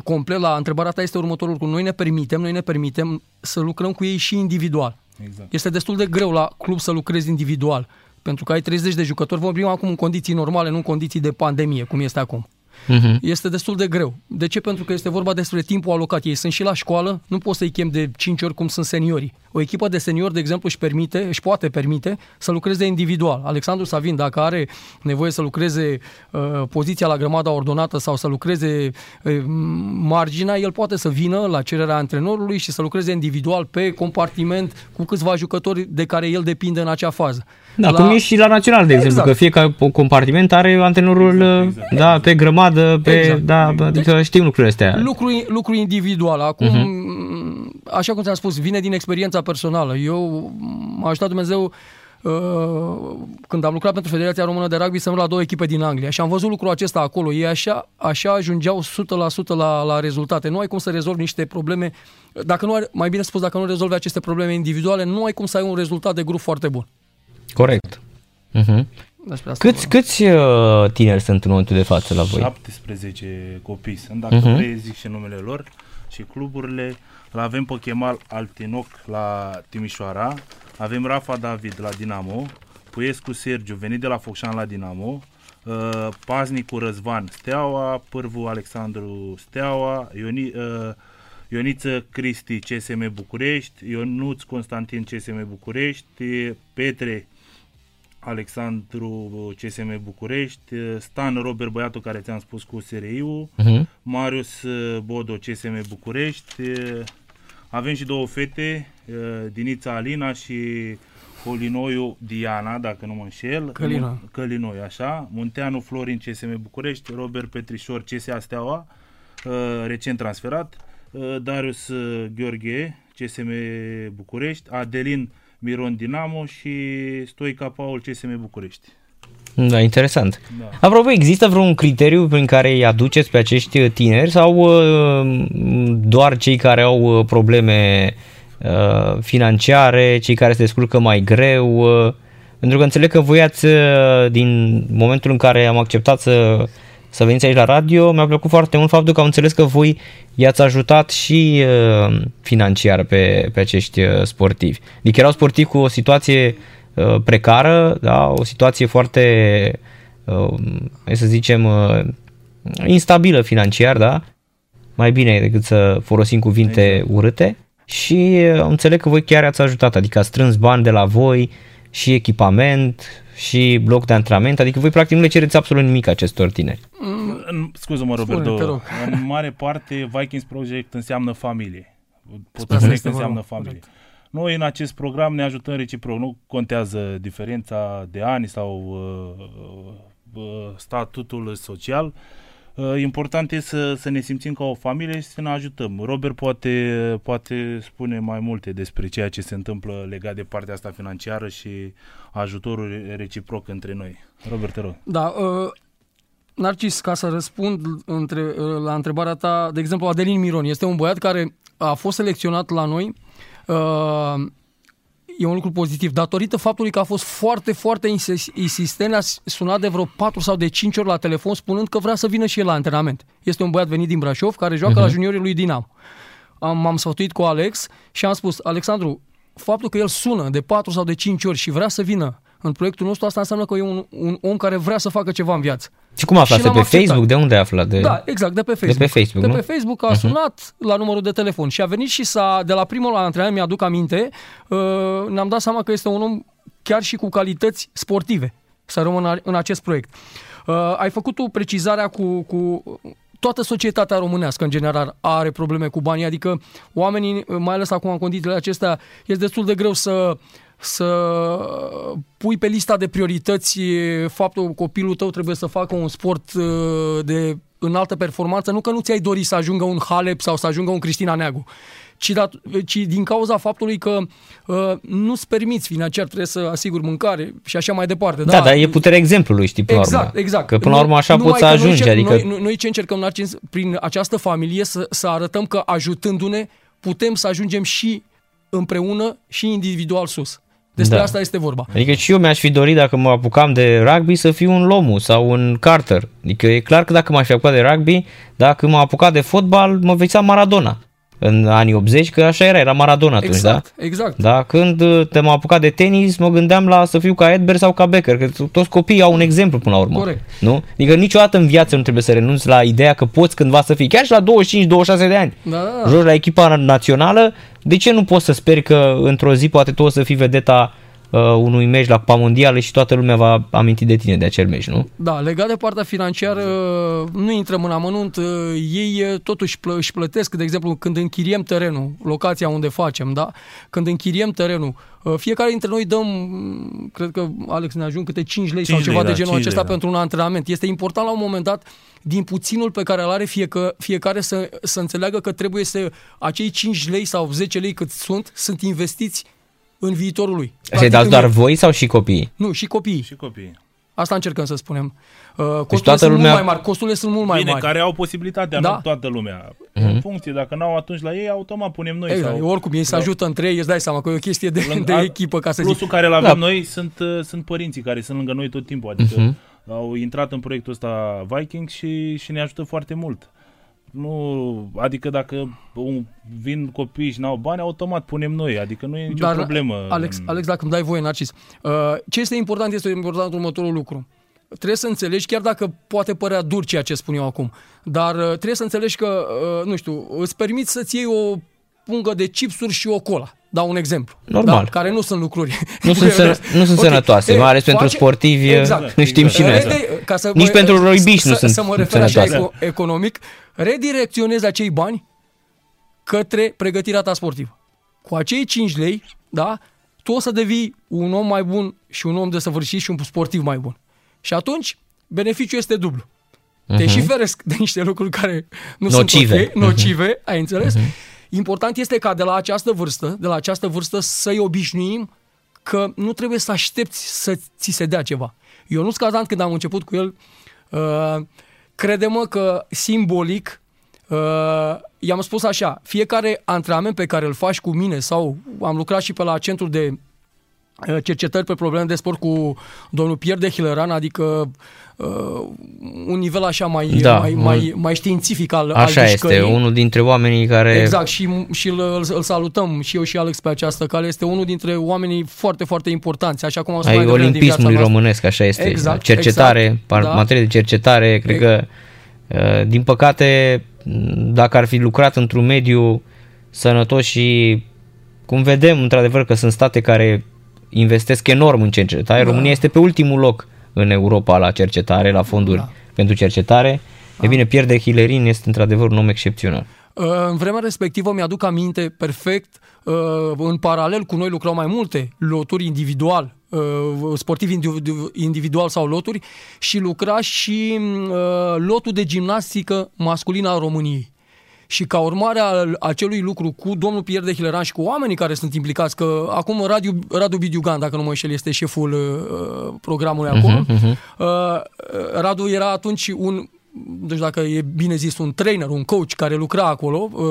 complet la întrebarea ta este următorul lucru. Noi ne permitem, noi ne permitem să lucrăm cu ei și individual. Exact. Este destul de greu la club să lucrezi individual, pentru că ai 30 de jucători, vorbim acum în condiții normale, nu în condiții de pandemie, cum este acum. Mhm. Este destul de greu. De ce? Pentru că este vorba despre timpul alocat. Ei sunt și la școală, nu poți să-i chem de 5 ori cum sunt seniorii. O echipă de seniori, de exemplu, își permite, își poate permite să lucreze individual. Alexandru Savin, dacă are nevoie să lucreze uh, poziția la grămada ordonată sau să lucreze uh, marginea, el poate să vină la cererea antrenorului și să lucreze individual pe compartiment cu câțiva jucători de care el depinde în acea fază. Da, la... cum e și la național, de exemplu, Exact. că fiecare compartiment are antrenorul exact, da, pe grămadă, pe, Exact. da, adică știm lucrurile astea. Lucru, lucru individual. Acum, Mhm. uh-huh. așa cum ți-am spus, vine din experiența personală. Eu, m-a ajutat Dumnezeu uh, când am lucrat pentru Federația Română de Rugby, să la două echipe din Anglia și am văzut lucrul acesta acolo. Ei așa, așa ajungeau 100% la, la rezultate. Nu ai cum să rezolvi niște probleme, dacă nu ai, mai bine spus, dacă nu rezolvi aceste probleme individuale, nu ai cum să ai un rezultat de grup foarte bun. Corect. Uh-huh. Câți, câți uh, tineri sunt în momentul de față la voi? 17 copii sunt, dacă uh-huh. vrei zic și numele lor și cluburile. L avem pe Chemal Altinoc la Timișoara, avem Rafa David la Dinamo, Puiescu Sergiu, venit de la Focșan la Dinamo, uh, Paznicu Răzvan Steaua, Pârvu Alexandru Steaua, Ioni, uh, Ioniță Cristi CSM București, Ionuț Constantin CSM București, Petre Alexandru CSM București, Stan Robert Băiatu care ți-am spus cu SRI-ul, uh-huh. Marius Bodo CSM București, avem și două fete, Dinița Alina și Colinoiu Diana, dacă nu mă înșel. Călino. Călinoi, așa. Munteanu Florin CSM București, Robert Petrișor CSA Steaua, recent transferat, Darius Gheorghe CSM București, Adelin Miron Dinamo și Stoica Paul CSM București. Da, interesant. Da. Apropo, există vreun criteriu prin care îi aduceți pe acești tineri sau uh, doar cei care au uh, probleme uh, financiare, cei care se descurcă mai greu? Pentru că înțeleg că voi ați, din momentul în care am acceptat să să veniți aici la radio. Mi-a plăcut foarte mult faptul că am înțeles că voi i-ați ajutat și uh, financiar pe, pe acești uh, sportivi. Adică erau sportivi cu o situație uh, precară, da? o situație foarte, uh, să zicem, uh, instabilă financiar, da? mai bine decât să folosim cuvinte exact. urâte și uh, înțeleg că voi chiar ați ajutat, adică ați strâns bani de la voi și echipament, și bloc de antrenament, adică voi practic nu le cereți absolut nimic acestor tineri. Mm, Scuză-mă, Roberto, în mare parte Vikings Project înseamnă familie. Pot spune că înseamnă familie. Noi în acest program ne ajutăm reciproc, nu contează diferența de ani sau uh, uh, statutul social, uh, Uh, important e să, să ne simțim ca o familie și să ne ajutăm. Robert poate, poate spune mai multe despre ceea ce se întâmplă legat de partea asta financiară și ajutorul reciproc între noi. Robert, te rog. Da, uh, Narcis, ca să răspund între, uh, la întrebarea ta, de exemplu, Adelin Miron este un băiat care a fost selecționat la noi uh, e un lucru pozitiv, datorită faptului că a fost foarte, foarte insistent, a sunat de vreo 4 sau de 5 ori la telefon spunând că vrea să vină și el la antrenament. Este un băiat venit din Brașov care joacă uh-huh. la mhm. juniorii lui Dinamo. Am, m-am sfătuit cu Alex și am spus, Alexandru, faptul că el sună de 4 sau de 5 ori și vrea să vină în proiectul nostru, asta înseamnă că e un, un om care vrea să facă ceva în viață. Și cum aflați? De pe acceptat. Facebook? De unde afla? De... Da, exact, de pe Facebook. De pe Facebook, de nu? pe Facebook a uh-huh. sunat la numărul de telefon și a venit și s-a, de la primul antrenament, mi-aduc aminte, uh, ne-am dat seama că este un om chiar și cu calități sportive să rămână în acest proiect. Uh, ai făcut o precizarea cu, cu toată societatea românească, în general, are probleme cu banii, adică oamenii, mai ales acum în condițiile acestea, este destul de greu să să pui pe lista de priorități faptul că copilul tău trebuie să facă un sport de înaltă performanță, nu că nu ți-ai dori să ajungă un Halep sau să ajungă un Cristina Neagu, ci, dat, ci din cauza faptului că uh, nu-ți permiți financiar, trebuie să asiguri mâncare și așa mai departe. Da, da dar e puterea exemplului, știi, până exact, la urmă. Exact, Că până la urmă așa poți să ajungi. Noi, adică... noi, noi ce încercăm prin această familie să, să arătăm că ajutându-ne putem să ajungem și împreună și individual sus. Despre da. asta este vorba. Adică și eu mi-aș fi dorit dacă mă apucam de rugby să fiu un Lomu sau un Carter. Adică e clar că dacă m-aș fi apucat de rugby, dacă m-am apucat de fotbal, mă vei Maradona în anii 80, că așa era, era Maradona atunci, exact, da? Exact, Da, când te-am apucat de tenis, mă gândeam la să fiu ca Edberg sau ca Becker, că toți copiii au un exemplu până la urmă. Corect. Nu? Adică niciodată în viață nu trebuie să renunți la ideea că poți cândva să fii, chiar și la 25-26 de ani, da, da, da. joci la echipa națională, de ce nu poți să speri că într-o zi poate tu o să fii vedeta uh, unui meci la Cupa Mondială și toată lumea va aminti de tine de acel meci, nu? Da, legat de partea financiară, nu intrăm în amănunt, uh, ei uh, totuși plă, își plătesc, de exemplu, când închiriem terenul, locația unde facem, da? Când închiriem terenul, uh, fiecare dintre noi dăm, cred că Alex ne ajung câte 5 lei 5 sau ceva lei, de genul acesta lei, da. pentru un antrenament. Este important la un moment dat din puținul pe care îl are fiecă, fiecare să, să înțeleagă că trebuie să acei 5 lei sau 10 lei cât sunt, sunt investiți în viitorul lui. Așa dați Practic, doar în- voi sau și copiii? Nu, și copiii. Și copiii. Asta încercăm să spunem. Uh, costurile Deci toată sunt lumea- mult mai mari. Costurile sunt mult mai Bine, mari. care au posibilitatea, Da. nu toată lumea. Mhm. În funcție, dacă n-au atunci la ei, automat punem noi. Exact, sau... oricum, ei se ajută între ei, îți dai seama că e o chestie de, Lângă- de a- echipă, ca să Plusul zic. care îl avem Da. noi sunt, uh, sunt părinții care sunt lângă noi tot timpul. Adică Mhm. au intrat în proiectul ăsta Viking și, și ne ajută foarte mult. Nu, adică dacă un, vin copii și n-au bani, automat punem noi. Adică nu e nicio Dar, problemă. Alex, în- Alex, dacă îmi dai voie, Narcis, uh, ce este important este important următorul lucru. Trebuie să înțelegi, chiar dacă poate părea dur ceea ce spun eu acum, dar uh, trebuie să înțelegi că, uh, nu știu, îți permiți să-ți iei o pungă de chipsuri și o cola. Dau un exemplu. Normal. Da? Care nu sunt lucruri. Nu sunt sănă- <laughs> nu sunt sănătoase, mai ales pentru sportivi, știm și noi asta. Rede- ca să Nici mă- pentru roibiși nu să, sunt Să mă refer așa sănătoase. eco- economic, redirecționezi acei bani către pregătirea ta sportivă. Cu acei 5 lei, da, tu o să devii un om mai bun și un om de săvârșit și un sportiv mai bun. Și atunci, beneficiul este dublu. Te Mhm. și feresc de niște lucruri care nu Nocive. sunt ok, nocive, ai înțeles? Mhm. Important este ca de la această vârstă, de la această vârstă să-i obișnuim că nu trebuie să aștepți să ți se dea ceva. Eu nu scazant când am început cu el, uh, crede-mă că simbolic uh, i-am spus așa, fiecare antrenament pe care îl faci cu mine sau am lucrat și pe la centrul de uh, cercetări pe probleme de sport cu domnul Pierre de Hileran, adică uh, un nivel așa mai, Da, mai, un- mai, mai științific al, al Așa mișcării. este, unul dintre oamenii care... Exact, și, și îl, îl, îl salutăm și eu și Alex pe această cale. Este unul dintre oamenii foarte, foarte importanți, așa cum am spus Ai mai devreme din viața olimpismului noastră. românesc, așa este. Exact, cercetare, exact, par, da. materie de cercetare, cred că, uh, din păcate, m, dacă ar fi lucrat într-un mediu sănătos și, cum vedem, într-adevăr, că sunt state care investesc enorm în cercetare, Da. România este pe ultimul loc în Europa la cercetare, la fonduri Da. pentru cercetare. E bine, pierde Hilerin este într-adevăr un om excepțional. Uh, În vremea respectivă mi-aduc aminte perfect, uh, în paralel cu noi lucrau mai multe loturi individual, uh, sportivi individu- individual sau loturi și lucra și uh, lotul de gimnastică masculină a României. Și ca urmare a acelui lucru cu domnul Pierre de Hileran și cu oamenii care sunt implicați, că acum Radu, Radu Bidiugan, dacă nu mă înșel, este șeful uh, programului acolo, Mhm, mhm. Uh, Radu era atunci un deci dacă e bine zis, un trainer, un coach care lucra acolo, uh,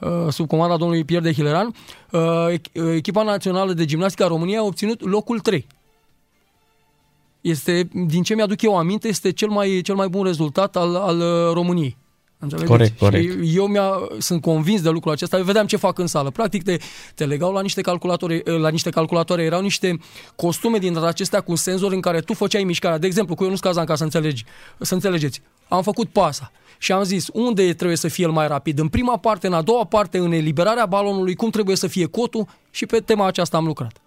uh, sub comanda domnului Pierre de Hileran, uh, ech- echipa națională de gimnastică a României a obținut locul 3. Este, din ce mi-aduc eu aminte, este cel mai, cel mai bun rezultat al, al uh, României. Înțelegeți? Corect, corect. Și eu mi-a, sunt convins de lucrul acesta. Eu vedeam ce fac în sală. Practic te, te legau la niște calculatoare, la niște calculatoare. Erau niște costume din acestea cu senzori în care tu făceai mișcarea. De exemplu, cu Ionus Cazan, ca să, înțelegi, să înțelegeți. Am făcut pasa și am zis unde trebuie să fie el mai rapid. În prima parte, în a doua parte, în eliberarea balonului, cum trebuie să fie cotul și pe tema aceasta am lucrat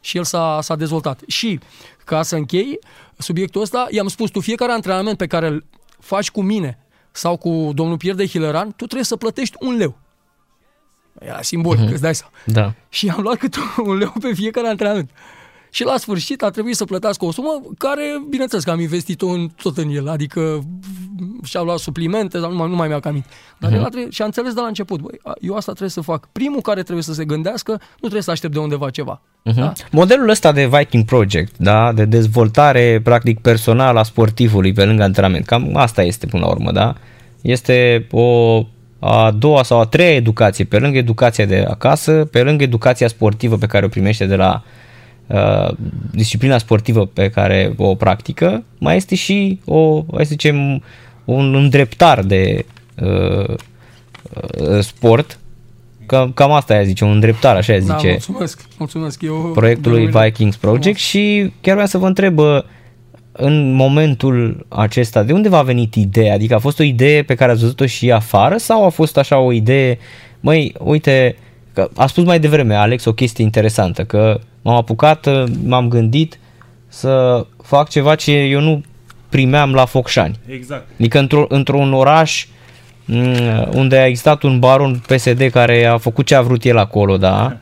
și el s-a, s-a dezvoltat. Și, ca să închei subiectul ăsta, i-am spus, tu fiecare antrenament pe care îl faci cu mine sau cu domnul Pierre de Hileran, tu trebuie să plătești un leu. Era simbolic, Mhm. îți dai seama. Da. Și am luat câte un leu pe fiecare antrenament. Și la sfârșit a trebuit să plătească o sumă care, bineînțeles că am investit-o în, tot în el, adică și-am luat suplimente, dar nu mai, nu mai mi-am cam aminte. Dar Mhm. el a trebuie, și a înțeles de la început, băi, a- eu asta trebuie să fac. Primul care trebuie să se gândească, nu trebuie să aștept de undeva ceva. Da? Modelul ăsta de Viking Project, da, de dezvoltare practic personală a sportivului pe lângă antrenament, cam asta este până la urmă, da? Este o a doua sau a treia educație, pe lângă educația de acasă, pe lângă educația sportivă pe care o primește de la uh, disciplina sportivă pe care o practică, mai este și o, hai să zicem, un îndreptar de uh, uh, sport, cam, cam asta ea zice, un îndreptar, așa ea Da, zice mulțumesc, mulțumesc. Eu, proiectului denumire- Vikings Project și chiar vreau să vă întreb bă, în momentul acesta, de unde v-a venit ideea? Adică a fost o idee pe care ați văzut-o și afară sau a fost așa o idee, măi, uite, că a spus mai devreme Alex o chestie interesantă, că m-am apucat, m-am gândit să fac ceva ce eu nu primeam la Focșani. Exact. Adică într-o, într-un oraș mm, unde a existat un baron PSD care a făcut ce a vrut el acolo, da?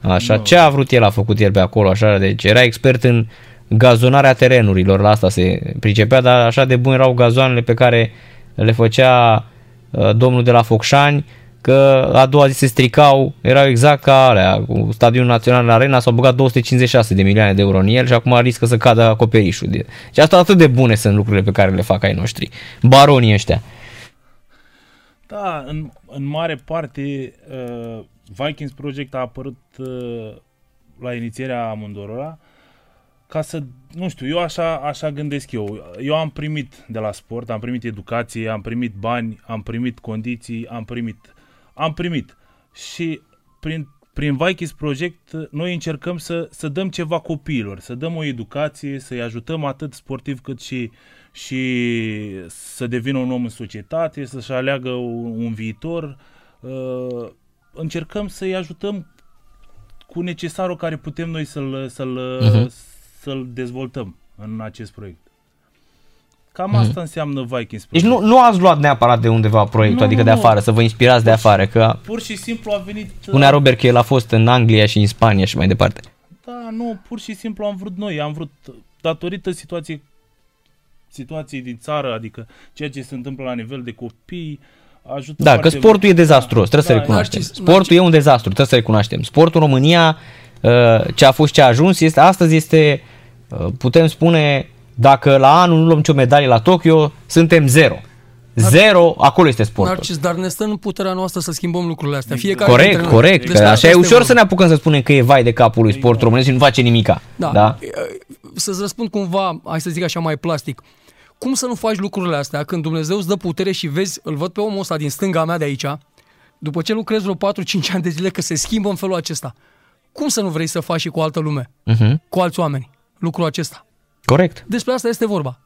Așa, ce a vrut el a făcut el pe acolo, așa, deci era expert în gazonarea terenurilor, la asta se pricepea, dar așa de bun erau gazoanele pe care le făcea uh, domnul de la Focșani, că a doua zi se stricau, erau exact ca alea, cu Stadionul Național în Arena, s-au băgat 256 de milioane de euro în el și acum riscă să cadă acoperișul. De- Și asta atât de bune sunt lucrurile pe care le fac ai noștri, baronii ăștia. Da, în, în mare parte uh, Vikings Project a apărut uh, la inițierea amândorora ca să, nu știu, eu așa, așa gândesc eu. Eu am primit de la sport, am primit educație, am primit bani, am primit condiții, am primit, am primit. Și prin, prin Vikings Project noi încercăm să, să dăm ceva copiilor, să dăm o educație, să-i ajutăm atât sportiv cât și, și să devină un om în societate, să-și aleagă un, un viitor. Uh, încercăm să-i ajutăm cu necesarul care putem noi să-l, să-l, Mhm. să-l dezvoltăm în acest proiect. Cam Mhm. asta înseamnă Vikings Deci Project. nu, nu ați luat neapărat de undeva proiectul, Nu, adică nu, de nu. afară, să vă inspirați de afară, că Pur și simplu a venit... uh, spunea Robert că el a fost în Anglia și în Spania și mai departe. Da, nu, pur și simplu am vrut noi, am vrut, datorită situației, situației din țară, adică ceea ce se întâmplă la nivel de copii, ajută Da, că foarte sportul mult. e dezastruos, trebuie să Da, recunoaștem. Narcis- Sportul e un dezastru, trebuie să recunoaștem. Sportul în România, uh, ce a fost ce a ajuns, este, astăzi este, uh, putem spune, dacă la anul nu luăm nicio medalie la Tokyo, suntem zero. Zero, acolo este sportul. Narcis, dar ne stă în puterea noastră să schimbăm lucrurile astea. Fiecare Corect, dintre noi. corect, că Despre așa asta e este ușor vorba. să ne apucăm să spunem că e vai de capul lui sportul românesc și nu face nimica. Da. da? Să-ți răspund cumva, hai să zic așa mai plastic. Cum să nu faci lucrurile astea când Dumnezeu îți dă putere și vezi, îl văd pe omul ăsta din stânga mea de aici, după ce lucrezi vreo 4-5 ani de zile că se schimbă în felul acesta. Cum să nu vrei să faci și cu altă lume, Mhm. cu alți oameni, lucrul acesta? Corect. Despre asta este vorba.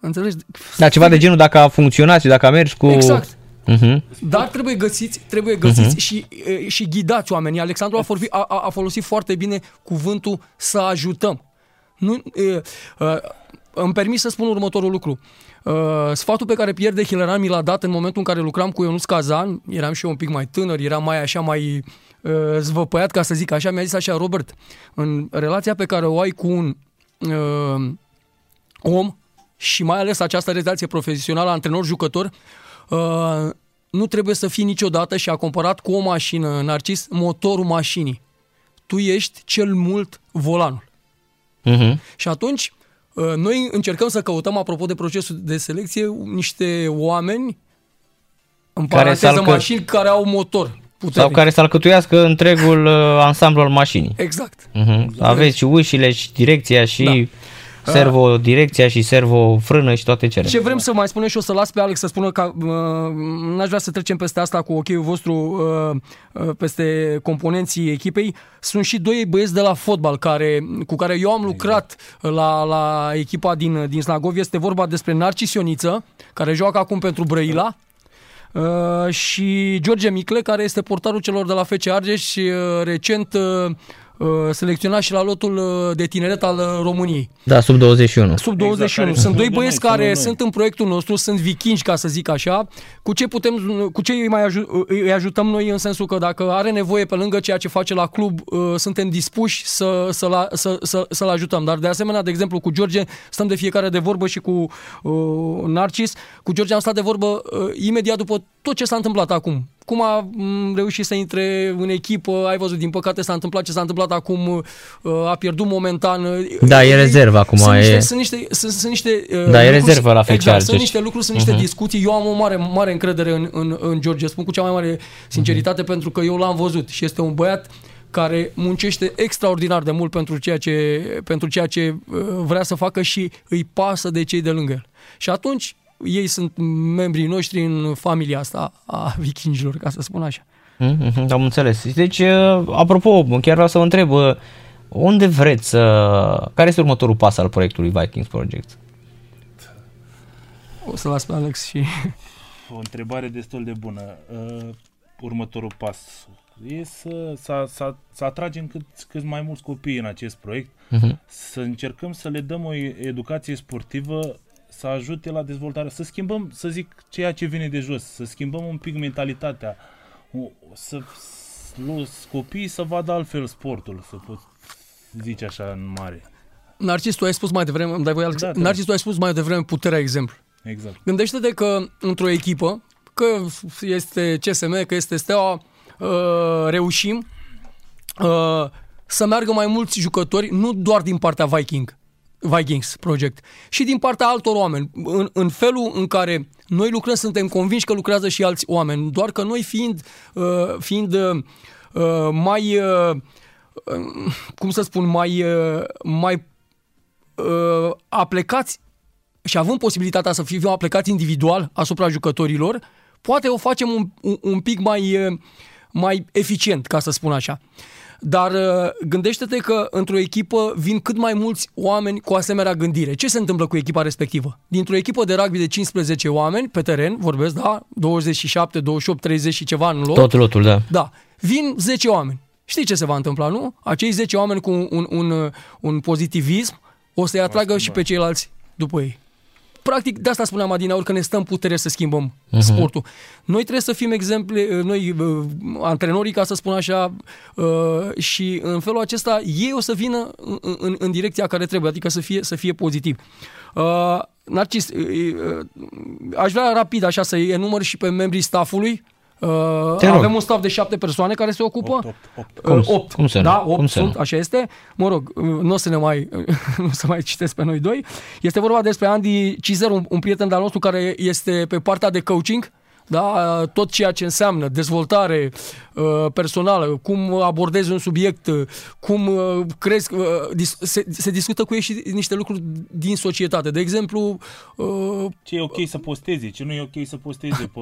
Înțelegi? Da, ceva de genul dacă a funcționat și dacă a mers cu... Exact. Mhm. Dar trebuie găsiți, trebuie găsiți Mhm. și, e, și ghidați oamenii. Alexandru a, forbi, a, a a folosit foarte bine cuvântul să ajutăm. Nu, e, e, îmi permis să spun următorul lucru. E, Sfatul pe care Pierre de Hileran mi l-a dat în momentul în care lucram cu Ionuț Cazan, eram și eu un pic mai tânăr, eram mai așa mai e, zvăpăiat, ca să zic așa, mi-a zis așa, Robert, în relația pe care o ai cu un e, om și mai ales această relație profesională antrenor-jucător, uh, nu trebuie să fii niciodată și a comparat cu o mașină, Narcis, motorul mașinii. Tu ești cel mult volanul. Mhm. Și atunci, uh, noi încercăm să căutăm, apropo de procesul de selecție, niște oameni, în Care paranteză să alcă- mașini, care au motor puternic. Sau care să alcătuiască întregul uh, ansamblu al mașinii. Exact. Mhm. Aveți și ușile și direcția și Da. Servo direcția și servo frână și toate cele. Ce vrem să mai spunem și o să las pe Alex să spună că uh, n-aș vrea să trecem peste asta cu ocheiul vostru uh, uh, peste componenții echipei. Sunt și doi băieți de la fotbal care, cu care eu am lucrat la, la echipa din, din Snagov. Este vorba despre Narcis Ioniță, care joacă acum pentru Brăila. Uh, și George Micle, care este portarul celor de la FC Argeș și uh, recent uh, uh, selecționat și la lotul uh, de tineret al uh, României. Da, sub 21. Sub 21. Exact, care sunt sunt doi de băieți noi, care sunt de noi. sunt în proiectul nostru, sunt vikingi, ca să zic așa. Cu ce putem, cu ce îi, mai aju- îi ajutăm noi în sensul că dacă are nevoie pe lângă ceea ce face la club, uh, suntem dispuși să, să, la, să, să, să-l ajutăm. Dar de asemenea, de exemplu, cu George stăm de fiecare de vorbă și cu uh, Narcis. Cu George am stat de vorbă uh, imediat după tot ce s-a întâmplat acum. Cum a m, reușit să intre în echipă, ai văzut, din păcate s-a întâmplat ce s-a întâmplat acum, uh, a pierdut momentan. uh, Da, e rezervă acum, Sunt e- niște, sunt niște, sunt, sunt niște uh, Da, e lucruri- rezervă la FC Exact, sunt Argeș. niște lucruri, sunt niște Mhm. discuții. Eu am o mare, mare încredere în, în, în George, spun cu cea mai mare sinceritate, Mhm. pentru că eu l-am văzut și este un băiat care muncește extraordinar de mult pentru ceea ce, pentru ceea ce uh, vrea să facă și îi pasă de cei de lângă el. Și atunci ei sunt membrii noștri în familia asta a vikingilor, ca să spun așa. Mhm, Am înțeles. Deci, uh, apropo, chiar vreau să vă întreb, uh, unde vreți să... Care este următorul pas al proiectului Vikings Project? O să las pe Alex și... O întrebare destul de bună. Uh, următorul pas e să, să, să, să atragem cât, cât mai mulți copii în acest proiect, Mhm. să încercăm să le dăm o educație sportivă să ajute la dezvoltare, să schimbăm, să zic, ceea ce vine de jos, să schimbăm un pic mentalitatea, o- să, să copiii să vadă altfel sportul, să pot zice așa în mare. Narcis, tu ai spus mai devreme, îmi dai voie, Alex? Da, da. Narcis, tu ai spus mai devreme puterea exemplu. Exact. Gândește-te că într-o echipă că este CSM, că este Steaua, uh, reușim uh, să meargă mai mulți jucători, nu doar din partea Viking, Vikings Project, și din partea altor oameni. În, în felul în care noi lucrăm, suntem convinși că lucrează și alți oameni, doar că noi fiind, uh, fiind uh, uh, mai, uh, uh, cum să spun, mai, uh, mai uh, aplecați și având posibilitatea să fim aplecați individual asupra jucătorilor, poate o facem un, un, un pic mai, uh, mai eficient, ca să spun așa. Dar uh, gândește-te că într-o echipă vin cât mai mulți oameni cu asemenea gândire. Ce se întâmplă cu echipa respectivă? Dintr-o echipă de rugby de 15 oameni pe teren, vorbesc, da, 27, 28, 30 și ceva în lot. Tot lotul, da. Da. Vin 10 oameni. Știi ce se va întâmpla, nu? Acei 10 oameni cu un, un, un, un pozitivism o să-i atragă și pe ceilalți după ei. Practic, de asta spuneam Adinaur, că ne stăm putere să schimbăm uh-huh. sportul. Noi trebuie să fim exemple, noi, uh, antrenorii, ca să spun așa, uh, și în felul acesta ei o să vină în, în, în direcția care trebuie, adică să fie, să fie pozitiv. Uh, Narcis, uh, uh, aș vrea rapid așa să enumăr și pe membrii staffului, Uh, Te rog. avem un staff de șapte persoane care se ocupă. 8, 8, 8. Cum- 8. cum să nu? Da, 8 Cum să sunt, nu? așa este. Mă rog, uh, nu o să ne mai, <laughs> nu o să mai citesc pe noi doi. Este vorba despre Andy Cizer, un, un prieten de-al nostru care este pe partea de coaching. Da, uh, tot ceea ce înseamnă dezvoltare uh, personală, cum abordezi un subiect, uh, cum uh, crezi, uh, dis- se, se discută cu ei și niște lucruri din societate. De exemplu, uh, Ce e ok să posteze, ce nu e ok să posteze pe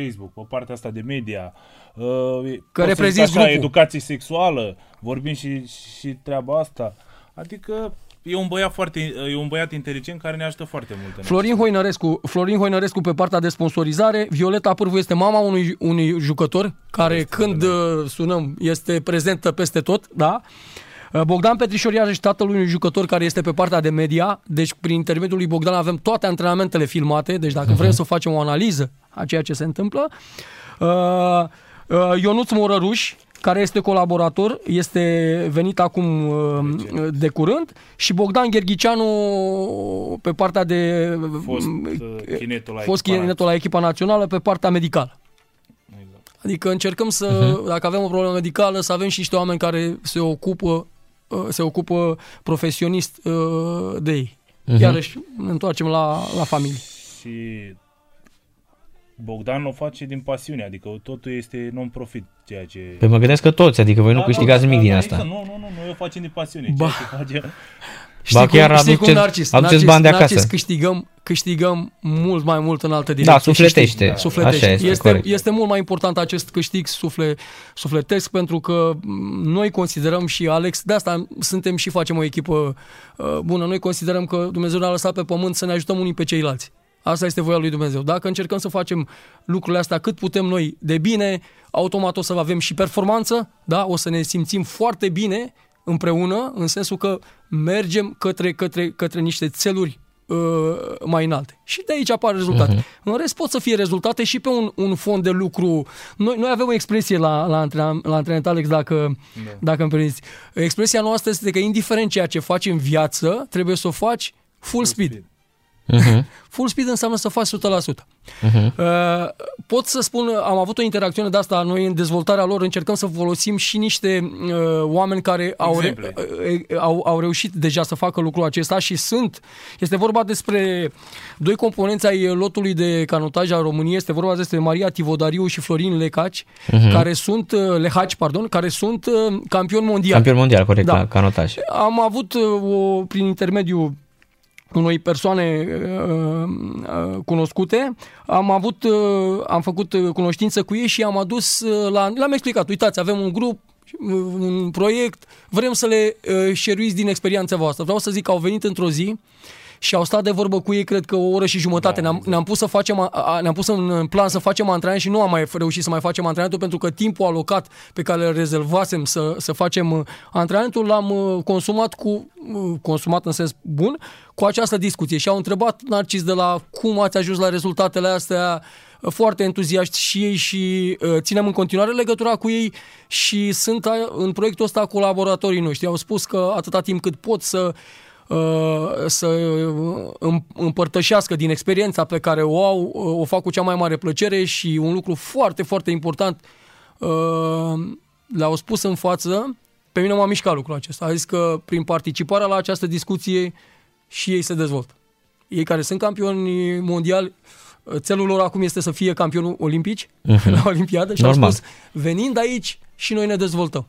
Facebook, pe partea asta de media. Uh, poți să reprezinți zici așa, grupul. educație sexuală, vorbim și, și treaba asta. Adică e un băiat foarte, e un băiat inteligent care ne ajută foarte mult. în Florin Hoinărescu, Florin Hoinărescu pe partea de sponsorizare, Violeta Pârvu este mama unui, unui jucător care este când uh, sunăm este prezentă peste tot, da? Uh, Bogdan Petrișor iarăși tatălui unui jucător care este pe partea de media, deci prin intermediul lui Bogdan avem toate antrenamentele filmate, deci dacă uh-huh. vrem să facem o analiză a ceea ce se întâmplă. Uh, uh, Ionuț Morăruș, care este colaborator, este venit acum uh, de curând și Bogdan Gherghicianu pe partea de Fost, uh, chinetul la fost echipa chinetul la echipa națională pe partea medicală. Adică încercăm să, uh-huh. dacă avem o problemă medicală, să avem și niște oameni care se ocupă uh, se ocupă profesionist uh, de ei. Mhm. Iarăși ne întoarcem la, la familie. Și Bogdan o face din pasiune, adică totul este non-profit, ceea ce... Păi mă gândesc că toți, adică voi nu Da, câștigați da, nimic da, din da, asta. exact, Nu, nu, nu, noi o facem din pasiune. Ba. Ceea ce face... Ba chiar știi aduceți- Narcis, aduceți Narcis, bani de Narcis, acasă. câștigăm, câștigăm mult mai mult în altă direcție. Da, și sufletește. știi, Da. sufletește. Așa este, este, corect. este mult mai important acest câștig sufle, sufletesc pentru că m, noi considerăm și Alex, de asta suntem și facem o echipă uh, bună, noi considerăm că Dumnezeu ne-a lăsat pe pământ să ne ajutăm unii pe ceilalți. Asta este voia lui Dumnezeu. Dacă încercăm să facem lucrurile astea cât putem noi de bine, automat o să avem și performanță, da? o să ne simțim foarte bine împreună, în sensul că mergem către, către, către niște țeluri uh, mai înalte. Și de aici apar rezultate. Mhm. Uh-huh. În rest pot să fie rezultate și pe un, un fond de lucru. Noi, noi avem o expresie la, la, antren, la antrenament, Alex, dacă, da. dacă îmi permiți. Expresia noastră este că indiferent ceea ce faci în viață, trebuie să o faci full speed. Mhm. <laughs> Full speed înseamnă să faci 100%. Mhm. Uh, pot să spun, am avut o interacțiune de asta, noi în dezvoltarea lor încercăm să folosim și niște uh, oameni care au, re, Exemple. uh, au, au reușit deja să facă lucrul acesta și sunt, este vorba despre doi componenți ai lotului de canotaj al României, este vorba despre Maria Tivodariu și Florin Lecaci, Mhm. care sunt, uh, Lehaci, pardon, care sunt uh, campioni mondiali. Campion mondial, corect, Da. la canotaj. Am avut uh, o, prin intermediul unei persoane uh, uh, cunoscute, am avut, uh, am făcut uh, cunoștință cu ei și am adus uh, la, le-am explicat, uitați, avem un grup, uh, un proiect, vrem să le uh, șeruiți din experiența voastră. Vreau să zic că au venit într-o zi și au stat de vorbă cu ei, cred că o oră și jumătate. Da, ne-am, ne-am pus să facem, a- a, ne-am pus în plan să facem antrenament și nu am mai reușit să mai facem antrenamentul pentru că timpul alocat pe care îl rezervasem să, să facem uh, antrenamentul l-am uh, consumat cu uh, consumat în sens bun cu această discuție și au întrebat Narcis de la cum ați ajuns la rezultatele astea uh, foarte entuziaști și ei și uh, ținem în continuare legătura cu ei și sunt uh, în proiectul ăsta colaboratorii noștri. Au spus că atâta timp cât pot să uh, să îm- împărtășească din experiența pe care o au, uh, o fac cu cea mai mare plăcere și un lucru foarte, foarte important, uh, le-au spus în față, pe mine m-a mișcat lucrul acesta. A zis că prin participarea la această discuție și ei se dezvoltă. Ei care sunt campioni mondiali, țelul lor acum este să fie campioni olimpici Mhm. <laughs> la Olimpiadă și Normal. au spus, venind aici și noi ne dezvoltăm.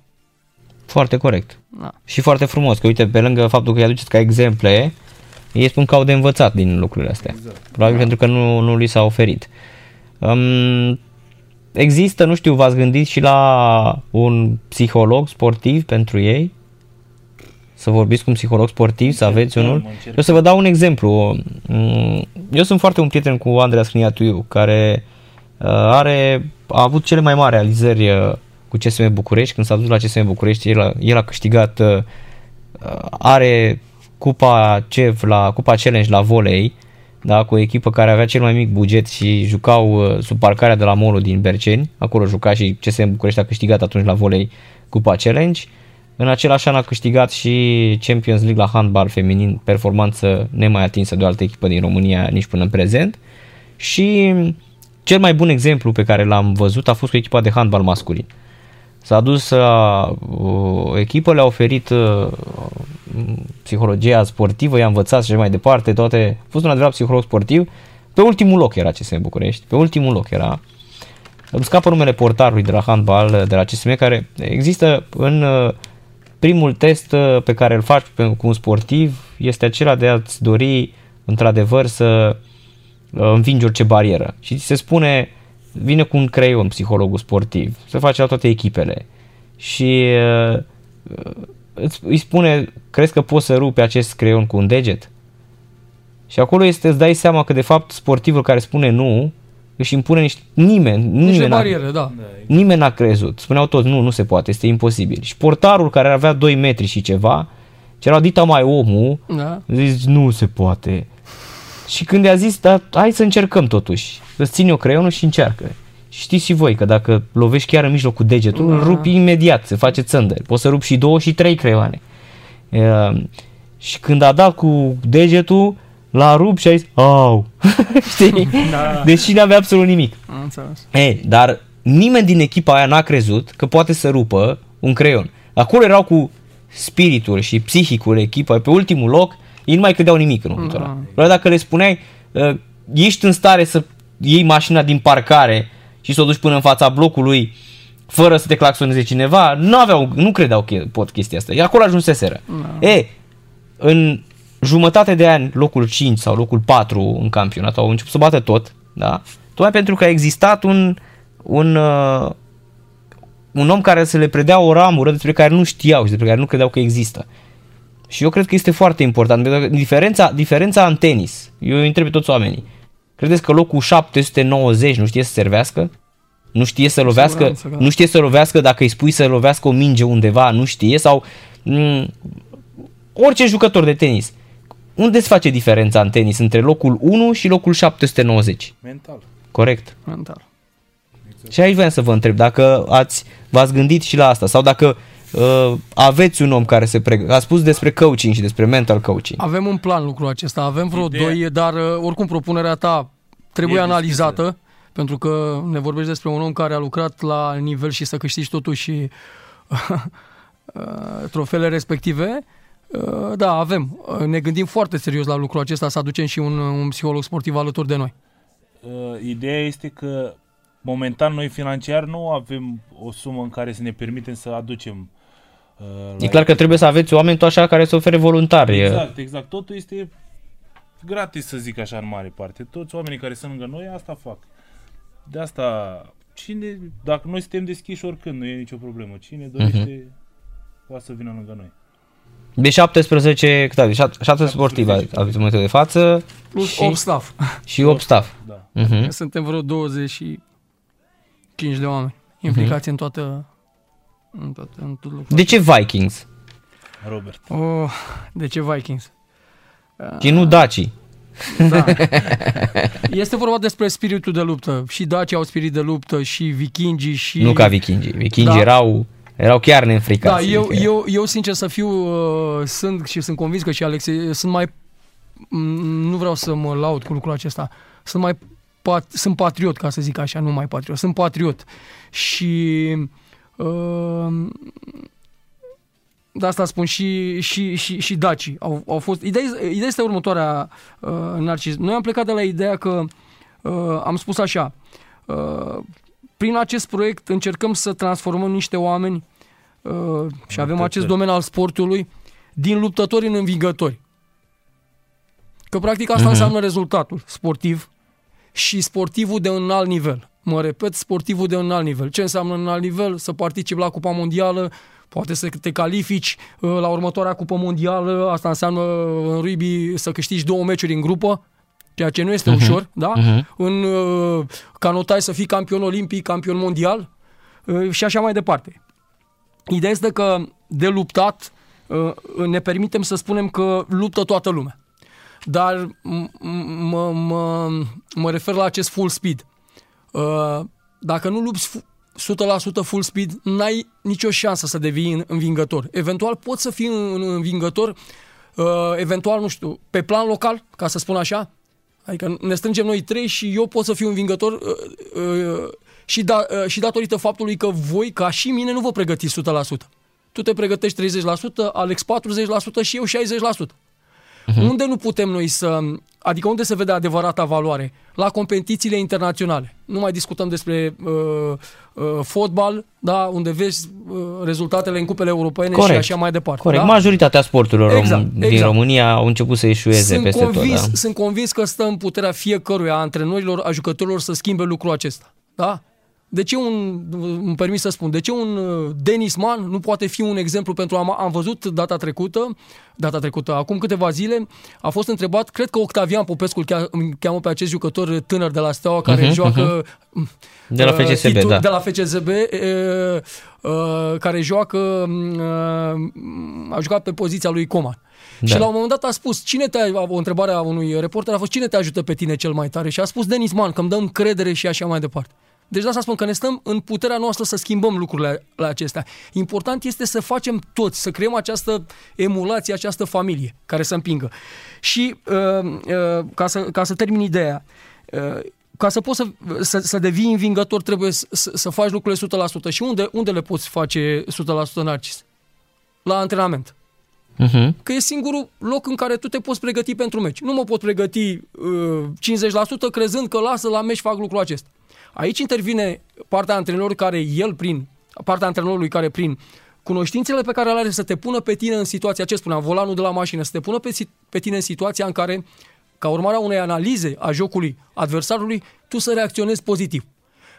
Foarte corect. Da. Și foarte frumos, că uite, pe lângă faptul că îi aduceți ca exemple, ei spun că au de învățat din lucrurile astea. Exact. Probabil pentru că nu, nu li s-a oferit. Um, există, nu știu, v-ați gândit și la un psiholog sportiv pentru ei? Să vorbiți cu un psiholog sportiv, să aveți unul? încercăm. Eu să vă dau un exemplu. Mm, Eu sunt foarte un prieten cu Andreea Scriniatuiu, care uh, are, a avut cele mai mari realizări uh, cu CSM București. Când s-a dus la CSM București, el a, el a câștigat, uh, uh, are cupa CEV la Cupa Challenge la volei, da, cu o echipă care avea cel mai mic buget și jucau uh, sub parcarea de la Molo din Berceni. Acolo juca și CSM București a câștigat atunci la volei Cupa Challenge. În același an a câștigat și Champions League la handbal feminin, performanță nemai atinsă de o altă echipă din România nici până în prezent. Și cel mai bun exemplu pe care l-am văzut a fost cu echipa de handbal masculin. S-a dus la o echipă, le-a oferit uh, psihologia sportivă, i-a învățat și așa mai departe, toate. A fost un adevărat psiholog sportiv. Pe ultimul loc era CSM București, pe ultimul loc era. Îmi scapă numele portarului de la handbal, de la CSM, care există în uh, primul test uh, pe care îl faci pe- cu un sportiv, este acela de a-ți dori într-adevăr să uh, învingi orice barieră. Și ți se spune, vine cu un creion psihologul sportiv, se face la toate echipele și uh, îți, îi spune, crezi că poți să rupi acest creion cu un deget? Și acolo este, îți dai seama că de fapt sportivul care spune nu, își impune niște, nimeni, Niște nimeni, n-a- bariere, da. nimeni n-a crezut. Spuneau toți, nu, nu se poate, este imposibil. Și portarul care avea 2 metri și ceva, ce era dita mai omul, Da. Zici, nu se poate. Și când i-a zis, da, hai să încercăm totuși. Îți țin eu creionul și încearcă. Și știți și voi că dacă lovești chiar în mijloc cu degetul, Da. îl rupi imediat, se face țândări. Poți să rupi și două și trei creioane. Uh, și când a dat cu degetul, l-a rupt și a zis, au, <laughs> știi? Da. Deși n-avea absolut nimic. Am înțeles. E, dar nimeni din echipa aia n-a crezut că poate să rupă un creion. Acolo erau cu spiritul și psihicul echipei pe ultimul loc, ei nu mai credeau nimic în momentul ăla. Doar dacă le spuneai, uh, ești în stare să iei mașina din parcare și să o duci până în fața blocului fără să te claxoneze cineva, nu aveau, nu credeau că pot chestia asta. Iar acolo ajunseseră. E, în jumătate de ani, locul 5 sau locul 4 în campionat au început să bată tot, da? Tocmai pentru că a existat un, un, uh, un om care să le predea o ramură despre care nu știau și despre care nu credeau că există. Și eu cred că este foarte important. Pentru că diferența, diferența în tenis, eu îi întreb pe toți oamenii, credeți că locul 790 nu știe să servească? Nu știe să lovească, siguranță, da. nu știe să lovească dacă îi spui să lovească o minge undeva, nu știe sau m- orice jucător de tenis. Unde se face diferența în tenis între locul 1 și locul 790? Mental. Corect. Mental. Și aici vreau să vă întreb dacă ați, v-ați gândit și la asta sau dacă uh, aveți un om care se pregătește. Ați spus despre coaching și despre mental coaching. Avem un plan lucrul acesta, avem vreo Ideea- doi, dar uh, oricum propunerea ta trebuie E analizată, pentru că ne vorbești despre un om care a lucrat la nivel și să câștigi totuși <laughs> uh, trofele respective. Uh, Da, avem. Uh, Ne gândim foarte serios la lucrul acesta, să aducem și un, un psiholog sportiv alături de noi. Uh, ideea este că momentan noi financiar nu avem o sumă în care să ne permitem să aducem uh, E clar că trebuie să aveți oameni tot așa care să ofere voluntari. Exact, exact. Totul este gratis, să zic așa, în mare parte. Toți oamenii care sunt lângă noi asta fac. De asta, cine, dacă noi suntem deschiși oricând, nu e nicio problemă. Cine dorește, poate să vină lângă noi. De 17, cât aveți? 17 sportivi aveți în momentul de față. Plus și, 8 staff. Și 8 staff. Da. Uh-huh. Suntem vreo 25 de oameni implicați în toată... În toată în tot lucrul De ce Vikings? Robert. Oh, de ce Vikings? Și nu Daci. Da. <laughs> Este vorba despre spiritul de luptă. Și Daci au spirit de luptă, și vikingii, și... Nu ca vikingii. Vikingii Da. erau Erau chiar Da, neînfricați. eu, adică- eu, eu sincer să fiu, uh, sunt și sunt convins că și Alex, sunt mai, m, nu vreau să mă laud cu lucrul acesta, sunt mai, pat, sunt patriot, ca să zic așa, nu mai patriot, sunt patriot. Și uh, de asta spun și, și, și, și Daci au, au fost. Ideea, ideea este următoarea, uh, Narcis. Noi am plecat de la ideea că uh, am spus așa, uh, prin acest proiect încercăm să transformăm niște oameni uh, și avem acest domeniu al sportului din luptători în învingători. Că practic asta Mhm. înseamnă rezultatul sportiv și sportivul de un alt nivel. Mă repet, sportivul de un alt nivel. Ce înseamnă un alt nivel? Să participi la Cupa Mondială, poate să te califici uh, la următoarea Cupă Mondială, asta înseamnă uh, în rugby să câștigi două meciuri în grupă, ceea ce nu este Mhm. ușor, da? Mhm. În uh, canotai să fii campion olimpic, campion mondial uh, și așa mai departe. Ideea este că de luptat uh, ne permitem să spunem că luptă toată lumea. Dar m- m- mă, mă, mă refer la acest full speed. Uh, Dacă nu lupți fu- 100% full speed, n-ai nicio șansă să devii în- învingător. Eventual poți să fii un învingător, uh, eventual, nu știu, pe plan local, ca să spun așa. Adică ne strângem noi trei și eu pot să fiu învingător uh, uh, și, da, uh, și datorită faptului că voi, ca și mine, nu vă pregătiți 100%. Tu te pregătești 30%, Alex 40% și eu 60%. Uh-huh. Unde nu putem noi să... Adică unde se vede adevărata valoare? La competițiile internaționale. Nu mai discutăm despre uh, uh, fotbal, da, unde vezi uh, rezultatele în cupele europene și așa mai departe. Corect. Da? Majoritatea sporturilor Exact, rom- din exact. România au început să eșueze sunt peste convins, tot. Da? Sunt convins că stă în puterea fiecăruia, a antrenorilor, a jucătorilor să schimbe lucrul acesta. Da? De ce un, îmi permis să spun, de ce un uh, Denis Mann nu poate fi un exemplu pentru, am, am văzut data trecută, data trecută, acum câteva zile, a fost întrebat, cred că Octavian Popescu îl chea- îl cheamă pe acest jucător tânăr de la Steaua, care Mhm, joacă... De la uh, FCSB, titul- da. De la FCSB, uh, uh, care joacă, uh, a jucat pe poziția lui Coman. Da. Și la un moment dat a spus, cine te o întrebare a unui reporter a fost, cine te ajută pe tine cel mai tare? Și a spus Denis Man, că îmi dă încredere și așa mai departe. Deci de asta spun că ne stăm în puterea noastră să schimbăm lucrurile la acestea. Important este să facem toți, să creăm această emulație, această familie care să împingă. Și uh, uh, ca, să, ca să termin ideea, uh, ca să poți să, să, să devii învingător trebuie să, să, să faci lucrurile 100%. Și unde, unde le poți face 100% Narcis? La antrenament. Uh-huh. Că e singurul loc în care tu te poți pregăti pentru meci. Nu mă pot pregăti uh, 50% crezând că lasă la meci fac lucrul acesta. Aici intervine partea antrenorului care el prin partea antrenorului care prin cunoștințele pe care le are să te pună pe tine în situația, ce spuneam, volanul de la mașină, să te pună pe, si- pe tine în situația în care, ca urmare a unei analize a jocului adversarului, tu să reacționezi pozitiv.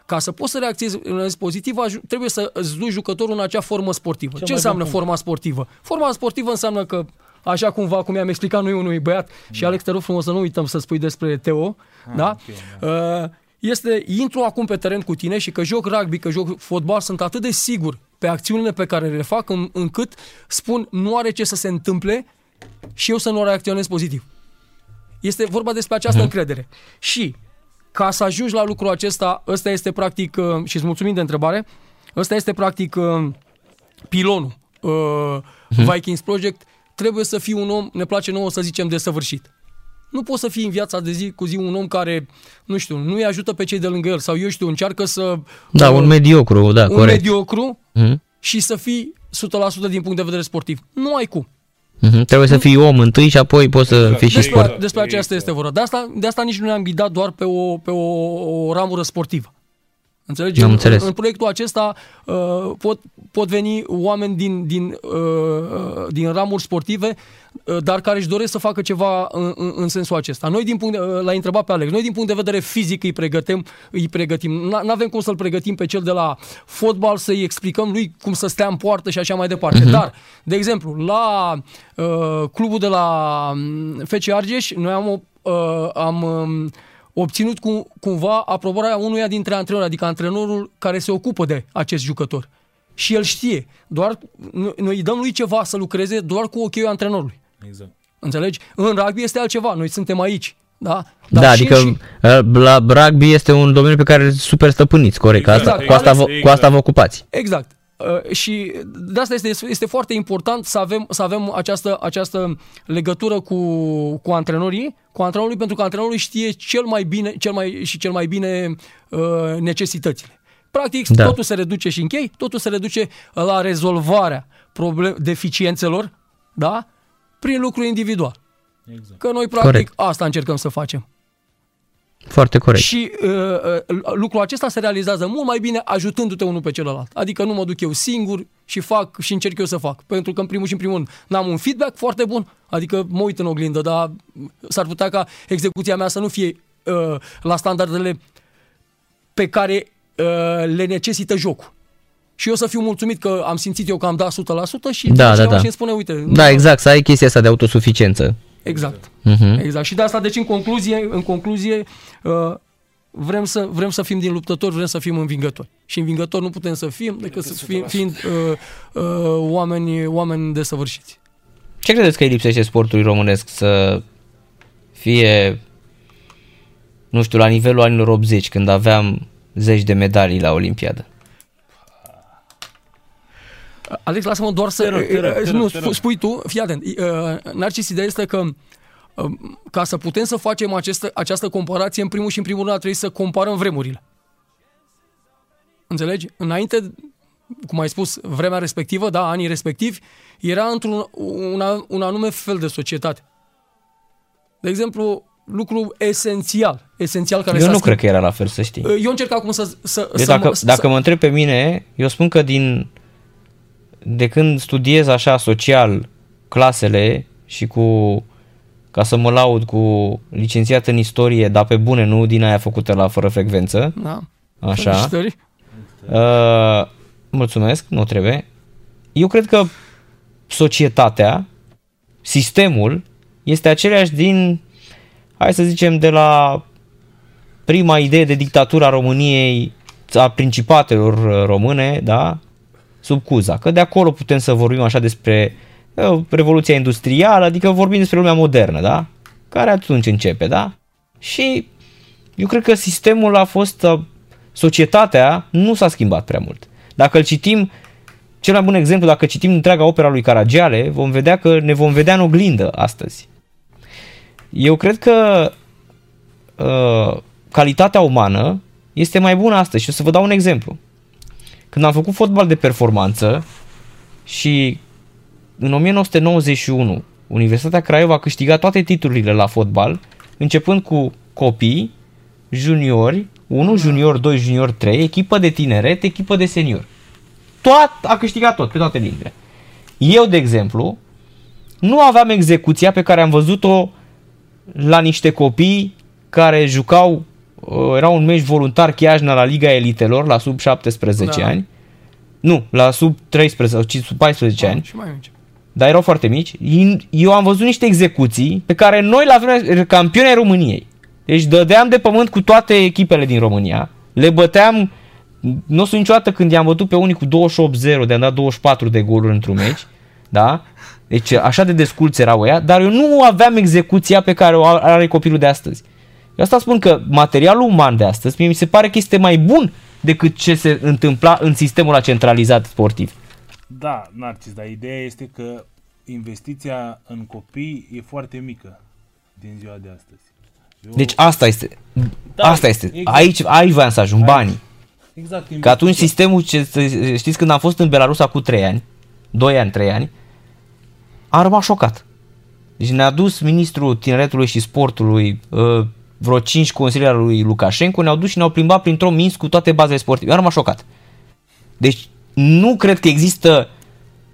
Ca să poți să reacționezi pozitiv, aj- trebuie să îți duci jucătorul în acea formă sportivă. Cel Ce mai înseamnă bun punct. forma sportivă? Forma sportivă înseamnă că, așa cumva, cum i-am explicat noi unui băiat, și Alex, te rog frumos să nu uităm să spui despre Teo, da? Uh, este, intru acum pe teren cu tine și că joc rugby, că joc fotbal, sunt atât de sigur pe acțiunile pe care le fac în, încât spun nu are ce să se întâmple și eu să nu reacționez pozitiv. Este vorba despre această Mhm. încredere. Și ca să ajungi la lucrul acesta, ăsta este practic, uh, și îți mulțumim de întrebare, ăsta este practic uh, pilonul uh, Vikings Project, trebuie să fii un om, ne place nouă să zicem, desăvârșit. Nu poți să fii în viața de zi cu zi un om care, nu știu, nu îi ajută pe cei de lângă el sau eu știu, încearcă să... Da, uh, un mediocru, da, un corect. mediocru Mhm. și să fii 100% din punct de vedere sportiv. Nu ai cum. Mhm. Trebuie să fii om întâi și apoi poți să fii și Despre, sport. despre aceasta este vorba. De asta, de asta nici nu ne-am ghidat doar pe o, pe o, o ramură sportivă. Înțelegi? Am în, înțeles. în proiectul acesta uh, pot, pot veni oameni din, din, uh, uh, din ramuri sportive, uh, dar care își doresc să facă ceva în, în, în sensul acesta. Noi, din punct de, uh, l-a întrebat pe Alex, noi din punct de vedere fizic îi pregătim, îi pregătim. Nu avem cum să-l pregătim pe cel de la fotbal, să-i explicăm lui cum să stea în poartă și așa mai departe. Mhm. Dar, de exemplu, la uh, clubul de la um, FC Argeș, noi am, o- uh, am um, obținut cu, cumva aprobarea unuia dintre antrenori, adică antrenorul care se ocupă de acest jucător. Și el știe. Doar noi, noi îi dăm lui ceva să lucreze doar cu ochiul antrenorului. Exact. Înțelegi? În rugby este altceva. Noi suntem aici. Da? Da, Dar adică și, uh, la rugby este un domeniu pe care îl super stăpâniți, corect. Exact, asta, cu, asta vă, cu asta vă ocupați. Exact. Uh, și de asta este, este foarte important să avem, să avem această, această legătură cu, cu antrenorii, cu antrenorii, pentru că antrenorii știe cel mai bine, cel mai, și cel mai bine uh, necesitățile. Practic, da. totul se reduce și închei, totul se reduce la rezolvarea problem, deficiențelor, da? Prin lucru individual. Exact. Că noi, practic, Corect. asta încercăm să facem. Foarte corect. Și uh, uh, lucrul acesta se realizează mult mai bine ajutându-te unul pe celălalt. Adică nu mă duc eu singur și fac și încerc eu să fac. Pentru că în primul și în primul rând n-am un feedback foarte bun, adică mă uit în oglindă, dar s-ar putea ca execuția mea să nu fie uh, la standardele pe care uh, le necesită jocul. Și eu să fiu mulțumit că am simțit eu că am dat 100% și da, da, da. și îmi spune, uite... Da, exact, să ai chestia asta de autosuficiență. Exact. Uh-huh. Exact. Și de asta, deci, în concluzie, în concluzie uh, vrem, să, vrem să fim din luptători, vrem să fim învingători. Și învingători nu putem să fim decât să fim, fiind uh, uh, oameni, oameni desăvârșiți. Ce credeți că îi lipsește sportului românesc să fie, nu știu, la nivelul anilor 80, când aveam zeci de medalii la Olimpiadă? Alex, lasă-mă doar să... Te rog, te rog, te rog, nu, te rog. spui tu, fii atent. Narcis, ideea este că ca să putem să facem această, această comparație, în primul și în primul rând trebuie să comparăm vremurile. Înțelegi? Înainte, cum ai spus, vremea respectivă, da, anii respectivi, era într-un un, un anume fel de societate. De exemplu, lucru esențial, esențial care Eu nu cred că era la fel, să știi. Eu încerc acum să... să, să dacă, mă, dacă să... mă întreb pe mine, eu spun că din de când studiez așa social clasele și cu ca să mă laud cu licențiat în istorie, dar pe bune, nu din aia făcută la fără frecvență. Da. Așa. Uh, mulțumesc, nu trebuie. Eu cred că societatea, sistemul, este același din, hai să zicem, de la prima idee de dictatura României, a principatelor române, da? Sub Cuza, că de acolo putem să vorbim așa despre uh, revoluția industrială, adică vorbim despre lumea modernă, da? Care atunci începe, da? Și eu cred că sistemul a fost, uh, societatea nu s-a schimbat prea mult. Dacă îl citim, cel mai bun exemplu, dacă citim întreaga opera lui Caragiale, vom vedea că ne vom vedea în oglindă astăzi. Eu cred că uh, calitatea umană este mai bună astăzi și o să vă dau un exemplu. Când am făcut fotbal de performanță și în 1991 Universitatea Craiova a câștigat toate titlurile la fotbal, începând cu copii, juniori, 1, junior 2, junior 3, echipă de tineret, echipă de senior. Tot, a câștigat tot, pe toate limbile. Eu, de exemplu, nu aveam execuția pe care am văzut-o la niște copii care jucau Uh, era un meci voluntar Chiajna la Liga Elitelor, la sub 17 da. ani. Nu, la sub 13 sau sub 14 da, ani. Și mai mici. Dar erau foarte mici. Eu am văzut niște execuții pe care noi la vremea campioni ai României. Deci dădeam de pământ cu toate echipele din România. Le băteam nu o să niciodată când i-am bătut pe unii cu 28-0, de am dat 24 de goluri într-un meci. Da? Deci așa de desculți erau ea, dar eu nu aveam execuția pe care o are copilul de astăzi. Eu asta spun că materialul uman de astăzi, mie mi se pare că este mai bun decât ce se întâmpla în sistemul centralizat sportiv. Da, Narcis, dar ideea este că investiția în copii e foarte mică din ziua de astăzi. Eu... Deci asta este. Da, asta este. Exact. Aici, aici voiam să ajung, banii. Exact. Că atunci sistemul, ce, știți, când am fost în Belarus acum 3 ani, 2 ani, 3 ani, am rămas șocat. Deci ne-a dus ministrul tineretului și sportului, uh, vreo 5 consilieri lui Lukashenko ne-au dus și ne-au plimbat printr-o Minsk cu toate bazele sportive. Eu am rămas șocat. Deci nu cred că există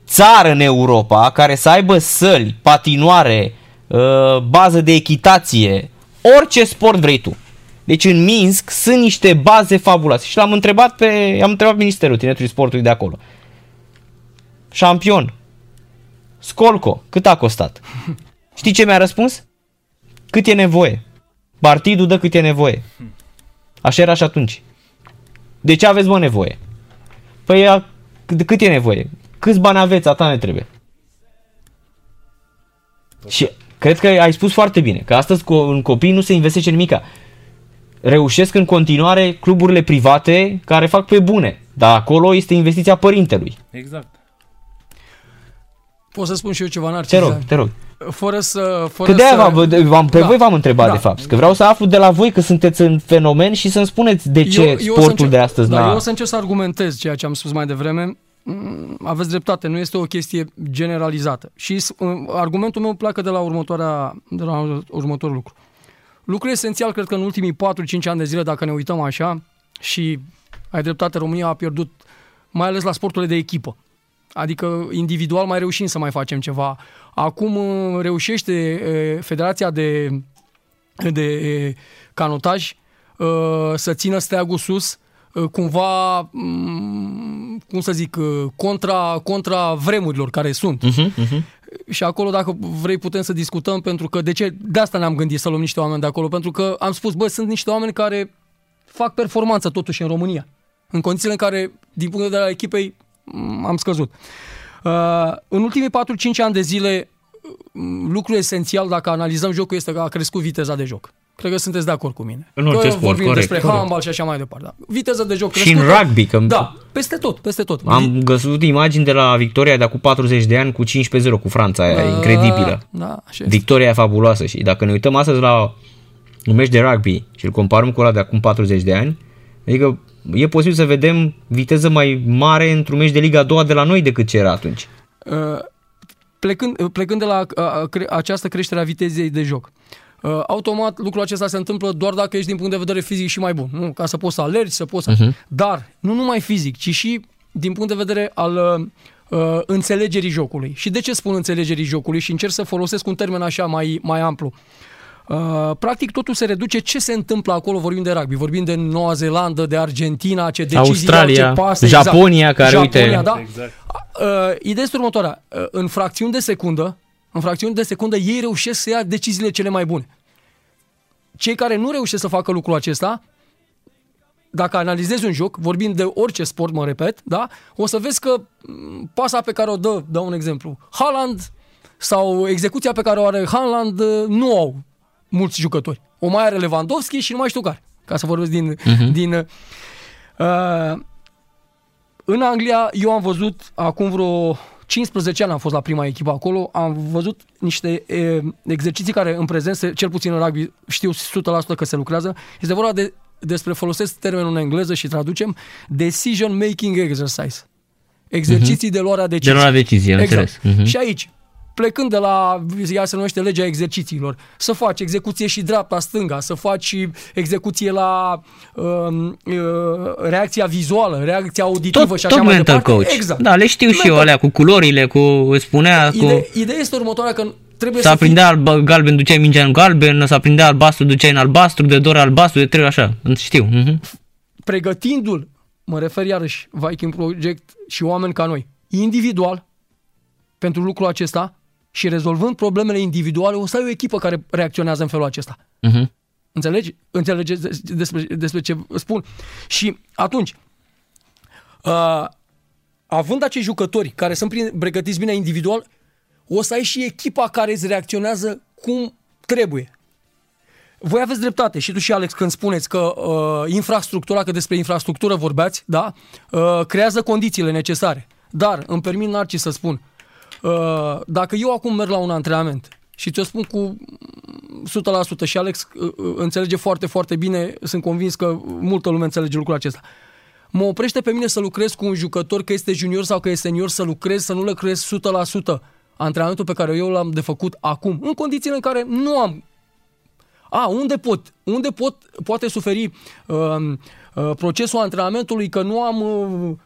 țară în Europa care să aibă săli, patinoare, uh, bază de echitație, orice sport vrei tu. Deci în Minsk sunt niște baze fabuloase. Și l-am întrebat pe, am întrebat Ministerul Tineretului Sportului de acolo. Șampion. Scolco, cât a costat? Știi ce mi-a răspuns? Cât e nevoie. Partidul dă cât e nevoie. Așa era și atunci. De ce aveți, mă, nevoie? Păi, de cât e nevoie? Câți bani aveți, atâta ne trebuie. Și cred că ai spus foarte bine, că astăzi în copii nu se investește nimica. Reușesc în continuare cluburile private care fac pe bune. Dar acolo este investiția părintelui. Exact. Pot să spun și eu ceva, Narcis? Te rog, te rog. Fără să... Fără Că de-aia să... v-am, v-am, pe Da. voi v-am întrebat Da. de fapt. Că vreau să aflu de la voi că sunteți în fenomen și să-mi spuneți de ce Eu- eu o să sportul încerc- de astăzi da, n-a... Eu o să încerc să argumentez ceea ce am spus mai devreme. Mm, Aveți dreptate, nu este o chestie generalizată. Și s- uh, argumentul meu pleacă de la, următoarea, de la următorul lucru. Lucrul esențial, cred că în ultimii 4-5 ani de zile, dacă ne uităm așa, și ai dreptate, România a pierdut, mai ales la sporturile de echipă. Adică individual mai reușim să mai facem ceva. Acum uh, reușește uh, Federația de, de uh, canotaj uh, să țină steagul sus, uh, cumva, mm, cum să zic, uh, contra, contra vremurilor care sunt. Mhm, mhm. Și acolo, dacă vrei, putem să discutăm, pentru că de ce? De asta ne-am gândit să luăm niște oameni de acolo, pentru că am spus, bă, sunt niște oameni care fac performanță totuși în România, în condițiile în care, din punct de vedere al echipei, m, am scăzut. Uh, în ultimii 4-5 ani de zile, m, lucrul esențial, dacă analizăm jocul, este că a crescut viteza de joc. Cred că sunteți de acord cu mine. În orice că sport, vorbim corect, despre corect. handbal și așa mai departe. Da. Viteză de joc Și în crescută. rugby, că Da, peste tot, peste tot. am găsit imagini de la victoria de acum 40 de ani cu 15-0 cu Franța, aia, Da, incredibilă. Da, așa este. Victoria e fabuloasă și dacă ne uităm astăzi la un meci de rugby și îl comparăm cu ăla de acum 40 de ani, adică e posibil să vedem viteză mai mare într-un meci de Liga a doua de la noi decât ce era atunci. Uh, plecând, plecând de la uh, cre- această creștere a vitezei de joc. Uh, automat lucrul acesta se întâmplă doar dacă ești din punct de vedere fizic și mai bun. Nu? Ca să poți să alergi, să poți să... Mhm. Dar nu numai fizic, ci și din punct de vedere al uh, uh, înțelegerii jocului. Și de ce spun înțelegerii jocului? Și încerc să folosesc un termen așa mai, mai amplu. Uh, practic totul se reduce ce se întâmplă acolo, vorbim de rugby, vorbim de Noua Zeelandă, de Argentina, ce decizii Australia, iau, ce pase, Japonia, care, Japonia, uite- da? Exact. Uh, ideea este următoarea. Uh, în fracțiuni de secundă, în fracțiuni de secundă, ei reușesc să ia deciziile cele mai bune. Cei care nu reușesc să facă lucrul acesta, dacă analizezi un joc, vorbim de orice sport, mă repet, da? o să vezi că m, pasa pe care o dă, dau un exemplu, Haaland sau execuția pe care o are Haaland uh, nu au mulți jucători. O mai are Lewandowski și nu mai știu care, ca să vorbesc din... Mhm. din uh, în Anglia, eu am văzut acum vreo 15 ani am fost la prima echipă acolo, am văzut niște e, exerciții care în prezent, se, cel puțin în rugby, știu 100% că se lucrează. Este vorba de, despre, folosesc termenul în engleză și traducem, decision making exercise. Exerciții de luarea Mhm. De deciziei. luarea decizie, am exact. înțeles. Mhm. Și aici, plecând de la, ea se numește legea exercițiilor, să faci execuție și dreapta, stânga, să faci și execuție la um, uh, reacția vizuală, reacția auditivă Tot, și așa tot mai mental departe. coach. Exact. Da, le știu și eu Mental. alea cu culorile, cu îți spunea, cu... Ide- ideea este următoarea că trebuie să să fii, aprindea alb, galben, duceai mingea în galben, să aprindea albastru, duceai în albastru, de dor albastru, de trei așa. Știu. Mhm. pregătindu-l, mă refer iarăși Viking Project și oameni ca noi, individual, pentru lucrul acesta și rezolvând problemele individuale, o să ai o echipă care reacționează în felul acesta. Mhm. Înțelegi? Înțelegeți des- despre, despre ce spun? Și atunci, uh, având acești jucători care sunt prin- pregătiți bine individual, o să ai și echipa care îți reacționează cum trebuie. Voi aveți dreptate și tu și Alex când spuneți că uh, infrastructura, că despre infrastructură vorbeați, da, uh, creează condițiile necesare. Dar îmi permit Narcis să spun, uh, dacă eu acum merg la un antrenament și ți-o spun cu 100% și Alex uh, uh, înțelege foarte, foarte bine, sunt convins că multă lume înțelege lucrul acesta. Mă oprește pe mine să lucrez cu un jucător, că este junior sau că este senior, să lucrez, să nu lucrez 100% antrenamentul pe care eu l-am de făcut acum, în condițiile în care nu am a, unde pot? Unde pot, poate suferi uh, uh, procesul antrenamentului că nu am, uh,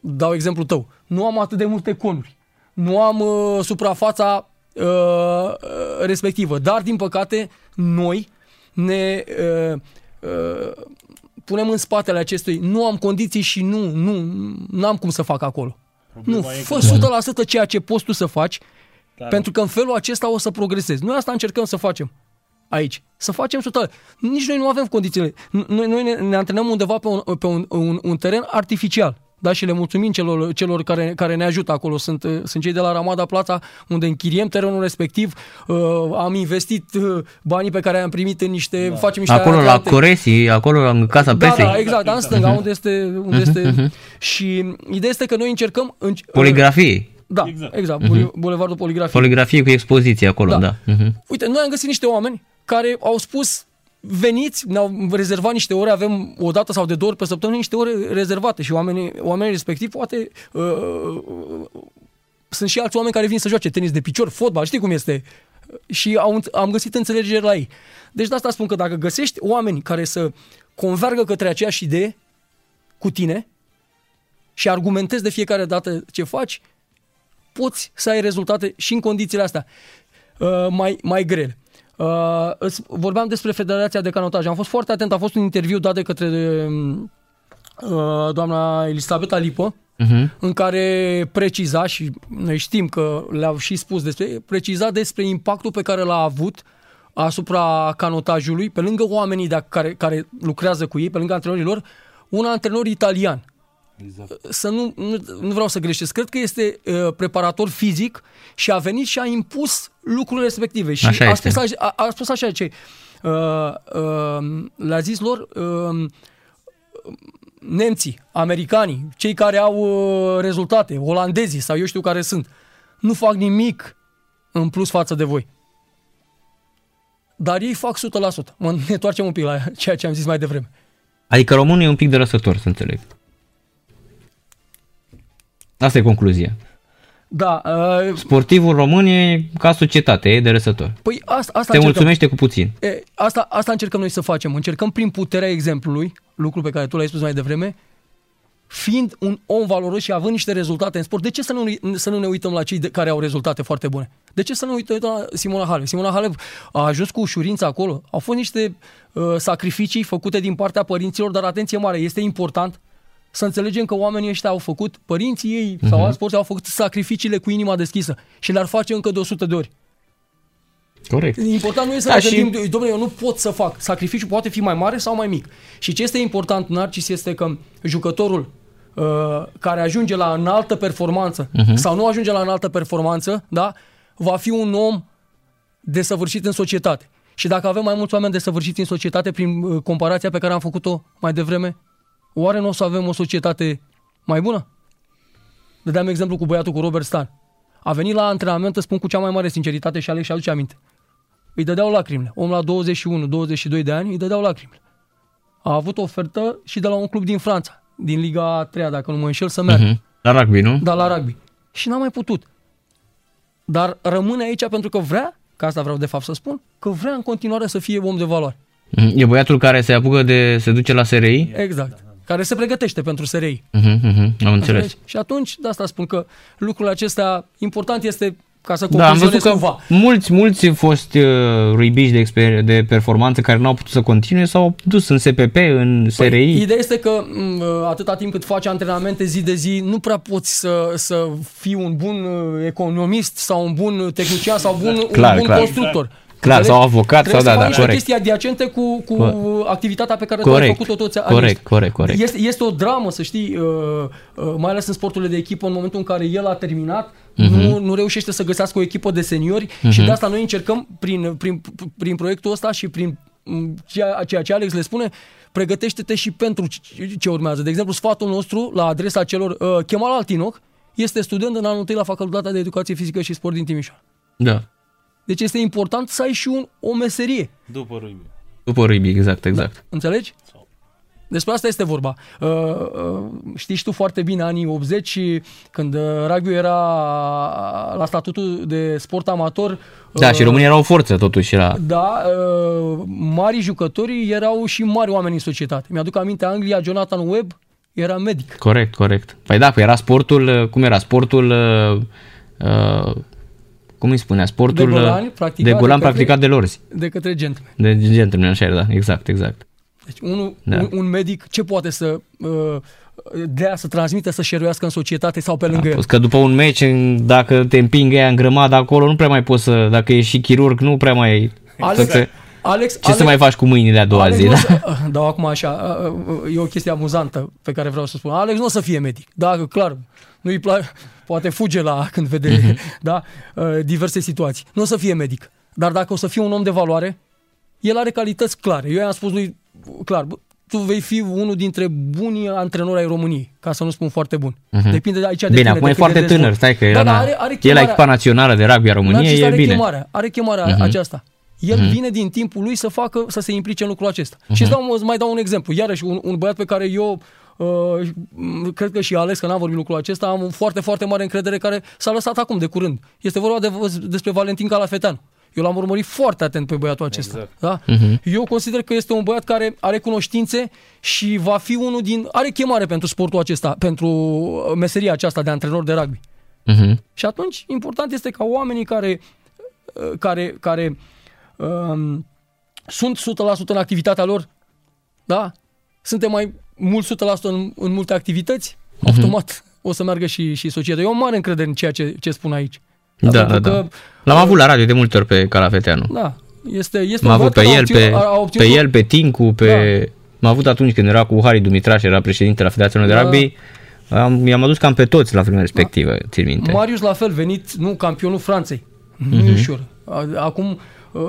dau exemplu tău, nu am atât de multe conuri, nu am uh, suprafața uh, uh, respectivă, dar din păcate noi ne uh, uh, punem în spatele acestui, nu am condiții și nu, nu, nu am cum să fac acolo. Problema nu, e fă că- 100% ceea ce poți tu să faci, Dar- pentru că în felul acesta o să progresezi. Noi asta încercăm să facem aici. Să facem 100%. Nici noi nu avem condițiile. Noi, noi ne, ne antrenăm undeva pe un, pe un, un, un teren artificial. Da, și le mulțumim celor, celor care, care ne ajută acolo. Sunt, uh, sunt cei de la Ramada Plața, unde închiriem terenul respectiv. Uh, am investit uh, banii pe care i-am primit în niște... Da. Facem niște Acolo la alte- Coresi, acolo în casa da, presei. da, exact, da, în stânga, Mhm. unde este... Unde Mhm, este mhm. Și ideea este că noi încercăm... În, Poligrafie. Da, exact, exact Mhm. Bulevardul Poligrafie. Poligrafie cu expoziție acolo, Da. da. Mhm. Uite, noi am găsit niște oameni care au spus veniți, ne-au rezervat niște ore, avem o dată sau de două ori pe săptămână niște ore rezervate și oamenii, oamenii respectivi poate uh, uh, sunt și alți oameni care vin să joace tenis de picior, fotbal, știi cum este și au, am găsit înțelegere la ei. Deci de asta spun că dacă găsești oameni care să convergă către aceeași idee cu tine și argumentezi de fiecare dată ce faci, poți să ai rezultate și în condițiile astea uh, mai, mai grele. Uh, îți vorbeam despre Federația de Canotaj. Am fost foarte atent, a fost un interviu dat de către uh, doamna Elisabeta Lipă, Mhm. în care preciza și noi știm că le-au și spus despre, preciza despre impactul pe care l-a avut asupra canotajului, pe lângă oamenii de care, care lucrează cu ei, pe lângă antrenorii lor, un antrenor italian. Exact. Să nu, nu, nu vreau să greșesc, cred că este uh, preparator fizic și a venit și a impus lucrurile respective. Și Așa a, este. spus, a, a spus așa ce uh, uh, le-a zis lor uh, nemții, americanii, cei care au uh, rezultate, olandezii sau eu știu care sunt, nu fac nimic în plus față de voi. Dar ei fac 100%. Mă ne întoarcem un pic la ceea ce am zis mai devreme. Adică românul e un pic de răsător, să înțeleg. Asta e concluzia. Da, uh, Sportivul român e ca societate, e de răsător. păi asta, asta Te încercăm. mulțumește cu puțin. E, asta, asta încercăm noi să facem. Încercăm prin puterea exemplului, lucru pe care tu l-ai spus mai devreme, fiind un om valoros și având niște rezultate în sport, de ce să nu, să nu ne uităm la cei de, care au rezultate foarte bune? De ce să nu uităm la Simona Halep? Simona Halep a ajuns cu ușurință acolo. Au fost niște uh, sacrificii făcute din partea părinților, dar atenție mare, este important să înțelegem că oamenii ăștia au făcut, părinții ei sau Mhm. alți sporți au făcut sacrificiile cu inima deschisă și le-ar face încă de 100 de ori. Corect. Important nu e să Da, ne și- gândim, domnule, eu nu pot să fac. Sacrificiul poate fi mai mare sau mai mic. Și ce este important, Narcis, este că jucătorul uh, care ajunge la înaltă performanță Mhm. sau nu ajunge la înaltă performanță, da, va fi un om desăvârșit în societate. Și dacă avem mai mulți oameni desăvârșiți în societate prin uh, comparația pe care am făcut-o mai devreme, oare nu o să avem o societate mai bună? Dădeam exemplu cu băiatul cu Robert Stan. A venit la antrenament, îți spun cu cea mai mare sinceritate și Alex și aduce aminte. Îi dădeau lacrimile. Om la 21-22 de ani îi dădeau lacrimile. A avut o ofertă și de la un club din Franța, din Liga a 3 dacă nu mă înșel, să meargă. Mhm. La rugby, nu? Dar la rugby. Și n-a mai putut. Dar rămâne aici pentru că vrea, că asta vreau de fapt să spun, că vrea în continuare să fie om de valoare. Mhm. E băiatul care se apucă de se duce la SRI? Exact. Care se pregătește pentru SRI. Mhm, mhm, Am înțeles. Înțelegi? Și atunci, de asta spun că lucrurile acestea, important este ca să Da, am văzut concluzionez că cumva. mulți, mulți au fost uh, ruibiși de, exper- de performanță care n-au putut să continue sau au dus în SPP, în SRI. Păi, ideea este că m, atâta timp cât faci antrenamente zi de zi, nu prea poți să, să fii un bun uh, economist sau un bun tehnician sau bun, Clar, un bun clar. constructor. Clar, Înțelegi? sau avocat, Trebuie sau da, să da, faci niște corect. chestii adiacente cu, cu Co- activitatea pe care tu ai Corect, făcut-o toți corect, anii. corect, corect. Este, este o dramă, să știi, uh, uh, mai ales în sporturile de echipă, în momentul în care el a terminat, Mhm. nu, nu reușește să găsească o echipă de seniori Mhm. și de asta noi încercăm prin, prin, prin proiectul ăsta și prin m, ceea, ceea ce Alex le spune, pregătește-te și pentru ce- ce urmează. De exemplu, sfatul nostru la adresa celor... Uh, Kemal Altinoc este student în anul întâi la Facultatea de Educație Fizică și Sport din Timișoara. Da. Deci este important să ai și un, o meserie. După rugby. După rugby, exact, exact. Înțelegi? Despre asta este vorba. Uh, uh, știți și tu foarte bine anii 80 când uh, rugby era la statutul de sport amator. Da, uh, și România era o forță totuși. Era... Da, uh, mari jucători erau și mari oameni în societate. Mi-aduc aminte Anglia, Jonathan Webb era medic. Corect, corect. Păi da, păi era sportul, uh, cum era? Sportul, uh, uh, cum îi spunea? Sportul De uh, golani, practicat de golan de către- practicat de lorzi. De către gentleman. De gentleman, așa era, da, exact, exact. Deci unul, Da. un, un medic ce poate să uh, dea, să transmită, să șeruiască în societate sau pe lângă el? Că Păi după un meci, în- dacă te împing ea în grămadă acolo, nu prea mai poți să, dacă ești și chirurg, nu prea mai... Alex, să te- Alex, Ce Alex, să mai faci cu mâinile a doua Alex zi, nu da? o Să, dau acum așa, e o chestie amuzantă pe care vreau să spun. Alex nu o să fie medic. Da, clar, nu-i place, poate fuge la când vede Mhm. <laughs> da, uh, diverse situații. Nu o să fie medic. Dar dacă o să fie un om de valoare, el are calități clare. Eu i-am spus lui, clar, bă, tu vei fi unul dintre bunii antrenori ai României, ca să nu spun foarte bun. Mhm. Depinde de aici de Bine, tine, acum de e cât de foarte dezvolt. tânăr, stai că da, era da, na- are, are e la chemarea- echipa națională de rugby a României, Narcis e are bine. Chemarea, are chemarea Mhm. aceasta. El Mhm. vine din timpul lui să facă, să se implice în lucrul acesta. Mhm. Și îți, dau, îți mai dau un exemplu. Iarăși, un, un băiat pe care eu Uh, m- cred că și Alex, că n-am vorbit lucrul acesta, am un foarte, foarte mare încredere care s-a lăsat acum de curând. Este vorba de, despre Valentin Calafetan. Eu l-am urmărit foarte atent pe băiatul acesta. Exact. Da? Mhm. Eu consider că este un băiat care are cunoștințe și va fi unul din... are chemare pentru sportul acesta, pentru uh, meseria aceasta de antrenor de rugby. Mhm. Și atunci, important este ca oamenii care, uh, care, care um, sunt 100% în activitatea lor, da? Suntem mai mult 100% în, în multe activități, Mhm. automat o să meargă și, și societatea. Eu am mare încredere în ceea ce, ce spun aici. Da, da, pentru da. că, L-am avut la radio de multe ori pe Calafeteanu. Da, este, este M-a un avut băiat pe care el, a obținut- pe, a- a obținut pe o- el, pe Tincu, pe... M-a avut atunci când era cu Harry Dumitraș, era președinte la Federația de Da. Rugby. Am, i-am adus cam pe toți la vremea respectivă, țin minte. Marius la fel, venit, nu, campionul Franței. Nu e Mhm. ușor. A- Acum uh,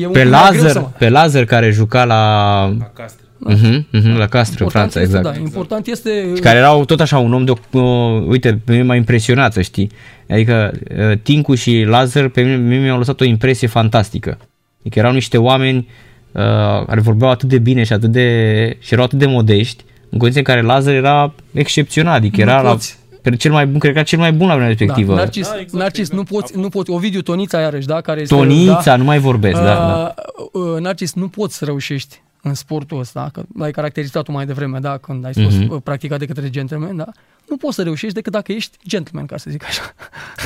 e un Pe pic mai greu să Lazar, mă- pe Lazar care juca la... La Castre. Mhm, mhm, la Castre, în Franța, este, exact. Da, important este... Și care erau tot așa un om de o, o uite, pe mine m-a impresionat, să știi. Adică uh, Tincu și Lazar pe mine, mie mi-au lăsat o impresie fantastică. Adică erau niște oameni uh, care vorbeau atât de bine și atât de și erau atât de modești, în condiții în care Lazar era excepțional, adică Nu era la poți. pe cel mai bun, cred că era cel mai bun la vremea respectivă. Da, Narcis, da, exact, Narcis nu poți, nu poți, Ovidiu Tonița iarăși, da, care este, Tonița, da, nu mai vorbesc, da, da. Uh, uh, Narcis, nu poți să reușești în sportul ăsta, că l-ai caracterizat tu mai devreme, da, când ai spus Mhm. mm-hmm. practicat de către gentleman, da, nu poți să reușești decât dacă ești gentleman, ca să zic așa.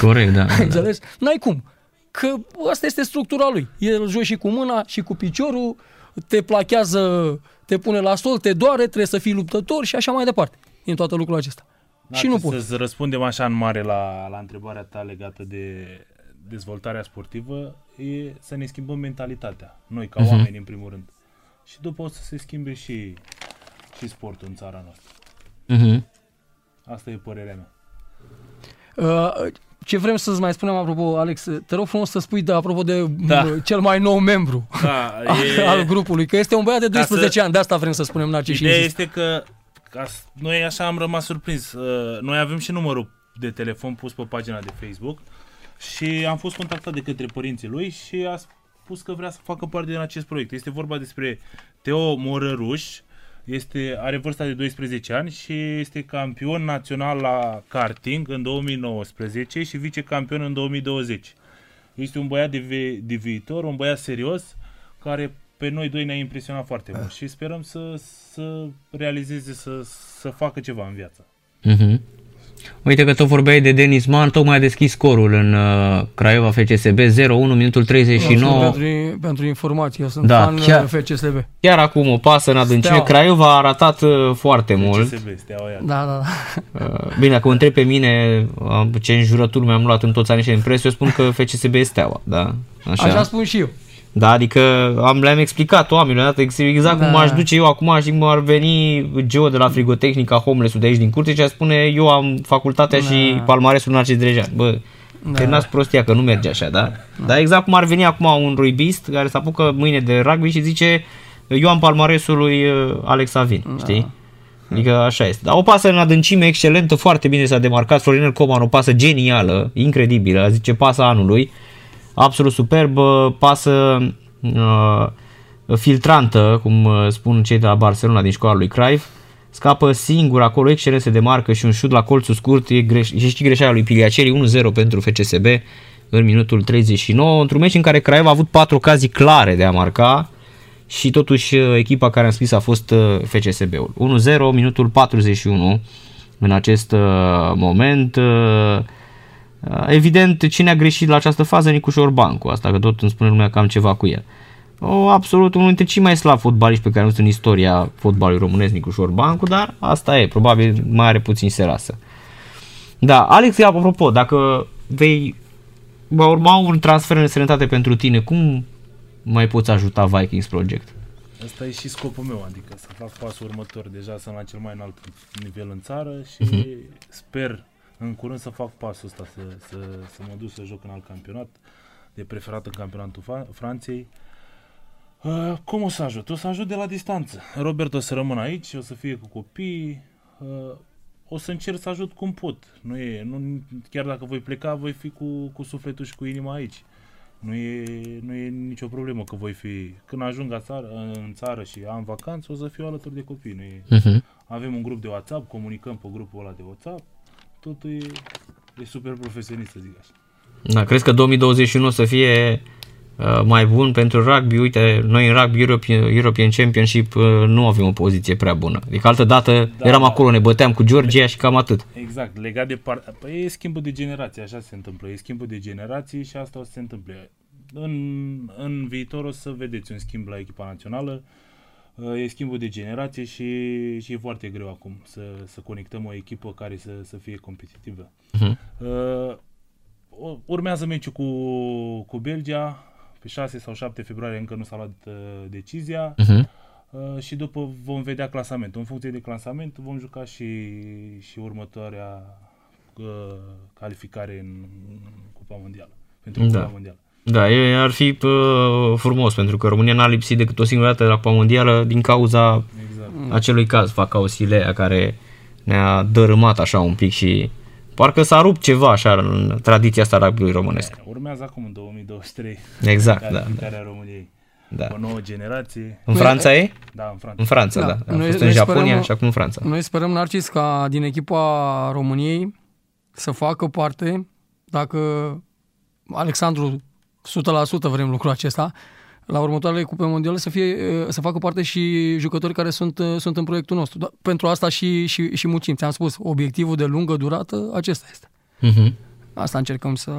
Corect, da. <laughs> da, Ai da. înțeles? N-ai cum. Că asta este structura lui. El joci și cu mâna și cu piciorul, te plachează, te pune la sol, te doare, trebuie să fii luptător și așa mai departe. În toată lucrul acesta. Da, și nu să- poți. Să răspundem așa în mare la, la întrebarea ta legată de dezvoltarea sportivă, e să ne schimbăm mentalitatea, noi ca Mhm. oameni în primul rând. Și după o să se schimbe și, și sportul în țara noastră. Mhm. Asta e părerea mea. Uh, ce vrem să-ți mai spunem apropo, Alex, te rog frumos să spui de apropo de Da. m, cel mai nou membru Da, <laughs> al, e- al grupului, că este un băiat de Ca 12 să- ani, de asta vrem să spunem Narcis și Ideea insist. este că ca, s- noi așa am rămas surprins. Uh, Noi avem și numărul de telefon pus pe pagina de Facebook și am fost contactat de către părinții lui și a spus că vrea să facă parte din acest proiect. Este vorba despre Teo Morăruș, este, are vârsta de 12 ani și este campion național la karting în 2019 și vicecampion în 2020. Este un băiat de, vi- de viitor, un băiat serios, care pe noi doi ne-a impresionat foarte mult și sperăm să, să realizeze, să, să facă ceva în viață. Mhm. Uite că tot vorbeai de Denis Man, tocmai a deschis scorul în uh, Craiova FCSB 0-1, minutul 39. Pentru, pentru informație, eu sunt Da, fan chiar- chiar. FCSB. Chiar acum o pasă în adâncime. Steaua. Craiova a arătat uh, foarte mult. FCSB, steaua iată. Da, da, da. Uh, Bine, dacă mă întreb pe mine uh, ce înjurături mi-am luat în toți anii și în presă, eu spun că FCSB este steaua, da? Așa. Așa spun și eu. Da, adică am, le-am explicat oamenilor, dat exact cum Da. aș duce eu acum și cum ar veni Geo de la Frigotehnica Homeless-ul de aici din curte și ar spune eu am facultatea și palmaresul Narcis Drejan. Bă, Da. terminați prostia că nu merge așa, da? Dar exact cum ar veni acum un ruibist care se apucă mâine de rugby și zice eu am palmaresul lui uh, Alex Avin, știi? Adică așa este. Dar o pasă în adâncime excelentă, foarte bine s-a demarcat Florinel Coman, o pasă genială, incredibilă, zice pasa anului, absolut superbă, pasă uh, filtrantă, cum uh, spun cei de la Barcelona din școala lui Cruyff, scapă singur acolo, excelent se demarcă și un șut la colțul scurt, e greș- și știi greșeala lui Piliaceri, 1-0 pentru FCSB în minutul 39, într-un meci în care Craiova a avut patru ocazii clare de a marca și totuși uh, echipa care a înscris a fost uh, FCSB-ul. 1-0, minutul 41 în acest uh, moment. Uh, Evident, cine a greșit la această fază? Nicușor Bancu, asta că tot îmi spune lumea că am ceva cu el. O, absolut unul dintre cei mai slabi fotbaliști pe care am văzut în istoria fotbalului românesc, Nicușor Bancu, dar asta e, probabil mai are puțin serasă. Da, Alex, apropo, dacă vei va urma un transfer în sănătate pentru tine, cum mai poți ajuta Vikings Project? Asta e și scopul meu, adică să fac pasul următor. Deja sunt la cel mai înalt nivel în țară și Mhm. sper în curând să fac pasul ăsta, să, să, să mă duc să joc în alt campionat, de preferat în campionatul Fa- Franței. Uh, cum o să ajut? O să ajut de la distanță. Robert o să rămână aici, o să fie cu copii, uh, o să încerc să ajut cum pot. Nu e, nu, chiar dacă voi pleca, voi fi cu, cu sufletul și cu inima aici. Nu e, nu e nicio problemă că voi fi... Când ajung la țară, în țară și am vacanță, o să fiu alături de copii. Nu e, Mhm. Avem un grup de WhatsApp, comunicăm pe grupul ăla de WhatsApp. Totul e, e super profesionist, să zic așa. Da, crezi că 2021 o să fie uh, mai bun pentru rugby? Uite, noi în rugby European, European Championship uh, nu avem o poziție prea bună. Adică altă dată Da, eram da. acolo, ne băteam cu Georgia și cam atât. Exact, legat de par... Păi e schimbul de generații, așa se întâmplă. E schimbul de generații și asta o să se întâmple. În, în viitor o să vedeți un schimb la echipa națională. Uh, E schimbul de generație și, și e foarte greu acum să, să conectăm o echipă care să, să fie competitivă. Mhm. Uh, o- urmează meciul cu, cu Belgia, pe 6 sau 7 februarie încă nu s-a luat uh, decizia. Mhm. Uh, și după vom vedea clasamentul. În funcție de clasament vom juca și, și următoarea uh, calificare în, în Cupa Mondială. Pentru Da. Cupa Mondială. Da, e, ar fi uh, frumos, pentru că România n-a lipsit decât o singură dată de la Cupa Mondială din cauza Exact. acelui caz, Facao Silea, care ne-a dărâmat așa un pic și parcă s-a rupt ceva așa în tradiția asta rugby românesc. Urmează acum în 2023 Exact, da, calificarea României. Da. O nouă generație. În Franța e? Da, în Franța. În Franța, da. da. A Noi- fost noi în Japonia sperăm- și acum în Franța. Noi sperăm, Narcis, ca din echipa României să facă parte, dacă Alexandru 100% vrem lucrul acesta, la următoarele cupe mondiale să, fie, să facă parte și jucători care sunt, sunt în proiectul nostru. Da, Pentru asta și, și, și muncim. Ți-am spus, obiectivul de lungă durată, acesta este. Mhm. Asta încercăm să,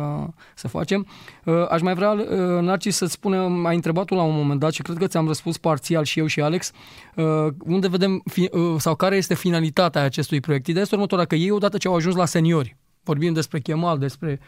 să facem. Uh, Aș mai vrea, uh, Narcis, să-ți spunem, ai întrebat tu la un moment dat și cred că ți-am răspuns parțial și eu și Alex, uh, unde vedem fi- uh, sau care este finalitatea acestui proiect. Ideea este următoarea, că ei odată ce au ajuns la seniori, vorbim despre Chemal, despre... uh,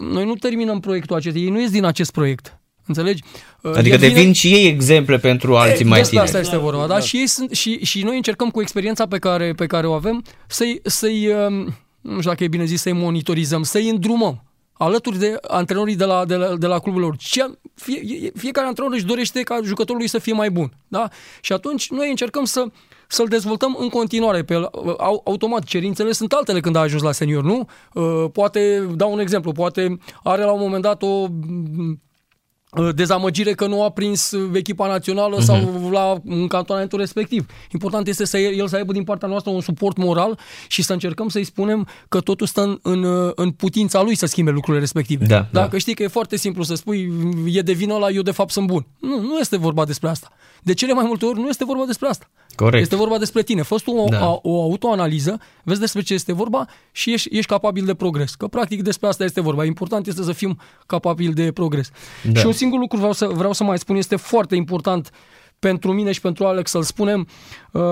Noi nu terminăm proiectul acesta, ei nu ies din acest proiect. Înțelegi? Uh, Adică el vine- devin și ei exemple pentru alții mai despre tineri. asta este vorba, da? Și, ei sunt, și, și noi încercăm cu experiența pe care, pe care o avem să-i, să-i um, nu știu dacă e bine zis, să-i monitorizăm, să-i îndrumăm alături de antrenorii de la, de la, de la clubul lor. Ce, fie, fiecare antrenor își dorește ca jucătorul lui să fie mai bun. Da? Și atunci noi încercăm să, să-l dezvoltăm în continuare. Pe, el. au, automat, cerințele sunt altele când a ajuns la senior, nu? Uh, Poate, dau un exemplu, poate are la un moment dat o uh, dezamăgire că nu a prins uh, echipa națională Mhm. sau la în cantonamentul respectiv. Important este să el să aibă din partea noastră un suport moral și să încercăm să-i spunem că totul stă în, în, uh, în putința lui să schimbe lucrurile respective. Da, da. Dacă știi că e foarte simplu să spui e de vină la eu de fapt sunt bun. Nu, nu este vorba despre asta. De cele mai multe ori nu este vorba despre asta. Corect. Este vorba despre tine. Fă tu o, Da. da. o autoanaliză, vezi despre ce este vorba și ești, ești capabil de progres. Că practic despre asta este vorba. Important este să fim capabili de progres. Da. Și un singur lucru vreau să, vreau să mai spun, este foarte important pentru mine și pentru Alex să-l spunem. Uh,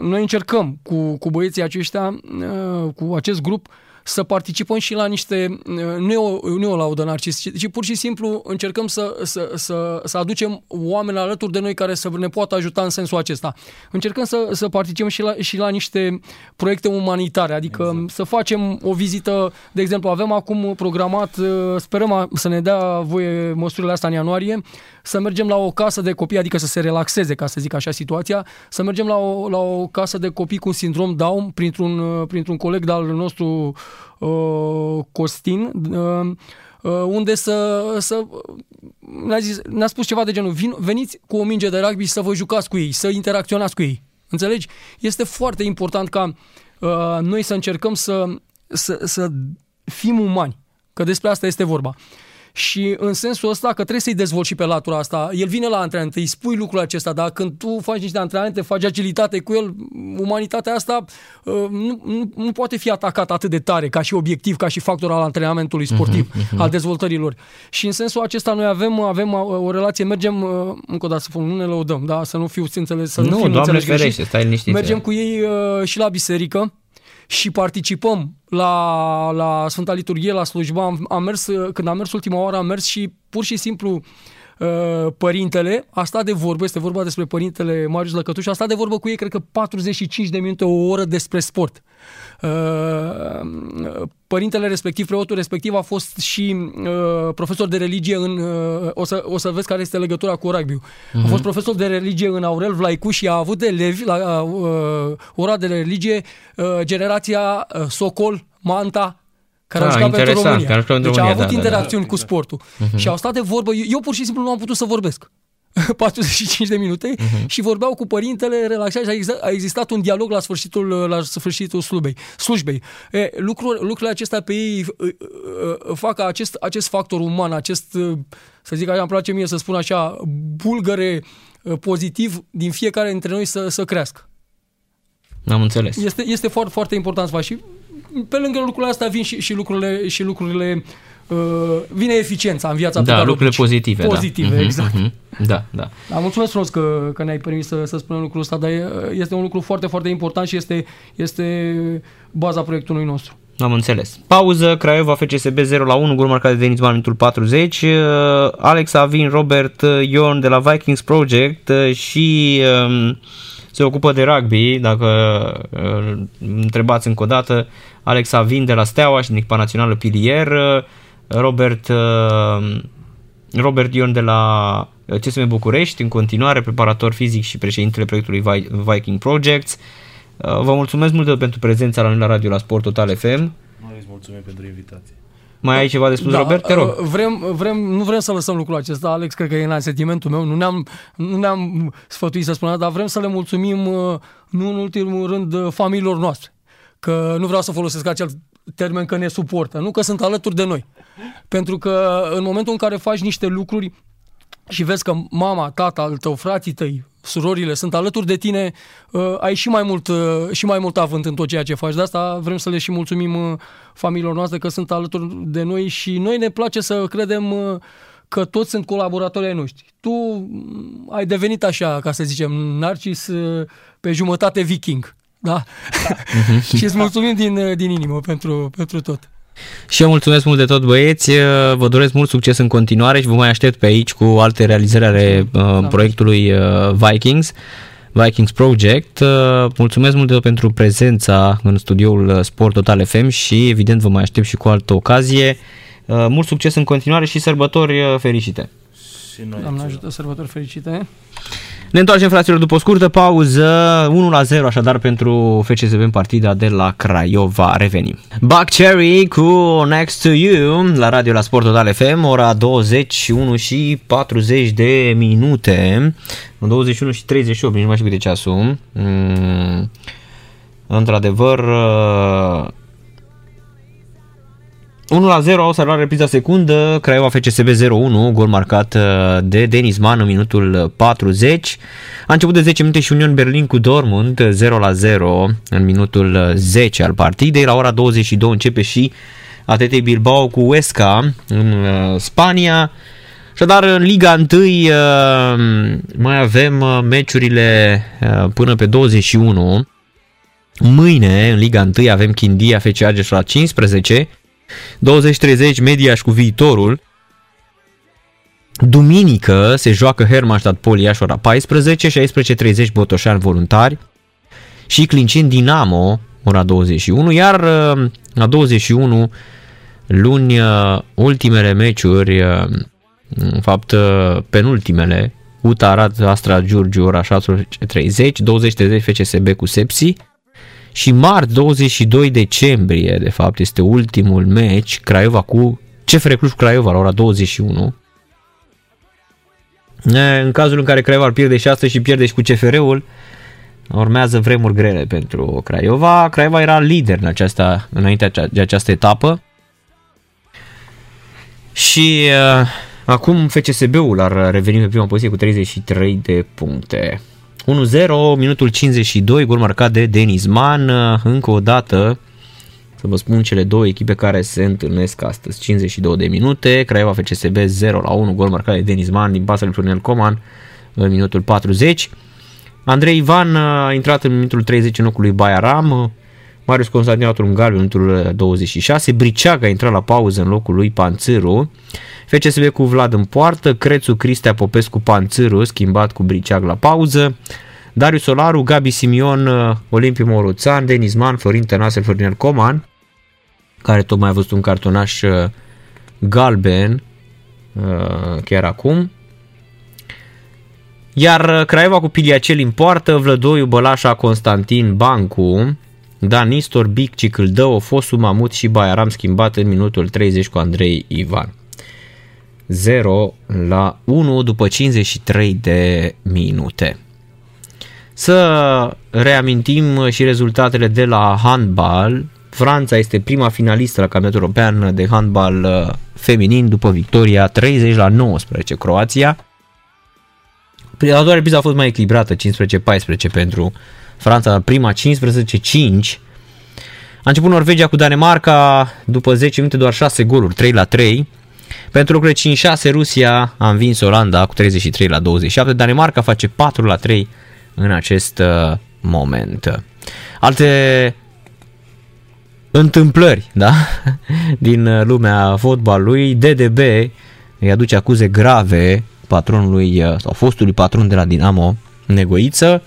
noi încercăm cu, cu băieții aceștia, uh, cu acest grup, să participăm și la niște, uh, nu e o, nu e o laudă narcis, ci, ci pur și simplu încercăm să, să, să, să aducem oameni alături de noi care să ne poată ajuta în sensul acesta. Încercăm să, să participăm și la, și la niște proiecte umanitare, adică exact. să facem o vizită, de exemplu, avem acum programat, uh, sperăm a- să ne dea voie măsurile astea în ianuarie, să mergem la o casă de copii, adică să se relaxeze, ca să zic așa, situația, să mergem la o, la o casă de copii cu sindrom Down printr-un, uh, printr-un coleg de-al nostru uh, Costin, uh, uh, unde să, să ne-a, zis, ne-a spus ceva de genul, Vin, veniți cu o minge de rugby să vă jucați cu ei, să interacționați cu ei. Înțelegi? Este foarte important ca uh, noi să încercăm să, să, să fim umani, că despre asta este vorba. Și în sensul ăsta că trebuie să-i dezvolți și pe latura asta. El vine la antrenament, îi spui lucrul acesta, dar când tu faci niște antrenamente, faci agilitate cu el, umanitatea asta uh, nu, nu, nu poate fi atacată atât de tare ca și obiectiv, ca și factor al antrenamentului sportiv, Mhm, mhm. al dezvoltărilor. Și în sensul acesta noi avem, avem uh, o relație, mergem, uh, încă o dată să spun, nu ne lăudăm, da? să nu fiu înțeles, să nu, Nu, fim Doamne înțeles ferește, greșit. stai liniștit. Mergem cu ei uh, și la biserică și participăm la, la Sfânta Liturghie, la slujba. Am, am mers, când am mers ultima oară, am mers și pur și simplu uh, părintele a stat de vorbă, este vorba despre părintele Marius Lăcătuș, a stat de vorbă cu ei, cred că 45 de minute, o oră despre sport. Uh, părintele respectiv, preotul respectiv a fost și uh, profesor de religie în, uh, o, să, o să vezi care este legătura cu rugby uh-huh. A Mhm. fost profesor de religie în Aurel Vlaicu și a avut elevi la uh, ora de religie uh, generația uh, Socol, Manta, care Ah, au jucat pentru interesant, România. care au jucat pentru deci a România, avut da, da, da. interacțiuni cu sportul. Mhm. Și au stat de vorbă, eu, eu pur și simplu nu am putut să vorbesc. <laughs> 45 de minute Mhm. și vorbeau cu părintele, relaxat și a existat, a existat un dialog la sfârșitul, la sfârșitul slujbei. slujbei. E, lucruri, lucrurile acestea pe ei uh, uh, uh, fac ca acest, acest factor uman, acest, uh, să zic așa, îmi place mie să spun așa, bulgăre uh, pozitiv din fiecare dintre noi să, să crească. Am înțeles. Este, este foarte, foarte important să faci și pe lângă lucrurile astea vin și, și lucrurile, și lucrurile uh, vine eficiența în viața pe Da, care o lucrurile duci. pozitive. Pozitive, da. Mhm, exact. mhm. Da, da. Da, mulțumesc frumos că, că ne-ai permis să, să spunem lucrul ăsta, dar e- este un lucru foarte, foarte important și este, este baza proiectului nostru. Am înțeles. Pauză, Craiova FCSB 0 la 1, gol marcat de Denis Ban, minutul 40. Uh, Alex Avin, Robert uh, Ion de la Vikings Project uh, și um, se ocupă de rugby, dacă uh, întrebați încă o dată, Alex Avin de la Steaua și din echipa națională Pilier, uh, Robert, uh, Robert Ion de la CSM București, în continuare preparator fizic și președintele proiectului Vi- Viking Projects. Uh, Vă mulțumesc mult pentru prezența la noi la radio la Sport Total FM. Noi îți mulțumim pentru invitație. Mai ai ceva de spus, Robert? Te rog. uh, Vrem, vrem, nu vrem să lăsăm lucrul acesta, Alex, cred că e în sentimentul meu, nu ne-am, nu ne-am sfătuit să spunem, dar vrem să le mulțumim, uh, nu în ultimul rând, uh, familiilor noastre. Că nu vreau să folosesc acel termen că ne suportă, nu că sunt alături de noi. Pentru că în momentul în care faci niște lucruri și vezi că mama, tata, al tău, frații tăi, surorile sunt alături de tine, uh, ai și mai, mult, uh, și mai mult avânt în tot ceea ce faci. De asta vrem să le și mulțumim uh, familiilor noastre că sunt alături de noi și noi ne place să credem uh, că toți sunt colaboratori ai noștri. Tu mm, ai devenit așa, ca să zicem, Narcis uh, pe jumătate viking. Da? <laughs> și îți mulțumim din, uh, din inimă pentru, pentru tot. Și eu mulțumesc mult de tot băieți, vă doresc mult succes în continuare și vă mai aștept pe aici cu alte realizări ale uh, proiectului uh, Vikings, Vikings Project. Uh, mulțumesc mult de tot pentru prezența în studioul uh, Sport Total FM și evident vă mai aștept și cu altă ocazie. Uh, mult succes în continuare și sărbători uh, fericite! Și noi. Doamne ajută, sărbători fericite! Ne întoarcem, fraților, după o scurtă pauză, 1 la 0, așadar, pentru FCSB în partida de la Craiova. Revenim. Buck Cherry cu Next to You la radio la Sport Total FM, ora 21 și 40 de minute. 21 și 38, nici nu mai știu cât de ceasul. Mm, într-adevăr, uh, 1 la 0 au salvat repriza secundă, Craiova FCSB 0-1, gol marcat uh, de Denis Man în minutul 40. A început de 10 minute și Union Berlin cu Dortmund 0 la 0 în minutul 10 al partidei. La ora 22 începe și ATT Bilbao cu Huesca în uh, Spania. Așadar, în Liga 1 uh, mai avem uh, meciurile uh, până pe 21. Mâine, în Liga 1, avem Chindia FC Argeș la 15, 20-30 Mediaș cu viitorul. Duminică se joacă Hermannstadt Poliaș ora 14, 16.30 Botoșani Voluntari și Clincin Dinamo ora 21, iar uh, la 21 luni uh, ultimele meciuri, uh, în fapt uh, penultimele, UTA Arad Astra Giurgiu ora 16.30, 20.30 FCSB cu Sepsi, și marți 22 decembrie, de fapt, este ultimul meci, Craiova cu CFR Cluj Craiova la ora 21. E, În cazul în care Craiova ar pierde și astăzi și pierde și cu CFR-ul, urmează vremuri grele pentru Craiova. Craiova era lider în aceasta, înainte de această etapă. Și uh, acum FCSB-ul ar reveni pe prima poziție cu 33 de puncte. 1-0, minutul 52, gol marcat de Denis Man. Încă o dată, să vă spun cele două echipe care se întâlnesc astăzi. 52 de minute, Craiova FCSB 0 la 1, gol marcat de Denis Man din pasă lui Florinel Coman în minutul 40. Andrei Ivan a intrat în minutul 30 în locul lui Baia Ram. Marius Constantin a un galben în minutul 26, Briceaga a intrat la pauză în locul lui Panțâru, FCSB cu Vlad în poartă, Crețu Cristea Popescu Panțâru, schimbat cu Briceag la pauză, Darius Solaru, Gabi Simion, Olimpiu Moruțan, Denis Man, Florin Tănase, Florin Coman, care tocmai a văzut un cartonaș uh, galben uh, chiar acum. Iar Craiova cu Piliacel în poartă, Vlădoiu, Bălașa, Constantin, Bancu, Dan Nistor, Bic, Cicâldău, Fosu, Mamut și Baiaram schimbat în minutul 30 cu Andrei Ivan. 0 la 1 după 53 de minute. Să reamintim și rezultatele de la handbal. Franța este prima finalistă la campionatul european de handbal uh, feminin după victoria 30 la 19 Croația. A doua repriză a fost mai echilibrată, 15-14 pentru Franța, prima 15-5. A început Norvegia cu Danemarca, după 10 minute doar 6 goluri, 3 la 3. Pentru locurile 5-6 Rusia a învins Olanda cu 33 la 27, Danemarca face 4 la 3 în acest uh, moment. Alte întâmplări da? <laughs> din uh, lumea fotbalului, DDB îi aduce acuze grave patronului uh, sau fostului patron de la Dinamo Negoiță.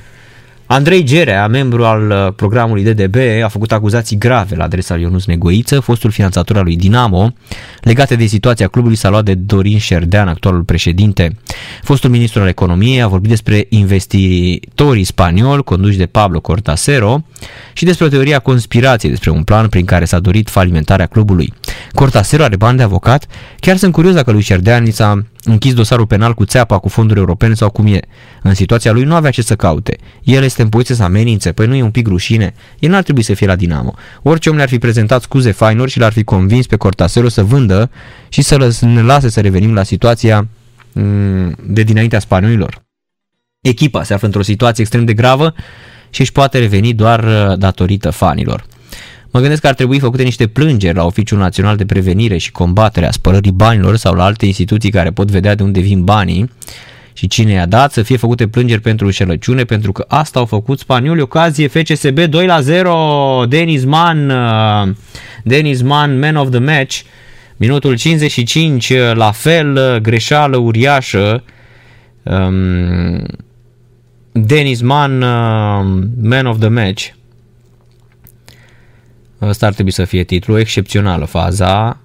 Andrei Gerea, membru al uh, programului DDB, a făcut acuzații grave la adresa lui Ionus Negoiță, fostul finanțator al lui Dinamo, legate de situația clubului s-a luat de Dorin Șerdean, actualul președinte. Fostul ministru al economiei a vorbit despre investitorii spanioli conduși de Pablo Cortasero și despre o teorie a conspirației despre un plan prin care s-a dorit falimentarea clubului. Cortasero are bani de avocat? Chiar sunt curios dacă lui Șerdean i s-a închis dosarul penal cu țeapa, cu fonduri europene sau cum e. În situația lui nu avea ce să caute. El este în poziție să amenințe, păi nu e un pic rușine. El n-ar trebui să fie la Dinamo. Orice om le-ar fi prezentat scuze fainuri și l-ar fi convins pe Cortasero să vândă și să ne lase să revenim la situația mm, de dinaintea spaniolilor. Echipa se află într-o situație extrem de gravă și își poate reveni doar uh, datorită fanilor. Mă gândesc că ar trebui făcute niște plângeri la Oficiul Național de Prevenire și Combatere a Spălării Banilor sau la alte instituții care pot vedea de unde vin banii. Și cine i-a dat, să fie făcute plângeri pentru înșelăciune, pentru că asta au făcut spanioli. Ocazie FCSB 2 la 0, Denis Man, uh, Denis Man, man of the match, minutul 55, uh, la fel, uh, greșeală uriașă, um, Denis Man, man of the match, Ăsta ar trebui să fie titlul. Excepțională faza.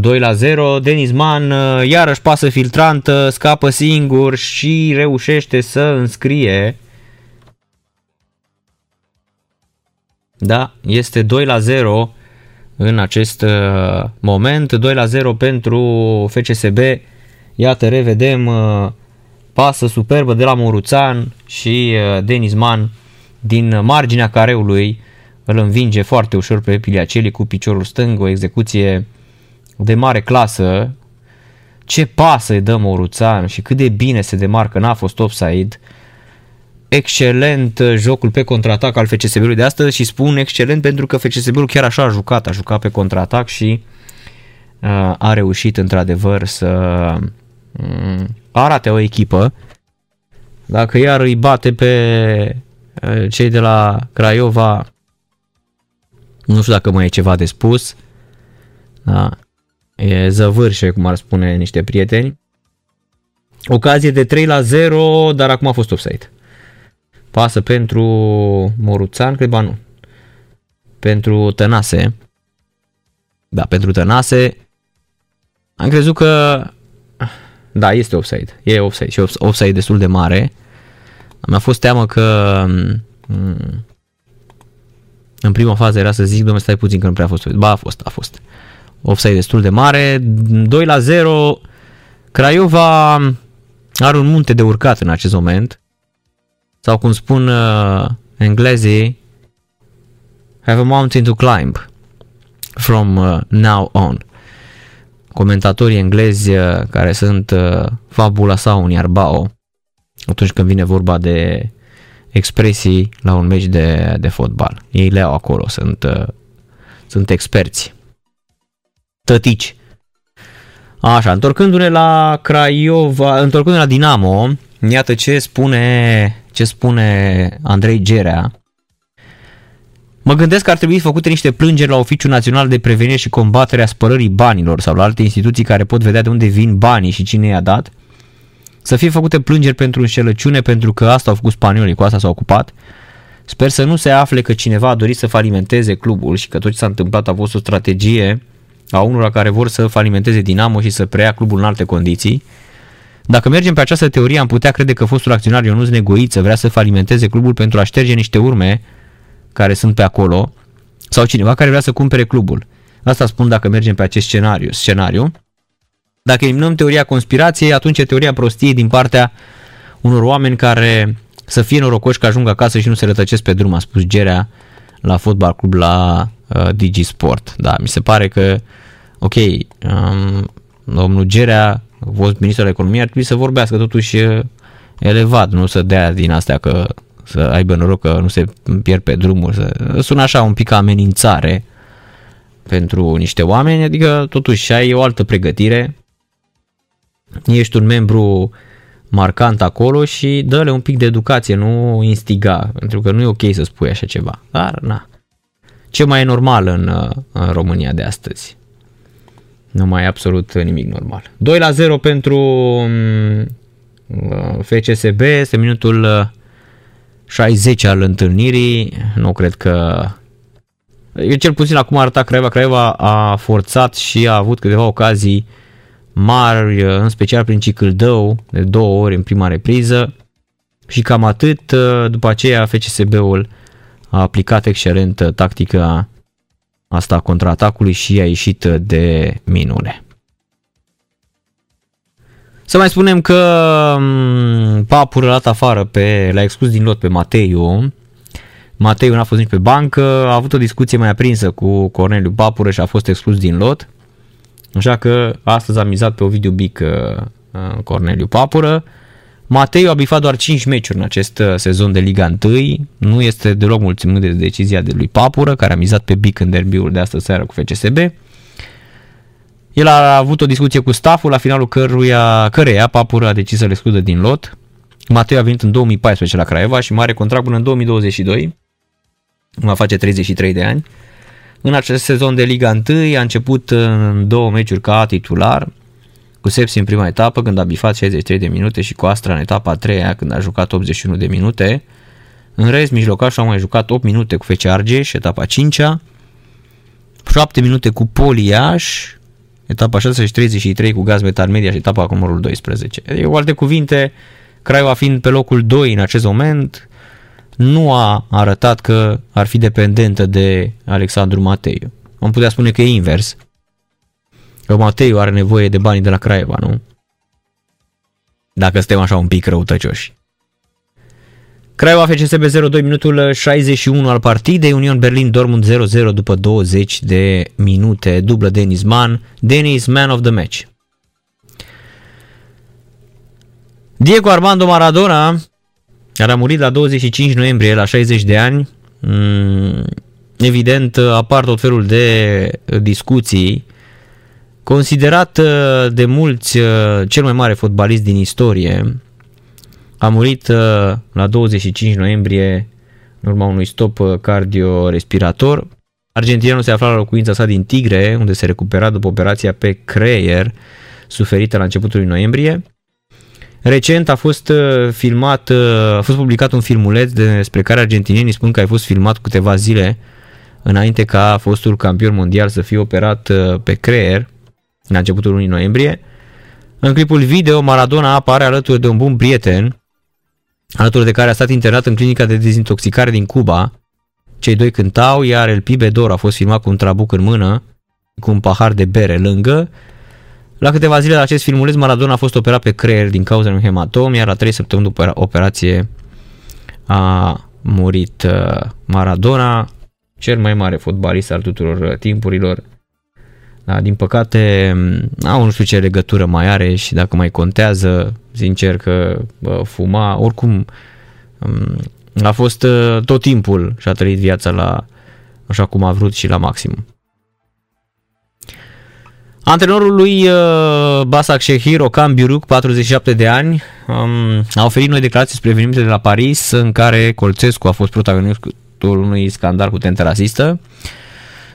2 la 0, Denis Man uh, iarăși pasă filtrantă, scapă singur și reușește să înscrie. Da, este 2 la 0 în acest uh, moment, 2 la 0 pentru FCSB. Iată, revedem uh, pasă superbă de la Moruțan și Denis Man din marginea careului îl învinge foarte ușor pe Piliaceli cu piciorul stâng, o execuție de mare clasă. Ce pasă îi dă Moruțan și cât de bine se demarcă, n-a fost offside. Excelent jocul pe contraatac al FCSB-ului de astăzi și spun excelent pentru că FCSB-ul chiar așa a jucat, a jucat pe contraatac și uh, a reușit într-adevăr să uh, arate o echipă. Dacă iar îi bate pe uh, cei de la Craiova, nu știu dacă mai e ceva de spus. Da. E zăvârșe, cum ar spune niște prieteni. Ocazie de 3 la 0, dar acum a fost offside. Pasă pentru Moruțan, cred ba nu. Pentru Tănase. Da, pentru Tănase. Am crezut că... Da, este offside. E offside și offside destul de mare. Mi-a fost teamă că mm, în prima fază era să zic, domnule, stai puțin că nu prea a fost. Ba, a fost, a fost. Offside destul de mare. 2 la 0. Craiova are un munte de urcat în acest moment. Sau cum spun uh, englezii, have a mountain to climb from uh, now on. Comentatorii englezi uh, care sunt uh, fabula sau un iarbao atunci când vine vorba de expresii la un meci de, de fotbal. Ei le au acolo, sunt, uh, sunt experți. Tătici. Așa, întorcându-ne la Craiova, întorcându-ne la Dinamo, iată ce spune, ce spune Andrei Gerea. Mă gândesc că ar trebui făcute niște plângeri la Oficiul Național de Prevenire și Combatere a Spălării Banilor sau la alte instituții care pot vedea de unde vin banii și cine i-a dat. Să fie făcute plângeri pentru înșelăciune pentru că asta au făcut spaniolii, cu asta s-au ocupat. Sper să nu se afle că cineva a dorit să falimenteze clubul și că tot ce s-a întâmplat a fost o strategie a unora care vor să falimenteze Dinamo și să preia clubul în alte condiții. Dacă mergem pe această teorie, am putea crede că fostul acționar Ionuț Negoiță vrea să falimenteze clubul pentru a șterge niște urme care sunt pe acolo sau cineva care vrea să cumpere clubul. Asta spun dacă mergem pe acest scenariu. scenariu. Dacă eliminăm teoria conspirației, atunci e teoria prostiei din partea unor oameni care să fie norocoși că ajung acasă și nu se rătăcesc pe drum, a spus Gerea la fotbal club la uh, Digisport. Da, mi se pare că, ok, um, domnul Gerea, fost ministrul al economiei, ar trebui să vorbească totuși uh, elevat, nu să dea din astea că să aibă noroc că nu se pierd pe drumuri. Să... Sună așa un pic ca amenințare pentru niște oameni, adică totuși ai o altă pregătire, ești un membru marcant acolo și dă-le un pic de educație, nu instiga, pentru că nu e ok să spui așa ceva. Dar, na, ce mai e normal în, în România de astăzi? Nu mai e absolut nimic normal. 2 la 0 pentru mm, FCSB, este minutul 60 al întâlnirii, nu cred că... Eu cel puțin acum arăta Craiova. Craiova a forțat și a avut câteva ocazii mari, în special prin Cicâldău, de două ori în prima repriză. Și cam atât, după aceea FCSB-ul a aplicat excelent tactica asta contraatacului și a ieșit de minune. Să mai spunem că mm, Papur a dat afară pe, l-a exclus din lot pe Mateiu. Mateiu n-a fost nici pe bancă, a avut o discuție mai aprinsă cu Corneliu Papură și a fost exclus din lot. Așa că astăzi a mizat pe Ovidiu Bic uh, uh, Corneliu Papură. Mateiu a bifat doar 5 meciuri în acest uh, sezon de Liga 1. Nu este deloc mulțumit de decizia de lui Papură, care a mizat pe Bic în derbiul de astă seară cu FCSB. El a avut o discuție cu stafful, la finalul căruia, căreia Papură a decis să le excludă din lot. Matei a venit în 2014 la Craiova și mare contract până în 2022. Va face 33 de ani. În acest sezon de Liga 1 a început în două meciuri ca titular, cu Sepsi în prima etapă când a bifat 63 de minute și cu Astra în etapa a treia când a jucat 81 de minute. În rest, mijlocașul a mai jucat 8 minute cu FC Argeș, etapa 5-a, 7 minute cu Poliaș, etapa 6 și 33 cu Gaz Metal Media și etapa cu numărul 12. Adică, cu alte cuvinte, Craiova fiind pe locul 2 în acest moment, nu a arătat că ar fi dependentă de Alexandru Mateiu. Am putea spune că e invers. Că Mateiu are nevoie de banii de la Craiova, nu? Dacă suntem așa un pic răutăcioși. Craiova FCSB 0-2 minutul 61 al partidei, Union Berlin Dortmund 0-0 după 20 de minute, dublă Denis Mann, Denis man of the match. Diego Armando Maradona, care a murit la 25 noiembrie la 60 de ani, mm, evident apar tot felul de discuții, considerat de mulți cel mai mare fotbalist din istorie, a murit uh, la 25 noiembrie în urma unui stop uh, cardiorespirator. Argentinianul se afla la locuința sa din Tigre, unde se recupera după operația pe creier suferită la începutul lui noiembrie. Recent a fost uh, filmat, a fost publicat un filmuleț despre care argentinienii spun că a fost filmat câteva zile înainte ca fostul campion mondial să fie operat pe creier la începutul lunii noiembrie. În clipul video, Maradona apare alături de un bun prieten alături de care a stat internat în clinica de dezintoxicare din Cuba. Cei doi cântau, iar El Pibedor a fost filmat cu un trabuc în mână, cu un pahar de bere lângă. La câteva zile de acest filmuleț, Maradona a fost operat pe creier din cauza unui hematom, iar la trei săptămâni după operație a murit uh, Maradona, cel mai mare fotbalist al tuturor uh, timpurilor. Da, din păcate, au nu știu ce legătură mai are și dacă mai contează, sincer că bă, fuma, oricum um, a fost uh, tot timpul și a trăit viața la așa cum a vrut și la maxim. Antrenorul lui uh, Basak Shehir, Okan Biruc, 47 de ani, um, a oferit noi declarații spre evenimente de la Paris în care Colțescu a fost protagonist, contextul unui scandal cu tentă rasistă.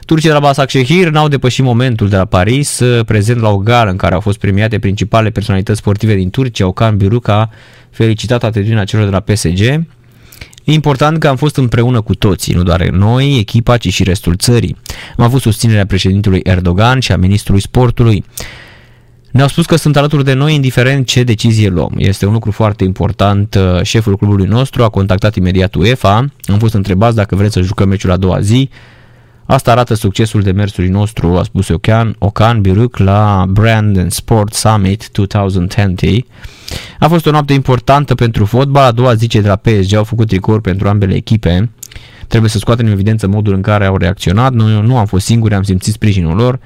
Turcii de la Basaksehir n-au depășit momentul de la Paris, prezent la o gală în care au fost premiate principale personalități sportive din Turcia. Okan Buruk a felicitat atitudinea celor de la PSG. E important că am fost împreună cu toții, nu doar noi, echipa, ci și restul țării. Am avut susținerea președintelui Erdogan și a ministrului sportului. Ne-au spus că sunt alături de noi indiferent ce decizie luăm. Este un lucru foarte important. Șeful clubului nostru a contactat imediat UEFA. Am fost întrebați dacă vreți să jucăm meciul a doua zi. Asta arată succesul demersului nostru, a spus Ocan, Ocan Biruc la Brand and Sport Summit 2020. A fost o noapte importantă pentru fotbal, a doua zi cei de la PSG au făcut tricouri pentru ambele echipe. Trebuie să scoatem în evidență modul în care au reacționat, noi nu am fost singuri, am simțit sprijinul lor.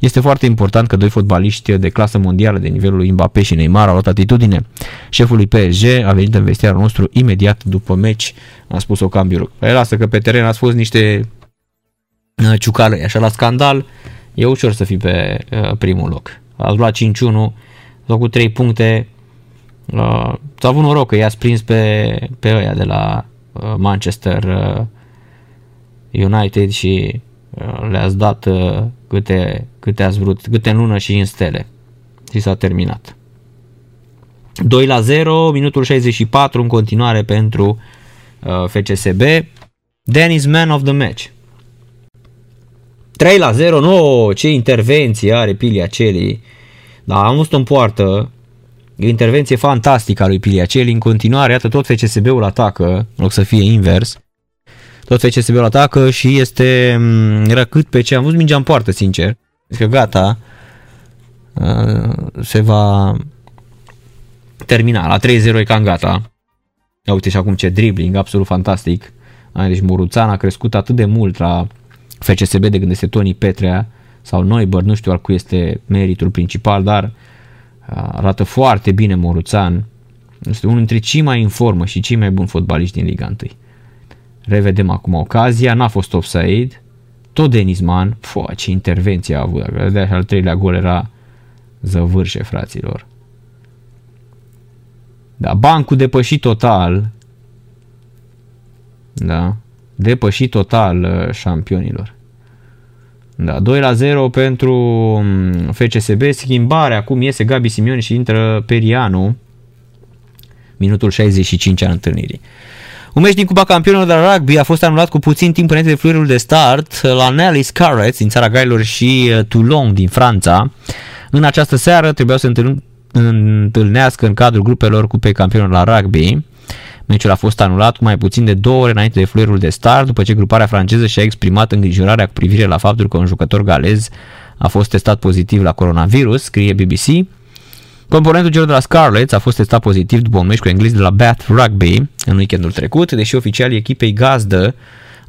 Este foarte important că doi fotbaliști de clasă mondială de nivelul lui Mbappé și Neymar au luat atitudine. Șeful lui PSG a venit în vestiarul nostru imediat după meci, a spus Ocan Biruc. Păi lasă că pe teren a fost niște uh, ciucală, așa la scandal, e ușor să fii pe uh, primul loc. Ați luat 5-1, ați făcut 3 puncte, uh, s-a avut noroc că i-a prins pe, pe ăia de la uh, Manchester uh, United și uh, le-ați dat uh, câte, câte ați vrut, câte în lună și în stele. Și s-a terminat. 2 la 0, minutul 64 în continuare pentru uh, FCSB. Dennis man of the match. 3 la 0, no, ce intervenție are Piliaceli. Da, am văzut în poartă, intervenție fantastică a lui Piliaceli, în continuare, iată, tot FCSB-ul atacă, în loc să fie invers. Tot FCSB-ul atacă și este răcât pe ce am văzut mingea în poartă, sincer. Că gata, se va termina. La 3-0 e cam gata. Ia uite și acum ce dribbling, absolut fantastic. Deci Moruțan a crescut atât de mult la FCSB de când este Tony Petrea sau Neuber, nu știu al cui este meritul principal, dar arată foarte bine Moruțan. Este unul dintre cei mai în formă și cei mai buni fotbaliști din Liga 1. Revedem acum ocazia, n-a fost offside, tot Denis Man, fo, ce intervenție a avut, dacă de al treilea gol era zăvârșe, fraților. Da, bancul depășit total, da, depășit total uh, șampionilor. Da, 2 la 0 pentru um, FCSB, schimbare, acum iese Gabi Simion și intră Perianu, minutul 65 al întâlnirii. Un meci din Cupa Campionilor de la rugby a fost anulat cu puțin timp înainte de fluierul de start la Nelly Scarlett din țara Gailor și uh, Toulon din Franța. În această seară trebuiau să întâlnească în cadrul grupelor Cupei Campionilor la rugby. Meciul a fost anulat cu mai puțin de două ore înainte de fluierul de start, după ce gruparea franceză și-a exprimat îngrijorarea cu privire la faptul că un jucător galez a fost testat pozitiv la coronavirus, scrie BBC. Componentul celor de la Scarlets a fost testat pozitiv după un meci cu englezi de la Bath Rugby în weekendul trecut, deși oficialii echipei gazdă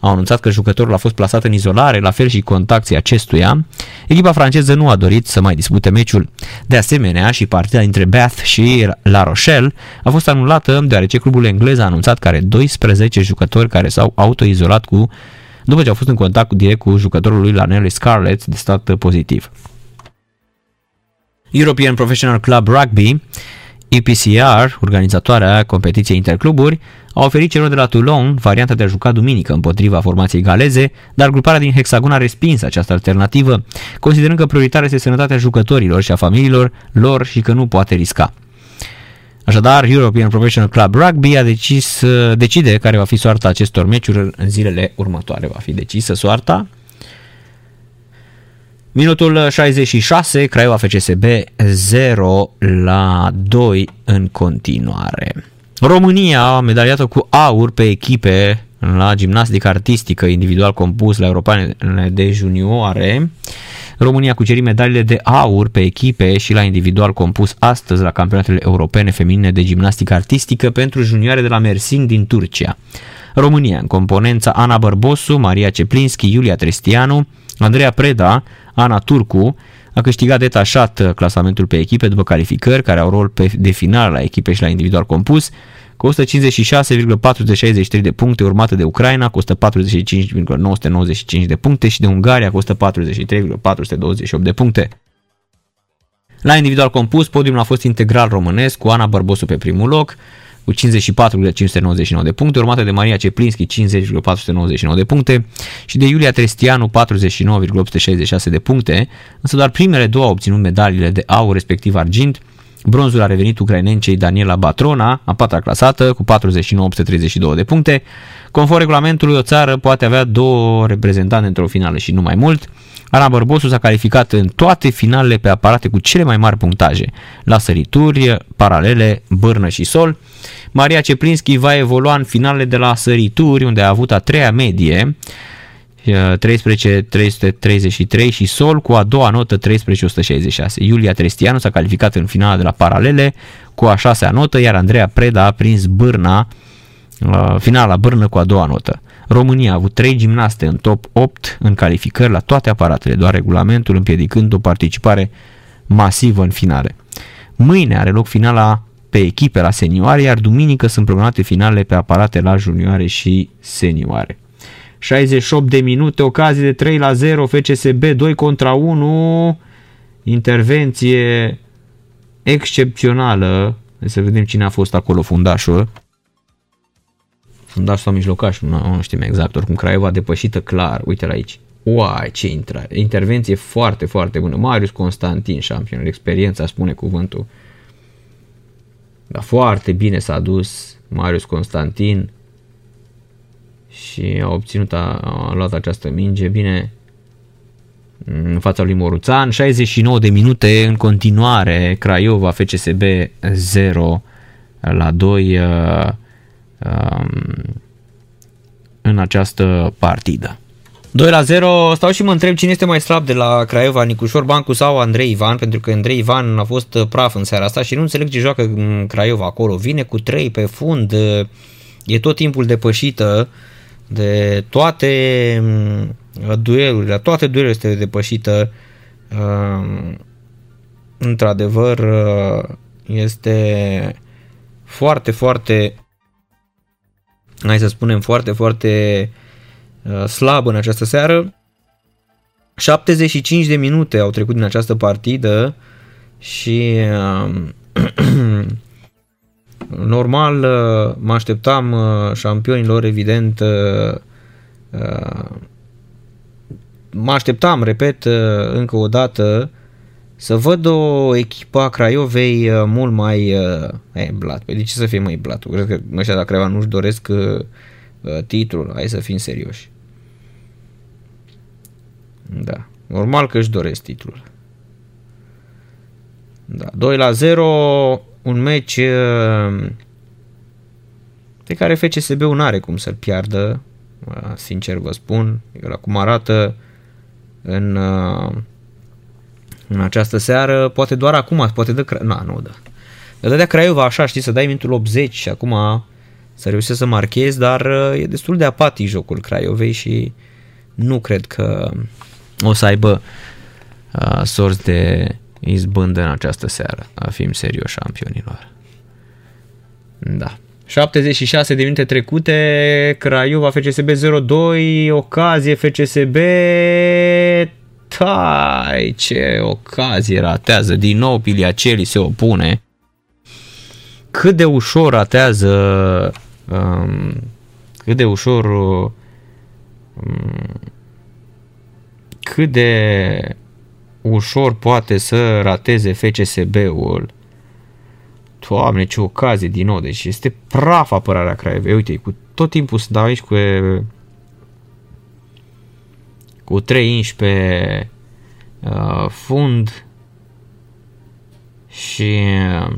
au anunțat că jucătorul a fost plasat în izolare, la fel și contacții acestuia. Echipa franceză nu a dorit să mai dispute meciul. De asemenea, și partida dintre Bath și La Rochelle a fost anulată deoarece clubul englez a anunțat că are 12 jucători care s-au autoizolat cu după ce au fost în contact direct cu jucătorul lui Lanelli Scarlett de stat pozitiv. European Professional Club Rugby, EPCR, organizatoarea competiției intercluburi, a oferit celor de la Toulon varianta de a juca duminică împotriva formației galeze, dar gruparea din Hexagon a respins această alternativă, considerând că prioritatea este sănătatea jucătorilor și a familiilor lor și că nu poate risca. Așadar, European Professional Club Rugby a decis, decide care va fi soarta acestor meciuri în zilele următoare. Va fi decisă soarta Minutul 66, Craiova FCSB 0 la 2 în continuare. România, medaliată cu aur pe echipe la gimnastică artistică individual compus la europene de junioare. România cuceri medaliile de aur pe echipe și la individual compus astăzi la campionatele europene feminine de gimnastică artistică pentru junioare de la Mersin din Turcia. România în componența Ana Bărbosu, Maria Ceplinski, Iulia Tristianu, Andreea Preda, Ana Turcu, a câștigat detașat clasamentul pe echipe după calificări care au rol pe, de final la echipe și la individual compus, cu 156,463 de puncte, urmată de Ucraina cu 145,995 de puncte și de Ungaria cu 143,428 de puncte. La individual compus, podiumul a fost integral românesc, cu Ana Bărbosu pe primul loc, cu 54,599 de puncte, urmată de Maria Ceplinski 50,499 de puncte și de Iulia Trestianu 49,866 de puncte, însă doar primele două au obținut medaliile de aur respectiv argint, Bronzul a revenit ucrainencei Daniela Batrona, a patra clasată, cu 49,832 de puncte. Conform regulamentului, o țară poate avea două reprezentante într-o finală și nu mai mult. Ana Bărbosu s-a calificat în toate finalele pe aparate cu cele mai mari punctaje, la sărituri, paralele, bârnă și sol. Maria Ceplinski va evolua în finalele de la sărituri, unde a avut a treia medie, 13.333 și Sol cu a doua notă 13.166. Iulia Trestianu s-a calificat în finala de la paralele cu a șasea notă, iar Andreea Preda a prins bârna, finala bârnă cu a doua notă. România a avut trei gimnaste în top 8 în calificări la toate aparatele, doar regulamentul împiedicând o participare masivă în finale. Mâine are loc finala pe echipe la senioare, iar duminică sunt programate finale pe aparate la junioare și senioare. 68 de minute, ocazie de 3 la 0, FCSB 2 contra 1, intervenție excepțională. Hai să vedem cine a fost acolo fundașul. Fundașul sau mijlocașul, nu, nu știm exact, oricum Craiova depășită clar, uite la aici. Uai, ce intrare! Intervenție foarte, foarte bună. Marius Constantin, șampion, experiența spune cuvântul. Dar foarte bine s-a dus Marius Constantin și a obținut, a, a luat această minge bine în fața lui Moruțan. 69 de minute în continuare, Craiova, FCSB 0 la 2 uh, um, în această partidă. 2 la 0, stau și mă întreb cine este mai slab de la Craiova, Nicușor Bancu sau Andrei Ivan, pentru că Andrei Ivan a fost praf în seara asta și nu înțeleg ce joacă Craiova acolo. Vine cu 3 pe fund, e tot timpul depășită, de toate mm, duelurile, toate duelurile este depășită mm, într-adevăr mm, este foarte, foarte hai să spunem foarte, foarte slab în această seară. 75 de minute au trecut din această partidă și <clears throat> Normal, uh, mă așteptam uh, șampionilor, evident, uh, mă așteptam, repet, încă o dată, să văd o echipă a Craiovei mult mai e, blat. Păi de ce să fie mai blat? Cred că ăștia la Craiova nu-și doresc titlul. Hai să fim serioși. Da. Normal că își doresc titlul. Da. 2 la 0 un meci uh, pe care FCSB-ul nu are cum să-l piardă, uh, sincer vă spun, la cum arată în, uh, în această seară, poate doar acum, poate dă, na, nu, da. Dar dădea Craiova așa, știi, să dai minutul 80 și acum să reușești să marchezi, dar e destul de apatic jocul Craiovei și nu cred că o să aibă uh, sorți de izbândă în această seară. A fim serioși șampionilor. Da. 76 de minute trecute, Craiova FCSB 0-2, ocazie FCSB, tai, ce ocazie ratează, din nou Piliaceli se opune. Cât de ușor ratează, um, cât de ușor, um, cât de ușor poate să rateze FCSB-ul. Doamne, ce ocazie din nou, deci este praf apărarea Craiovei. Uite, cu tot timpul sunt aici cu cu 3 inși pe uh, fund și uh,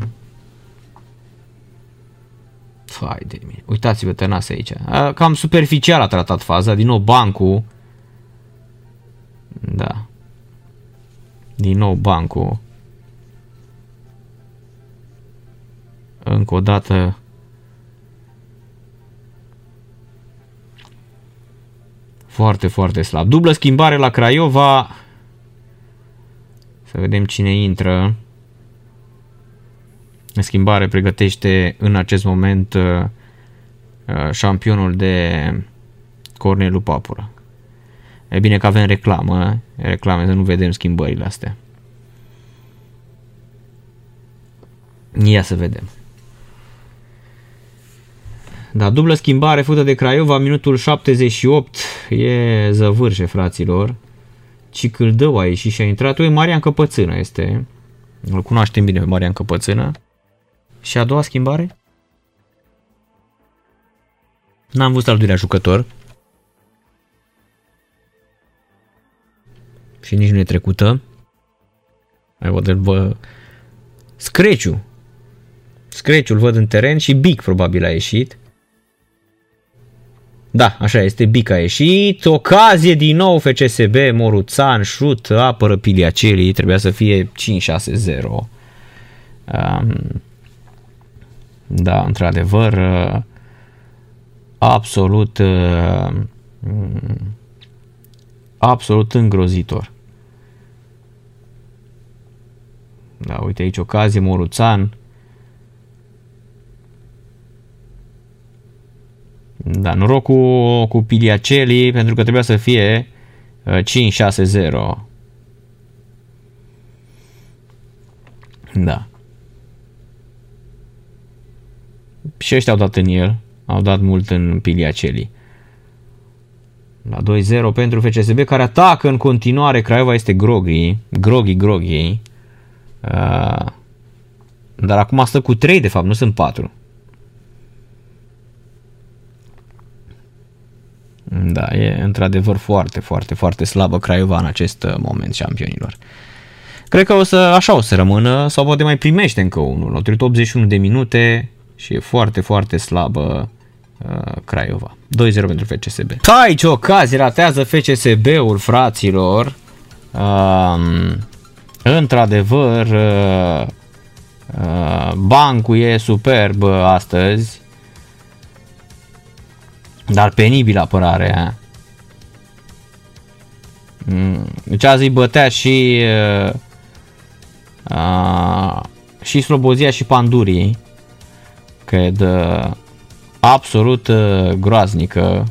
Fai de mine. Uitați-vă Tănase aici. Uh, cam superficial a tratat faza. Din nou bancul. Da. Din nou bancul. Încă o dată. Foarte, foarte slab. Dublă schimbare la Craiova. Să vedem cine intră. Schimbare pregătește în acest moment uh, uh, șampionul de Cornelu Papura. E bine că avem reclamă, reclame, să nu vedem schimbările astea. Ia să vedem. Da, dublă schimbare făcută de Craiova, minutul 78. E zăvârșe, fraților. Cicâldău a ieșit și a intrat. E Marian Căpățână este. Îl cunoaștem bine pe Marian Căpățână. Și a doua schimbare? N-am văzut al doilea jucător. Și nici nu e trecută. Mai văd, vă... Screciu. Screciul văd în teren și Bic probabil a ieșit. Da, așa este, Bic a ieșit, ocazie din nou FCSB, Moruțan, șut, apără Piliacelii, trebuia să fie 5-6-0. Um, da, într-adevăr, uh, absolut, uh, absolut îngrozitor. Da, uite aici ocazie, Moruțan. Da, noroc cu, cu Piliacelli pentru că trebuia să fie 5-6-0. Uh, da. Și ăștia au dat în el. Au dat mult în Piliacelli. La 2-0 pentru FCSB care atacă în continuare. Craiova este groghi. Groghi, groghi. Uh, dar acum stă cu 3 de fapt, nu sunt 4. Da, e într-adevăr foarte, foarte, foarte slabă Craiova în acest uh, moment șampionilor. Cred că o să, așa o să rămână sau poate mai primește încă unul. Au trecut 81 de minute și e foarte, foarte slabă uh, Craiova. 2-0 pentru FCSB. Aici ocazie ratează FCSB-ul, fraților. Uh, într-adevăr, uh, uh, bancul e superb astăzi. Dar penibil apărarea. Mm, deci azi îi bătea și uh, uh, și Slobozia și Pandurii. Cred uh, absolut uh, groaznică.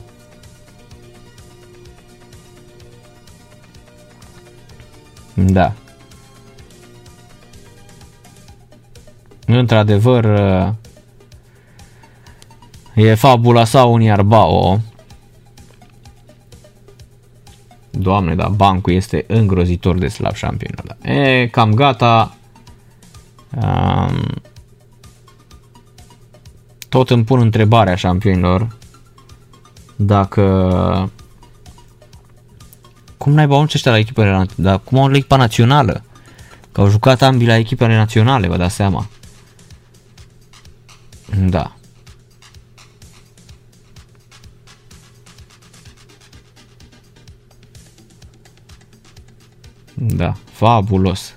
Da. Într-adevăr, uh, E fabula sa un iarbao. Doamne, da, bancul este îngrozitor de slab șampionul. Da. E, cam gata. Um, tot îmi pun întrebarea șampionilor dacă cum n-ai băut ăștia la echipele dar cum au la echipa națională? Că au jucat ambii la echipele naționale, vă dați seama. Da. Da, fabulos.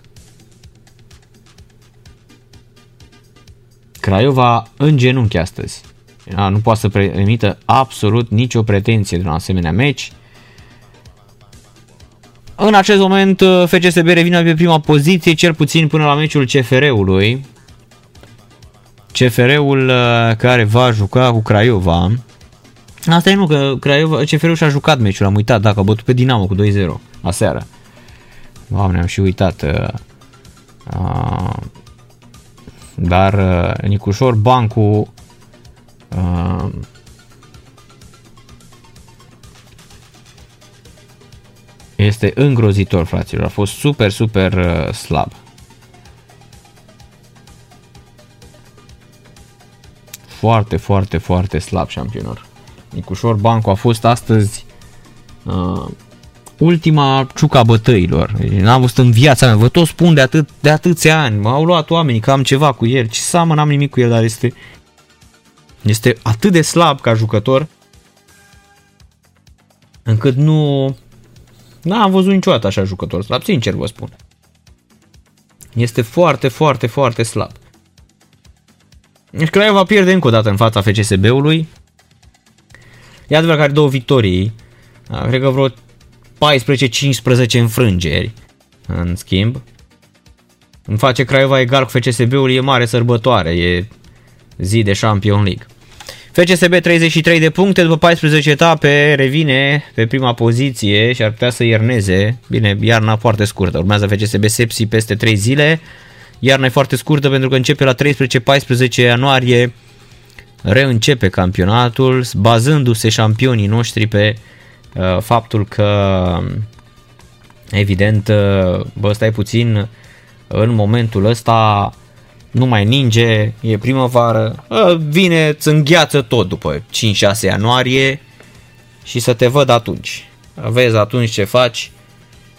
Craiova în genunchi astăzi. A, nu poate să emită absolut nicio pretenție de un asemenea meci. În acest moment FCSB revine pe prima poziție, cel puțin până la meciul CFR-ului. CFR-ul uh, care va juca cu Craiova. Asta e nu, că Craiova, CFR-ul și-a jucat meciul, am uitat, dacă a bătut pe Dinamo cu 2-0 aseară. Doamne, am și uitat. Uh, uh, dar uh, Nicușor Bancu uh, este îngrozitor, fraților. A fost super, super uh, slab. Foarte, foarte, foarte slab șampionor. Nicușor Bancu a fost astăzi uh, ultima ciuca bătăilor. N-am văzut în viața mea, vă tot spun de, atât, de atâția ani, m-au luat oamenii că am ceva cu el, ce seamă, n-am nimic cu el, dar este, este atât de slab ca jucător, încât nu, n-am văzut niciodată așa jucător slab, sincer vă spun. Este foarte, foarte, foarte slab. Deci Craiova pierde încă o dată în fața FCSB-ului. E adevărat că are două victorii. Cred că vreo 14-15 înfrângeri. În schimb, îmi face Craiova egal cu FCSB-ul, e mare sărbătoare, e zi de Champion League. FCSB 33 de puncte după 14 etape, revine pe prima poziție și ar putea să ierneze. Bine, iarna foarte scurtă, urmează FCSB Sepsi peste 3 zile. Iarna e foarte scurtă pentru că începe la 13-14 ianuarie reîncepe campionatul, bazându-se șampionii noștri pe uh, faptul că, evident, uh, bă, stai puțin, în momentul ăsta nu mai ninge, e primăvară, uh, vine, îți îngheață tot după 5-6 ianuarie și să te văd atunci. Vezi atunci ce faci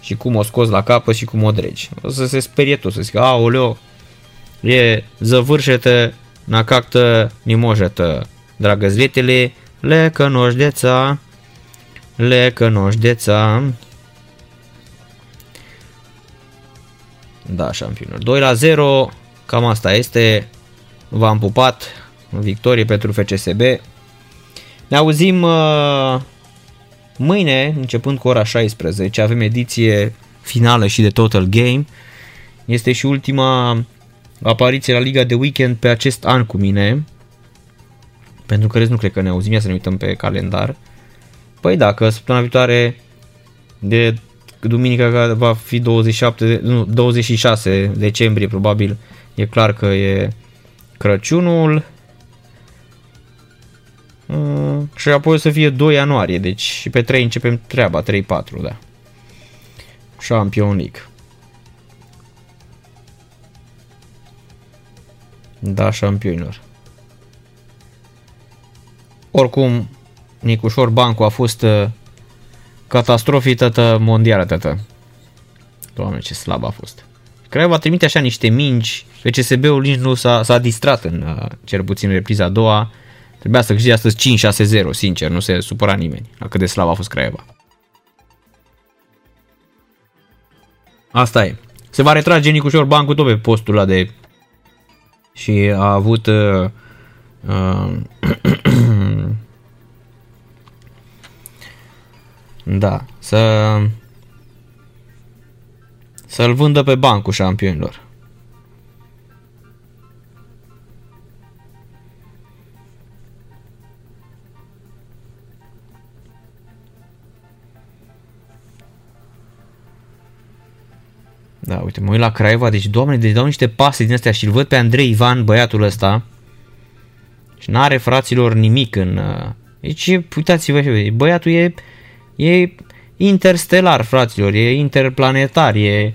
și cum o scoți la capăt și cum o dregi. O să se sperie tot, să zică, aoleo, e zăvârșetă, nacactă, nimojetă, dragă zvetele, le cănoșdeța, le cănoșdeța. Da, șampionul. 2 la 0, cam asta este. V-am pupat, victorie pentru FCSB. Ne auzim uh, mâine, începând cu ora 16. Avem ediție finală și de Total Game. Este și ultima apariție la Liga de Weekend pe acest an cu mine. Pentru că nu cred că ne auzim, ia să ne uităm pe calendar. Păi da, că săptămâna viitoare de duminica va fi 27, nu, 26 decembrie probabil, e clar că e Crăciunul. Uh, și apoi o să fie 2 ianuarie, deci și pe 3 începem treaba, 3-4, da. Champion League. Da, șampionilor. Oricum, Nicușor Bancu a fost uh, catastrofii tătă mondială tătă. Doamne, ce slab a fost. Craiova trimite așa niște mingi, FCSB-ul nici nu s-a, s-a distrat în uh, cel puțin repriza a doua. Trebuia să câștige astăzi 5-6-0, sincer, nu se supăra nimeni la cât de slab a fost Craiova. Asta e. Se va retrage Nicușor Bancu tot pe postul ăla de și a avut uh, uh, <clears throat> da, să să-l vândă pe bancul șampionilor. Da, uite, mă uit la Craiova, deci, doamne, deci dau niște pase din astea și îl văd pe Andrei Ivan, băiatul ăsta, și n-are fraților nimic în... Uh, deci, uitați-vă, băiatul e, e interstelar, fraților, e interplanetar, e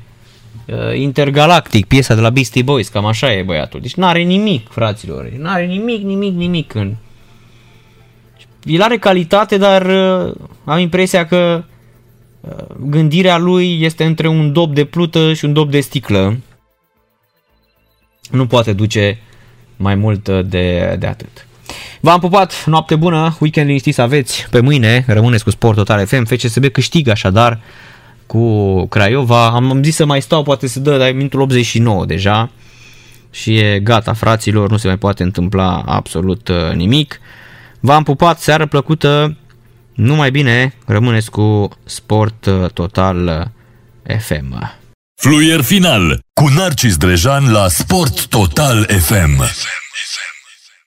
uh, intergalactic, piesa de la Beastie Boys, cam așa e băiatul. Deci n-are nimic, fraților, n-are nimic, nimic, nimic în... El are calitate, dar uh, am impresia că gândirea lui este între un dop de plută și un dop de sticlă. Nu poate duce mai mult de, de atât. V-am pupat, noapte bună, weekend liniștit să aveți, pe mâine rămâneți cu Sport Total FM, FCSB câștigă așadar cu Craiova, am zis să mai stau, poate să dă, dar e minutul 89 deja și e gata fraților, nu se mai poate întâmpla absolut uh, nimic. V-am pupat, seară plăcută, numai bine, rămâneți cu Sport uh, Total uh, FM. Fluier final cu Narcis Drejan la Sport Total FM.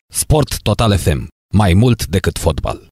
Sport Total FM. Mai mult decât fotbal.